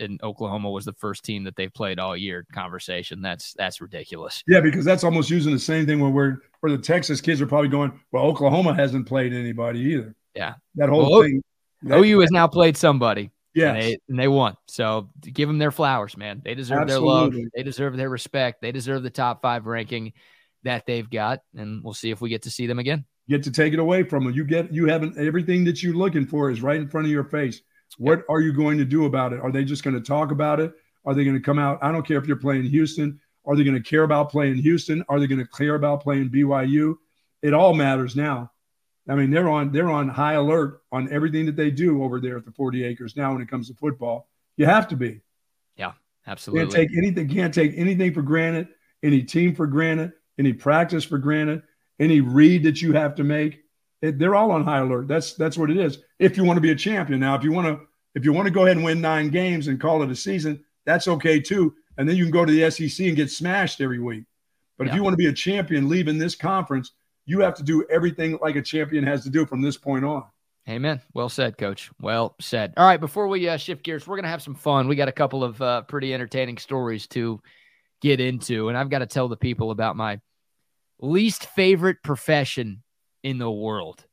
And Oklahoma was the first team that they've played all year. Conversation that's that's ridiculous. Yeah, because that's almost using the same thing where we're where the Texas kids are probably going. Well, Oklahoma hasn't played anybody either. Yeah, that whole well, thing. That, OU has now played somebody. Yeah, and they, and they won. So give them their flowers, man. They deserve Absolutely. their love. They deserve their respect. They deserve the top five ranking that they've got, and we'll see if we get to see them again. Get to take it away from them. You get you haven't everything that you're looking for is right in front of your face. What yep. are you going to do about it? Are they just going to talk about it? Are they going to come out? I don't care if you're playing Houston. Are they going to care about playing Houston? Are they going to care about playing BYU? It all matters now. I mean, they're on they're on high alert on everything that they do over there at the 40 acres now when it comes to football. You have to be. Yeah, absolutely. Can't take anything, can't take anything for granted, any team for granted, any practice for granted, any read that you have to make. It, they're all on high alert. That's that's what it is. If you want to be a champion. Now, if you want to if you want to go ahead and win nine games and call it a season, that's okay too. And then you can go to the SEC and get smashed every week. But yeah. if you want to be a champion leaving this conference – you have to do everything like a champion has to do from this point on. Amen. Well said, coach. Well said. All right, before we uh, shift gears, we're going to have some fun. We got a couple of uh, pretty entertaining stories to get into, and I've got to tell the people about my least favorite profession in the world.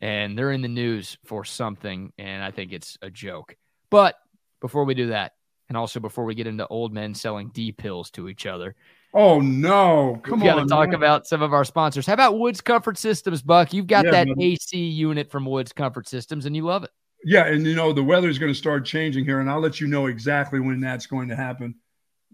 And they're in the news for something, and I think it's a joke. But before we do that, and also before we get into old men selling D pills to each other, Oh no! Come we on. Got to talk man. about some of our sponsors. How about Woods Comfort Systems, Buck? You've got yeah, that man. AC unit from Woods Comfort Systems, and you love it. Yeah, and you know the weather is going to start changing here, and I'll let you know exactly when that's going to happen.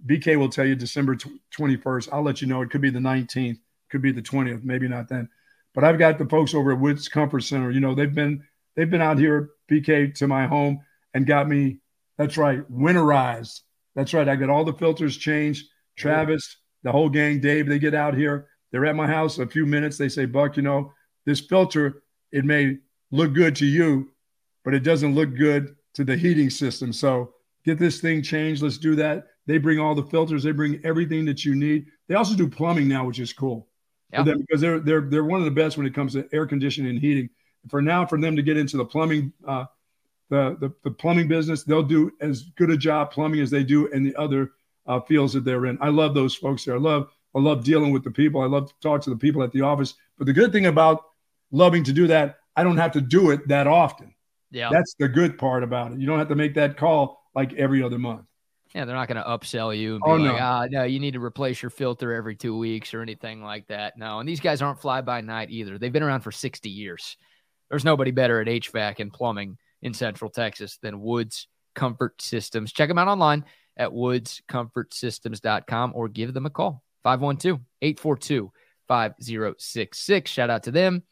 BK will tell you December twenty first. I'll let you know. It could be the nineteenth, could be the twentieth, maybe not then. But I've got the folks over at Woods Comfort Center. You know they've been they've been out here, BK, to my home and got me. That's right, winterized. That's right. I got all the filters changed. Travis, the whole gang, Dave, they get out here. They're at my house a few minutes. They say, Buck, you know, this filter, it may look good to you, but it doesn't look good to the heating system. So get this thing changed. Let's do that. They bring all the filters. They bring everything that you need. They also do plumbing now, which is cool yeah. them because they're they're they're one of the best when it comes to air conditioning and heating. For now, for them to get into the plumbing, uh, the, the the plumbing business, they'll do as good a job plumbing as they do in the other uh, fields that they're in. I love those folks there. I love I love dealing with the people. I love to talk to the people at the office. But the good thing about loving to do that, I don't have to do it that often. Yeah, that's the good part about it. You don't have to make that call like every other month. Yeah, they're not going to upsell you and be oh, like, no. ah, no, you need to replace your filter every two weeks or anything like that. No, and these guys aren't fly by night either. They've been around for 60 years. There's nobody better at HVAC and plumbing in Central Texas than Woods Comfort Systems. Check them out online at woodscomfortsystems.com or give them a call 512 842 5066. Shout out to them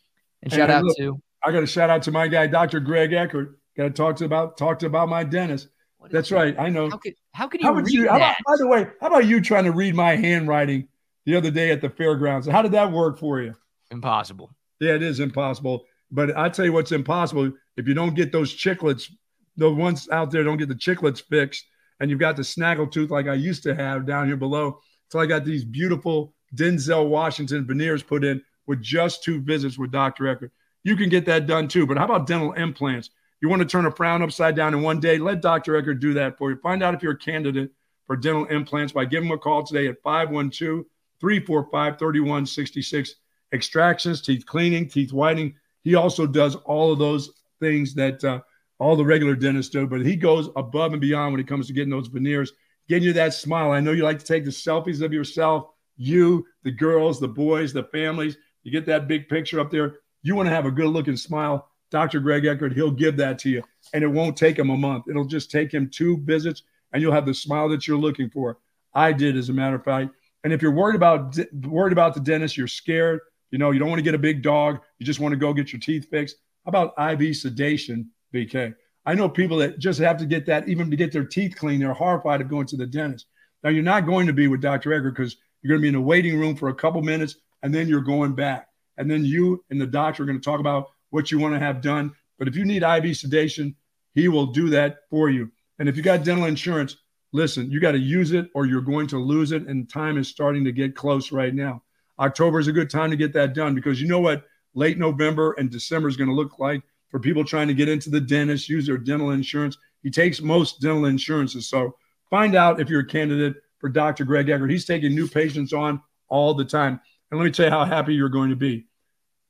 and shout out look, to. I got to shout out to my guy, Dr. Greg Eckert. Got to talk to about talk to about my dentist. That's right. I know. How could, how could you how read you, that? About, by the way, how about you trying to read my handwriting the other day at the fairgrounds? How did that work for you? Impossible. Yeah, it is impossible. But I tell you what's impossible if you don't get those chicklets, the ones out there don't get the chicklets fixed, and you've got the snaggle tooth like I used to have down here below. So I got these beautiful Denzel Washington veneers put in with just two visits with Dr. Eckert. You can get that done too. But how about dental implants? You want to turn a frown upside down in one day? Let Dr. Eckert do that for you. Find out if you're a candidate for dental implants by giving him a call today at 512 345 3166. Extractions, teeth cleaning, teeth whitening. He also does all of those things that uh, all the regular dentists do, but he goes above and beyond when it comes to getting those veneers, getting you that smile. I know you like to take the selfies of yourself, you, the girls, the boys, the families. You get that big picture up there. You want to have a good looking smile. Dr. Greg Eckert, he'll give that to you. And it won't take him a month. It'll just take him two visits and you'll have the smile that you're looking for. I did, as a matter of fact. And if you're worried about worried about the dentist, you're scared, you know, you don't want to get a big dog, you just want to go get your teeth fixed. How about IV sedation, BK? I know people that just have to get that even to get their teeth clean. They're horrified of going to the dentist. Now you're not going to be with Dr. Eckert because you're going to be in a waiting room for a couple minutes and then you're going back. And then you and the doctor are going to talk about what you want to have done. But if you need IV sedation, he will do that for you. And if you got dental insurance, listen, you got to use it or you're going to lose it. And time is starting to get close right now. October is a good time to get that done because you know what late November and December is going to look like for people trying to get into the dentist, use their dental insurance. He takes most dental insurances. So find out if you're a candidate for Dr. Greg Eckert. He's taking new patients on all the time. And let me tell you how happy you're going to be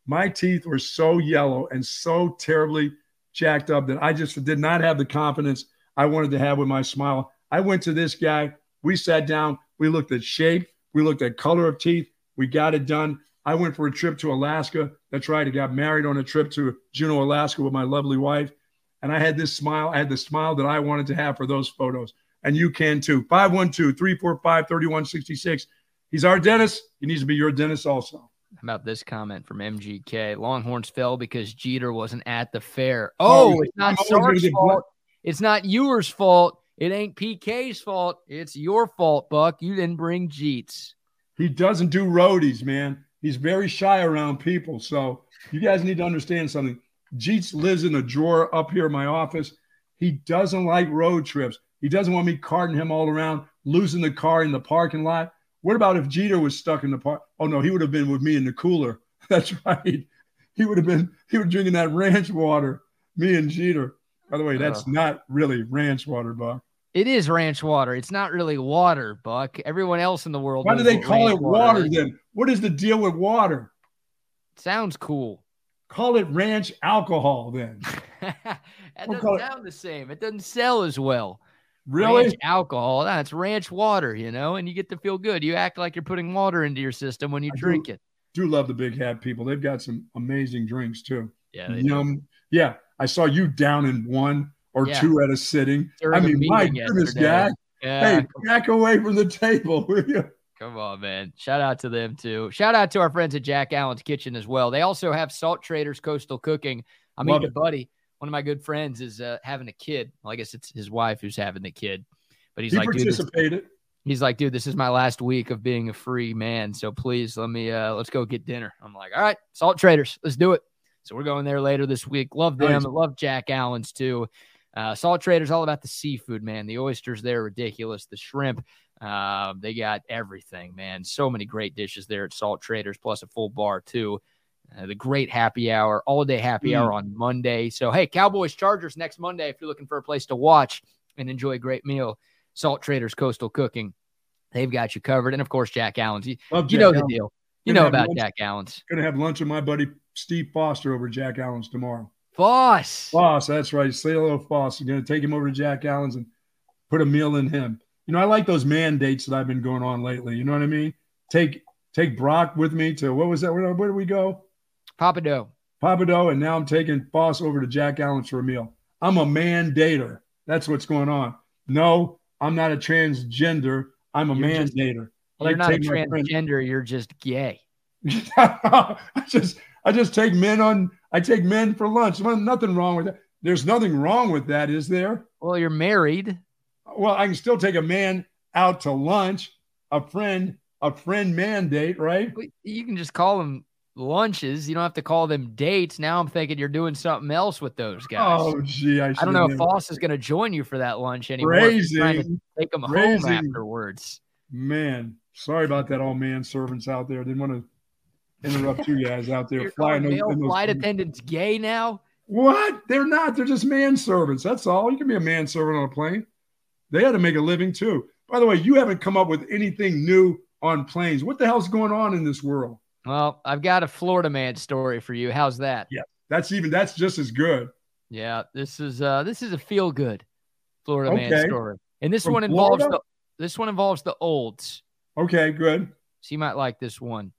my teeth were so yellow and so terribly jacked up that I just did not have the confidence I wanted to have with my smile. I went to this guy. We sat down. We looked at shape. We looked at color of teeth. We got it done. I went for a trip to Alaska. That's right. I got married on a trip to Juneau, Alaska with my lovely wife. And I had this smile. I had the smile that I wanted to have for those photos. And you can too. 512 345 3166. He's our dentist. He needs to be your dentist also about this comment from MGK? Longhorns fell because Jeter wasn't at the fair. Oh, oh it's not Sark's fault. It's not yours fault. It ain't BK's fault. It's your fault, Buck. You didn't bring Jeets. He doesn't do roadies, man. He's very shy around people. So you guys need to understand something. Jeets lives in a drawer up here in my office. He doesn't like road trips. He doesn't want me carting him all around, losing the car in the parking lot. What about if Jeter was stuck in the park? Oh no, he would have been with me in the cooler. That's right. He would have been. He was drinking that ranch water. Me and Jeter. By the way, that's uh, not really ranch water, Buck. It is ranch water. It's not really water, Buck. Everyone else in the world. Why do they call it water, water then? What is the deal with water? Sounds cool. Call it ranch alcohol then. that doesn't sound it. the same. It doesn't sell as well. Really? Ranch alcohol. That's ranch water, you know, and you get to feel good. You act like you're putting water into your system when you I drink do, it. Do love the big hat people. They've got some amazing drinks too. Yeah. Yum. Yeah. I saw you down in one or yeah. two at a sitting. During I mean, my goodness, guy. Yeah. Hey, back away from the table, will you? Come on, man. Shout out to them too. Shout out to our friends at Jack Allen's Kitchen as well. They also have Salt Traders Coastal Cooking. I mean, a buddy one of my good friends is uh, having a kid. Well, I guess it's his wife who's having the kid, but he's he like, participated. Dude, he's like, dude, this is my last week of being a free man, so please let me uh, let's go get dinner. I'm like, all right, Salt Traders, let's do it. So we're going there later this week. Love them. Nice. Love Jack Allen's too. Uh, Salt Trader's all about the seafood, man. The oysters there are ridiculous. The shrimp, uh, they got everything, man. So many great dishes there at Salt Traders, plus a full bar too. Uh, the great happy hour, all day happy mm. hour on Monday. So hey, Cowboys Chargers next Monday. If you're looking for a place to watch and enjoy a great meal, Salt Traders Coastal Cooking, they've got you covered. And of course, Jack Allen's. You, you Jack know Allen. the deal. You know about lunch, Jack Allen's. Gonna have lunch with my buddy Steve Foster over Jack Allen's tomorrow. Foss. Foss, that's right. Say hello, Foss. I'm gonna take him over to Jack Allen's and put a meal in him. You know, I like those mandates that I've been going on lately. You know what I mean? Take take Brock with me to what was that? Where, where did we go? Pappadeaux. Pappadeaux, and now I'm taking Foss over to Jack Allen's for a meal. I'm a mandator. That's what's going on. No, I'm not a transgender. I'm a you're mandator. Just, you're not a transgender. You're just gay. I just I just take men on. I take men for lunch. Well, nothing wrong with that. There's nothing wrong with that, is there? Well, you're married. Well, I can still take a man out to lunch. A friend, a friend man date, right? You can just call them lunches. You don't have to call them dates. Now I'm thinking you're doing something else with those guys. Oh, gee, I, I don't know if Foss is going to join you for that lunch anymore. Crazy. Trying to take them home afterwards. Man, sorry about that, all man servants out there. Didn't want to interrupt you guys out there flying. Those, male flight attendants gay now? What? They're not. They're just manservants. That's all. You can be a manservant on a plane. They had to make a living too. By the way, you haven't come up with anything new on planes. What the hell's going on in this world? Well, I've got a Florida man story for you. How's that? Yeah, that's even that's just as good. Yeah, this is uh this is a feel good Florida okay. man story, and this From one involves Florida? the this one involves the olds. Okay, good. So you might like this one.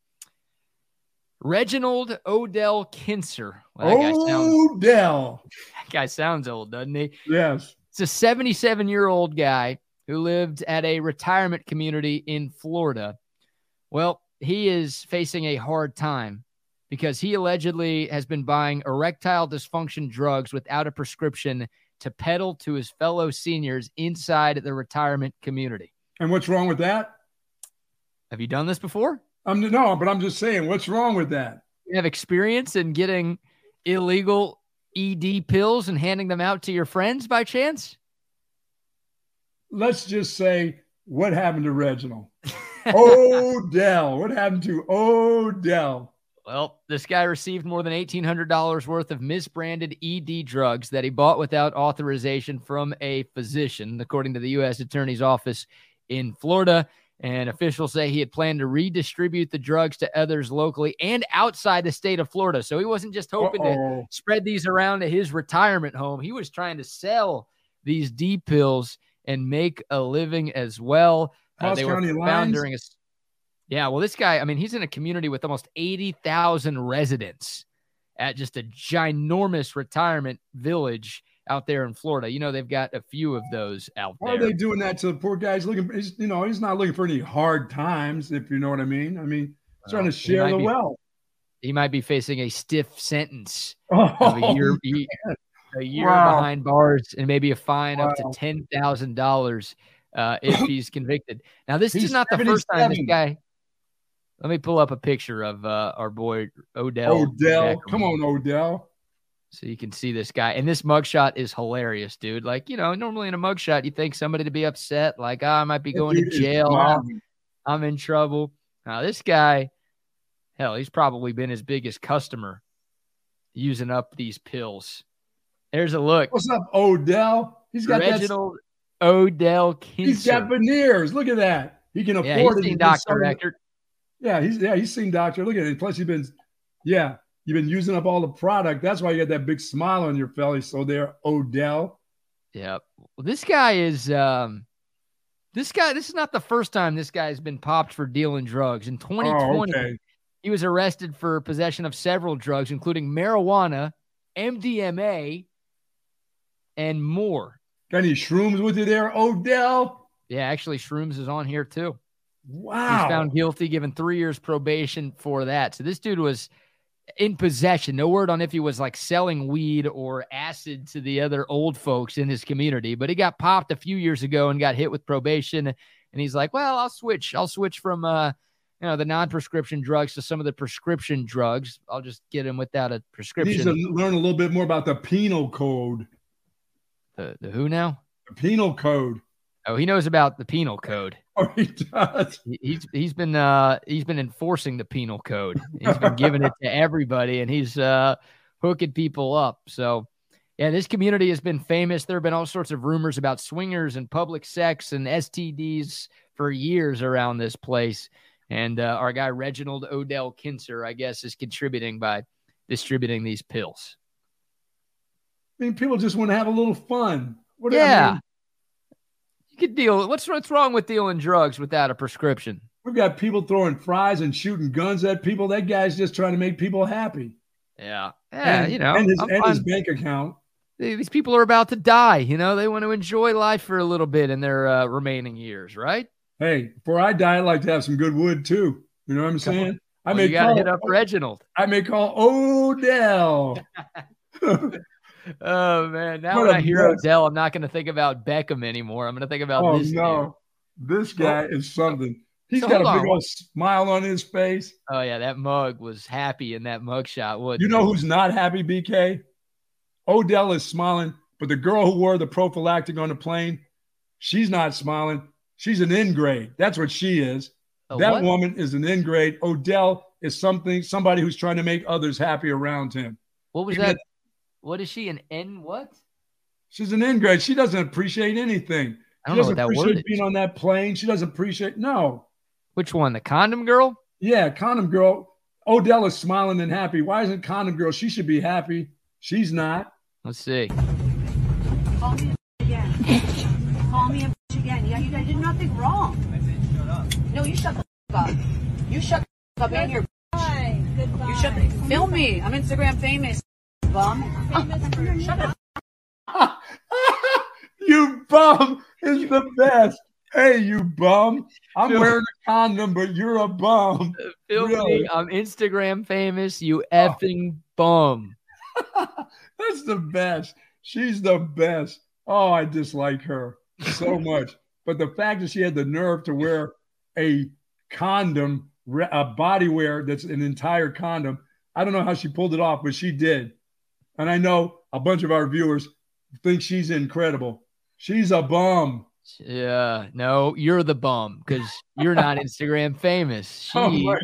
Reginald Odell Kinser. Well, that Odell. Sounds, that guy sounds old, doesn't he? Yes. It's a 77 year old guy who lived at a retirement community in Florida. Well, he is facing a hard time because he allegedly has been buying erectile dysfunction drugs without a prescription to peddle to his fellow seniors inside the retirement community. And what's wrong with that? Have you done this before? I'm no, but I'm just saying, what's wrong with that? You have experience in getting illegal ED pills and handing them out to your friends by chance? Let's just say, what happened to Reginald? Odell. What happened to Odell? Well, this guy received more than $1,800 worth of misbranded ED drugs that he bought without authorization from a physician, according to the U.S. Attorney's Office in Florida. And officials say he had planned to redistribute the drugs to others locally and outside the state of Florida. So he wasn't just hoping Uh-oh. to spread these around at his retirement home. He was trying to sell these D pills and make a living as well. Uh, they County were found during a yeah. Well, this guy, I mean, he's in a community with almost eighty thousand residents at just a ginormous retirement village out there in Florida. You know, they've got a few of those out there. Why are they doing that to the poor guys? Looking, he's, you know, he's not looking for any hard times, if you know what I mean. I mean, he's trying to share the be, wealth. He might be facing a stiff sentence oh, of a year, a year wow. behind bars, and maybe a fine wow. up to ten thousand dollars uh, if he's convicted. Now, this he's is not the first time this guy. Let me pull up a picture of uh, our boy Odell. Odell, come on, Odell. So you can see this guy. And this mugshot is hilarious, dude. Like, you know, normally in a mugshot, you think somebody to be upset, like, oh, I might be going to jail. I'm, I'm in trouble. Now, this guy, hell, he's probably been his biggest customer using up these pills. There's a look. What's up, Odell? He's got Reginald that... Odell Kinser. He's got veneers. Look at that. He can afford yeah, it. Doctor Record. Yeah, he's yeah, he's seen doctor. Look at it. Plus, he's been yeah, You've been using up all the product. That's why you got that big smile on your face. So there, Odell. Yeah. Well, this guy is um this guy, this is not the first time this guy has been popped for dealing drugs. In 2020, oh, okay. he was arrested for possession of several drugs, including marijuana, MDMA, and more. Got any shrooms with you there, Odell? Yeah, actually, shrooms is on here too. Wow. He's found guilty, given three years probation for that. So this dude was in possession. No word on if he was like selling weed or acid to the other old folks in his community, but he got popped a few years ago and got hit with probation. And he's like, well, I'll switch. I'll switch from, uh, you know, the non-prescription drugs to some of the prescription drugs. I'll just get him without a prescription. He needs to learn a little bit more about the penal code. The the who now? The penal code. Oh, he knows about the penal code. Oh, he does. He's he's been uh he's been enforcing the penal code. He's been giving it to everybody, and he's uh hooking people up. So, yeah, this community has been famous. There have been all sorts of rumors about swingers and public sex and STDs for years around this place. And uh, our guy Reginald Odell Kinser, I guess, is contributing by distributing these pills. I mean, people just want to have a little fun. What I mean, You could deal. What's what's wrong with dealing drugs without a prescription? we've got people throwing fries and shooting guns at people. That guy's just trying to make people happy. Yeah, yeah. and, you know, and his, and his bank account. These people are about to die. You know, they want to enjoy life for a little bit in their uh, remaining years, right? Hey, before I die, I'd like to have some good wood too. You know what I'm Come on. saying? I Well, may you got to call, hit up Reginald. I may call Odell. Oh man, now What when I hear mess. Odell, I'm not going to think about Beckham anymore. I'm going to think about oh this. dude. this guy is something. He's So got a big on. old smile on his face. Oh yeah, that mug was happy in that mug shot. What You know who's not happy, BK? Odell is smiling, but the girl who wore the prophylactic on the plane, she's not smiling. She's an ingrate. That's what she is. A that what? woman is an ingrate. Odell is something, somebody who's trying to make others happy around him. What was Even that? What is she? An N? What? She's an ingrate. She doesn't appreciate anything. I don't know she doesn't what that appreciate word being is. on that plane. She doesn't appreciate no. Which one? The condom girl? Yeah, condom girl. Odell is smiling and happy. Why isn't condom girl? She should be happy. She's not. Let's see. Call me a again. Call me a again. Yeah, you guys did nothing wrong. No, you shut the up. You shut the up and your Hi, goodbye. you shut the film me. I'm Instagram famous. Bum. Shut up. you bum is the best. Hey, you bum. I'm Dude. wearing a condom, but you're a bum. Feel Really? me? I'm Instagram famous. You oh. effing bum. That's the best. She's the best. Oh, I dislike her so much. But the fact that she had the nerve to wear a condom, a body wear that's an entire condom, I don't know how she pulled it off, but she did. And I know a bunch of our viewers think she's incredible. She's a bum. Yeah, no, you're the bum because you're not Instagram famous. She Oh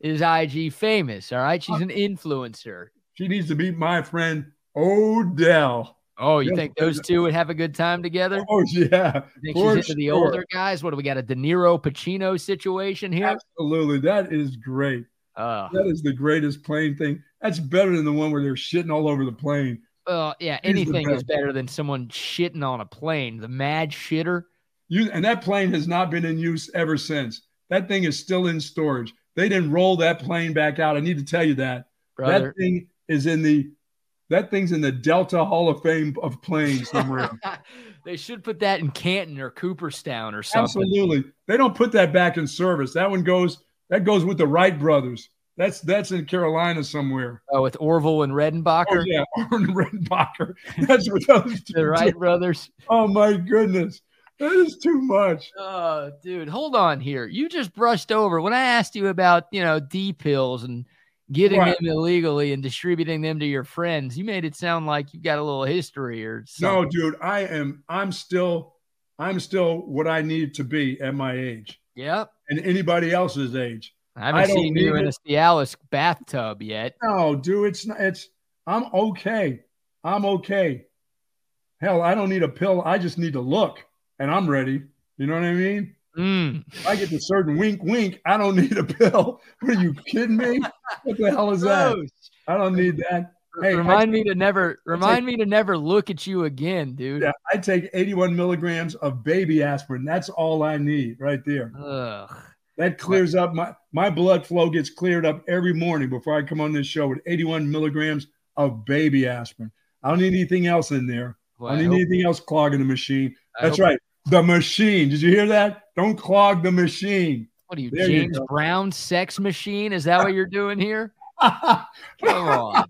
is IG famous. All right, she's an influencer. She needs to meet my friend Odell. Oh, you Yes, think those two would have a good time together? Oh, yeah. You think for she's into the sure. older guys? What do we got? A De Niro Pacino situation here? Absolutely. That is great. Uh, That is the greatest plane thing. That's better than the one where they're shitting all over the plane. well, yeah, He's anything is better than someone shitting on a plane. The mad shitter. You and that plane has not been in use ever since. That thing is still in storage. They didn't roll that plane back out. I need to tell you that. Brother. That thing is in the that thing's in the Delta Hall of Fame of planes somewhere. they should put that in Canton or Cooperstown or something. Absolutely. They don't put that back in service. That one goes that goes with the Wright brothers. That's that's in Carolina somewhere. Oh, with Orville and Redenbacher, Oh yeah, Arn Redenbacher. That's what those two the Wright brothers. Oh my goodness. That is too much. Oh, dude, hold on here. You just brushed over when I asked you about, you know, D pills and getting Right. them illegally and distributing them to your friends. You made it sound like you got a little history or No, dude, I am I'm still I'm still what I need to be at my age Yep. and anybody else's age. I haven't I seen you in a it. Cialis bathtub yet. No, dude, it's not it's I'm okay. I'm okay. Hell, I don't need a pill. I just need to look and I'm ready. You know what I mean? Mm. If I get the certain wink wink, I don't need a pill. What are you kidding me? What the hell is that? I don't need that. Hey, I remind me to never remind me to never look at you again, dude. Yeah, I take 81 milligrams of baby aspirin. That's all I need right there. Ugh. That clears up my my blood flow gets cleared up every morning before I come on this show with 81 milligrams of baby aspirin. I don't need anything else in there. Boy, I I don't need hope- anything else clogging the machine. That's right. The machine. Did you hear that? Don't clog the machine. What are you, There James go. Brown sex machine? Is that what you're doing here? Come on.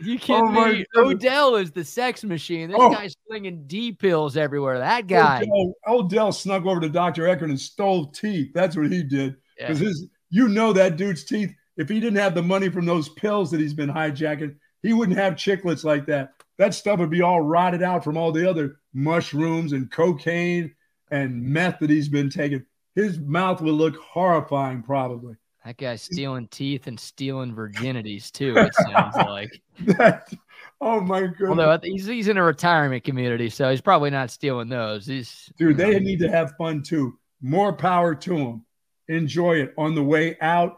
You oh kidding my me? goodness. Odell is the sex machine. This Oh. guy's slinging D pills everywhere. That guy. Odell, Odell snuck over to Dr. Eckert and stole teeth. That's what he did. Yeah. Because his you know that dude's teeth, if he didn't have the money from those pills that he's been hijacking, he wouldn't have chiclets like that. That stuff would be all rotted out from all the other mushrooms and cocaine and meth that he's been taking, his mouth would look horrifying, probably. That guy's stealing teeth and stealing virginities too. It sounds like. That, oh my god! Although he's, he's in a retirement community, so he's probably not stealing those. He's Dude, they need to have fun too. More power to them. Enjoy it on the way out.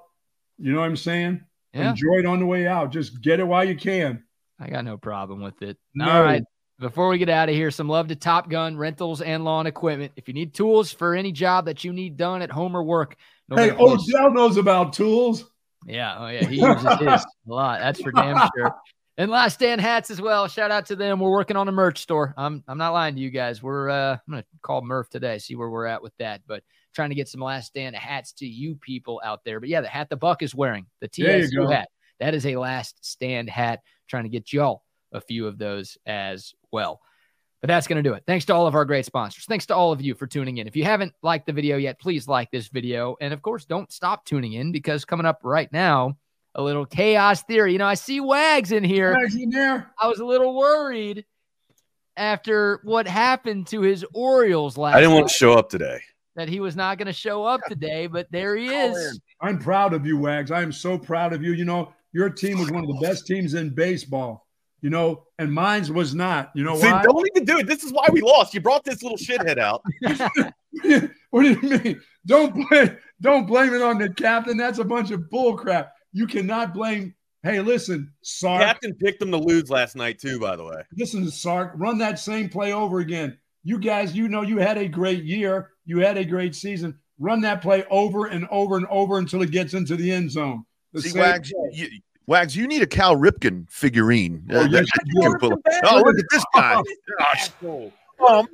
You know what I'm saying? Yeah. Enjoy it on the way out. Just get it while you can. I got no problem with it. No. All right. Before we get out of here, some love to Top Gunn Rentals and Lawn Equipment. If you need tools for any job that you need done at home or work, Hey, place- Odell knows about tools. Yeah, oh yeah, he uses his a lot. That's for damn sure. And Last Stand hats as well. Shout out to them. We're working on a merch store. I'm I'm not lying to you guys. We're uh, I'm gonna call Murph today, see where we're at with that. But trying to get some Last Stand hats to you people out there. But yeah, the hat the Buck is wearing, the TSU hat. That is a Last Stand hat. Trying to get y'all a few of those as well. But that's going to do it. Thanks to all of our great sponsors. Thanks to all of you for tuning in. If you haven't liked the video yet, please like this video. And of course, don't stop tuning in because coming up right now, a little chaos theory. You know, I see Wags in here. Guys in there. I was a little worried after what happened to his Orioles last I didn't want to show up today. that he was not going to show up today, but there he is. I'm proud of you, Wags. I am so proud of you. You know, your team was one of the best teams in baseball. You know, and mine's was not. You know See, why? don't even do it. This is why we lost. You brought this little shithead out. what do you mean? Don't blame don't blame it on the captain. That's a bunch of bull crap. You cannot blame. Hey, listen, Sark. Captain picked them to lose last night too. By the way, Listen, Sark. Run that same play over again. You guys, you know, you had a great year. You had a great season. Run that play over and over and over until it gets into the end zone. The See, Wags, you, Wags, you need a Cal Ripken figurine. Oh, you you can pull- oh, look at this guy. Asshole. Um,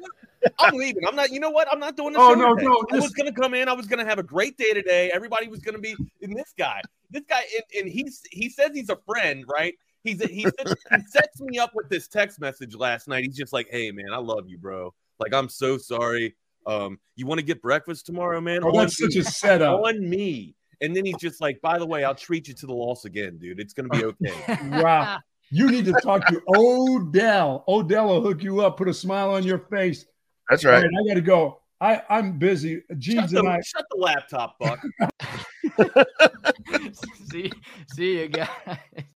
I'm leaving. I'm not. You know what? I'm not doing this. Oh, no, today. no, I was gonna come in. I was gonna have a great day today. Everybody was gonna be in this guy. This guy, and, and he's he says he's a friend, right? He's he sets, he sets me up with this text message last night. He's just like, "Hey, man, I love you, bro. Like, I'm so sorry. Um, you want to get breakfast tomorrow, man? Oh, On that's such a setup. on me." And then he's just like, "By the way, I'll treat you to the loss again, dude. It's gonna be okay." Wow. You need to talk to Odell. Odell will hook you up, put a smile on your face. That's All right. right, I got to go. I, I'm busy. shut, Jeans and I. shut the laptop, Buck. see, see you guys.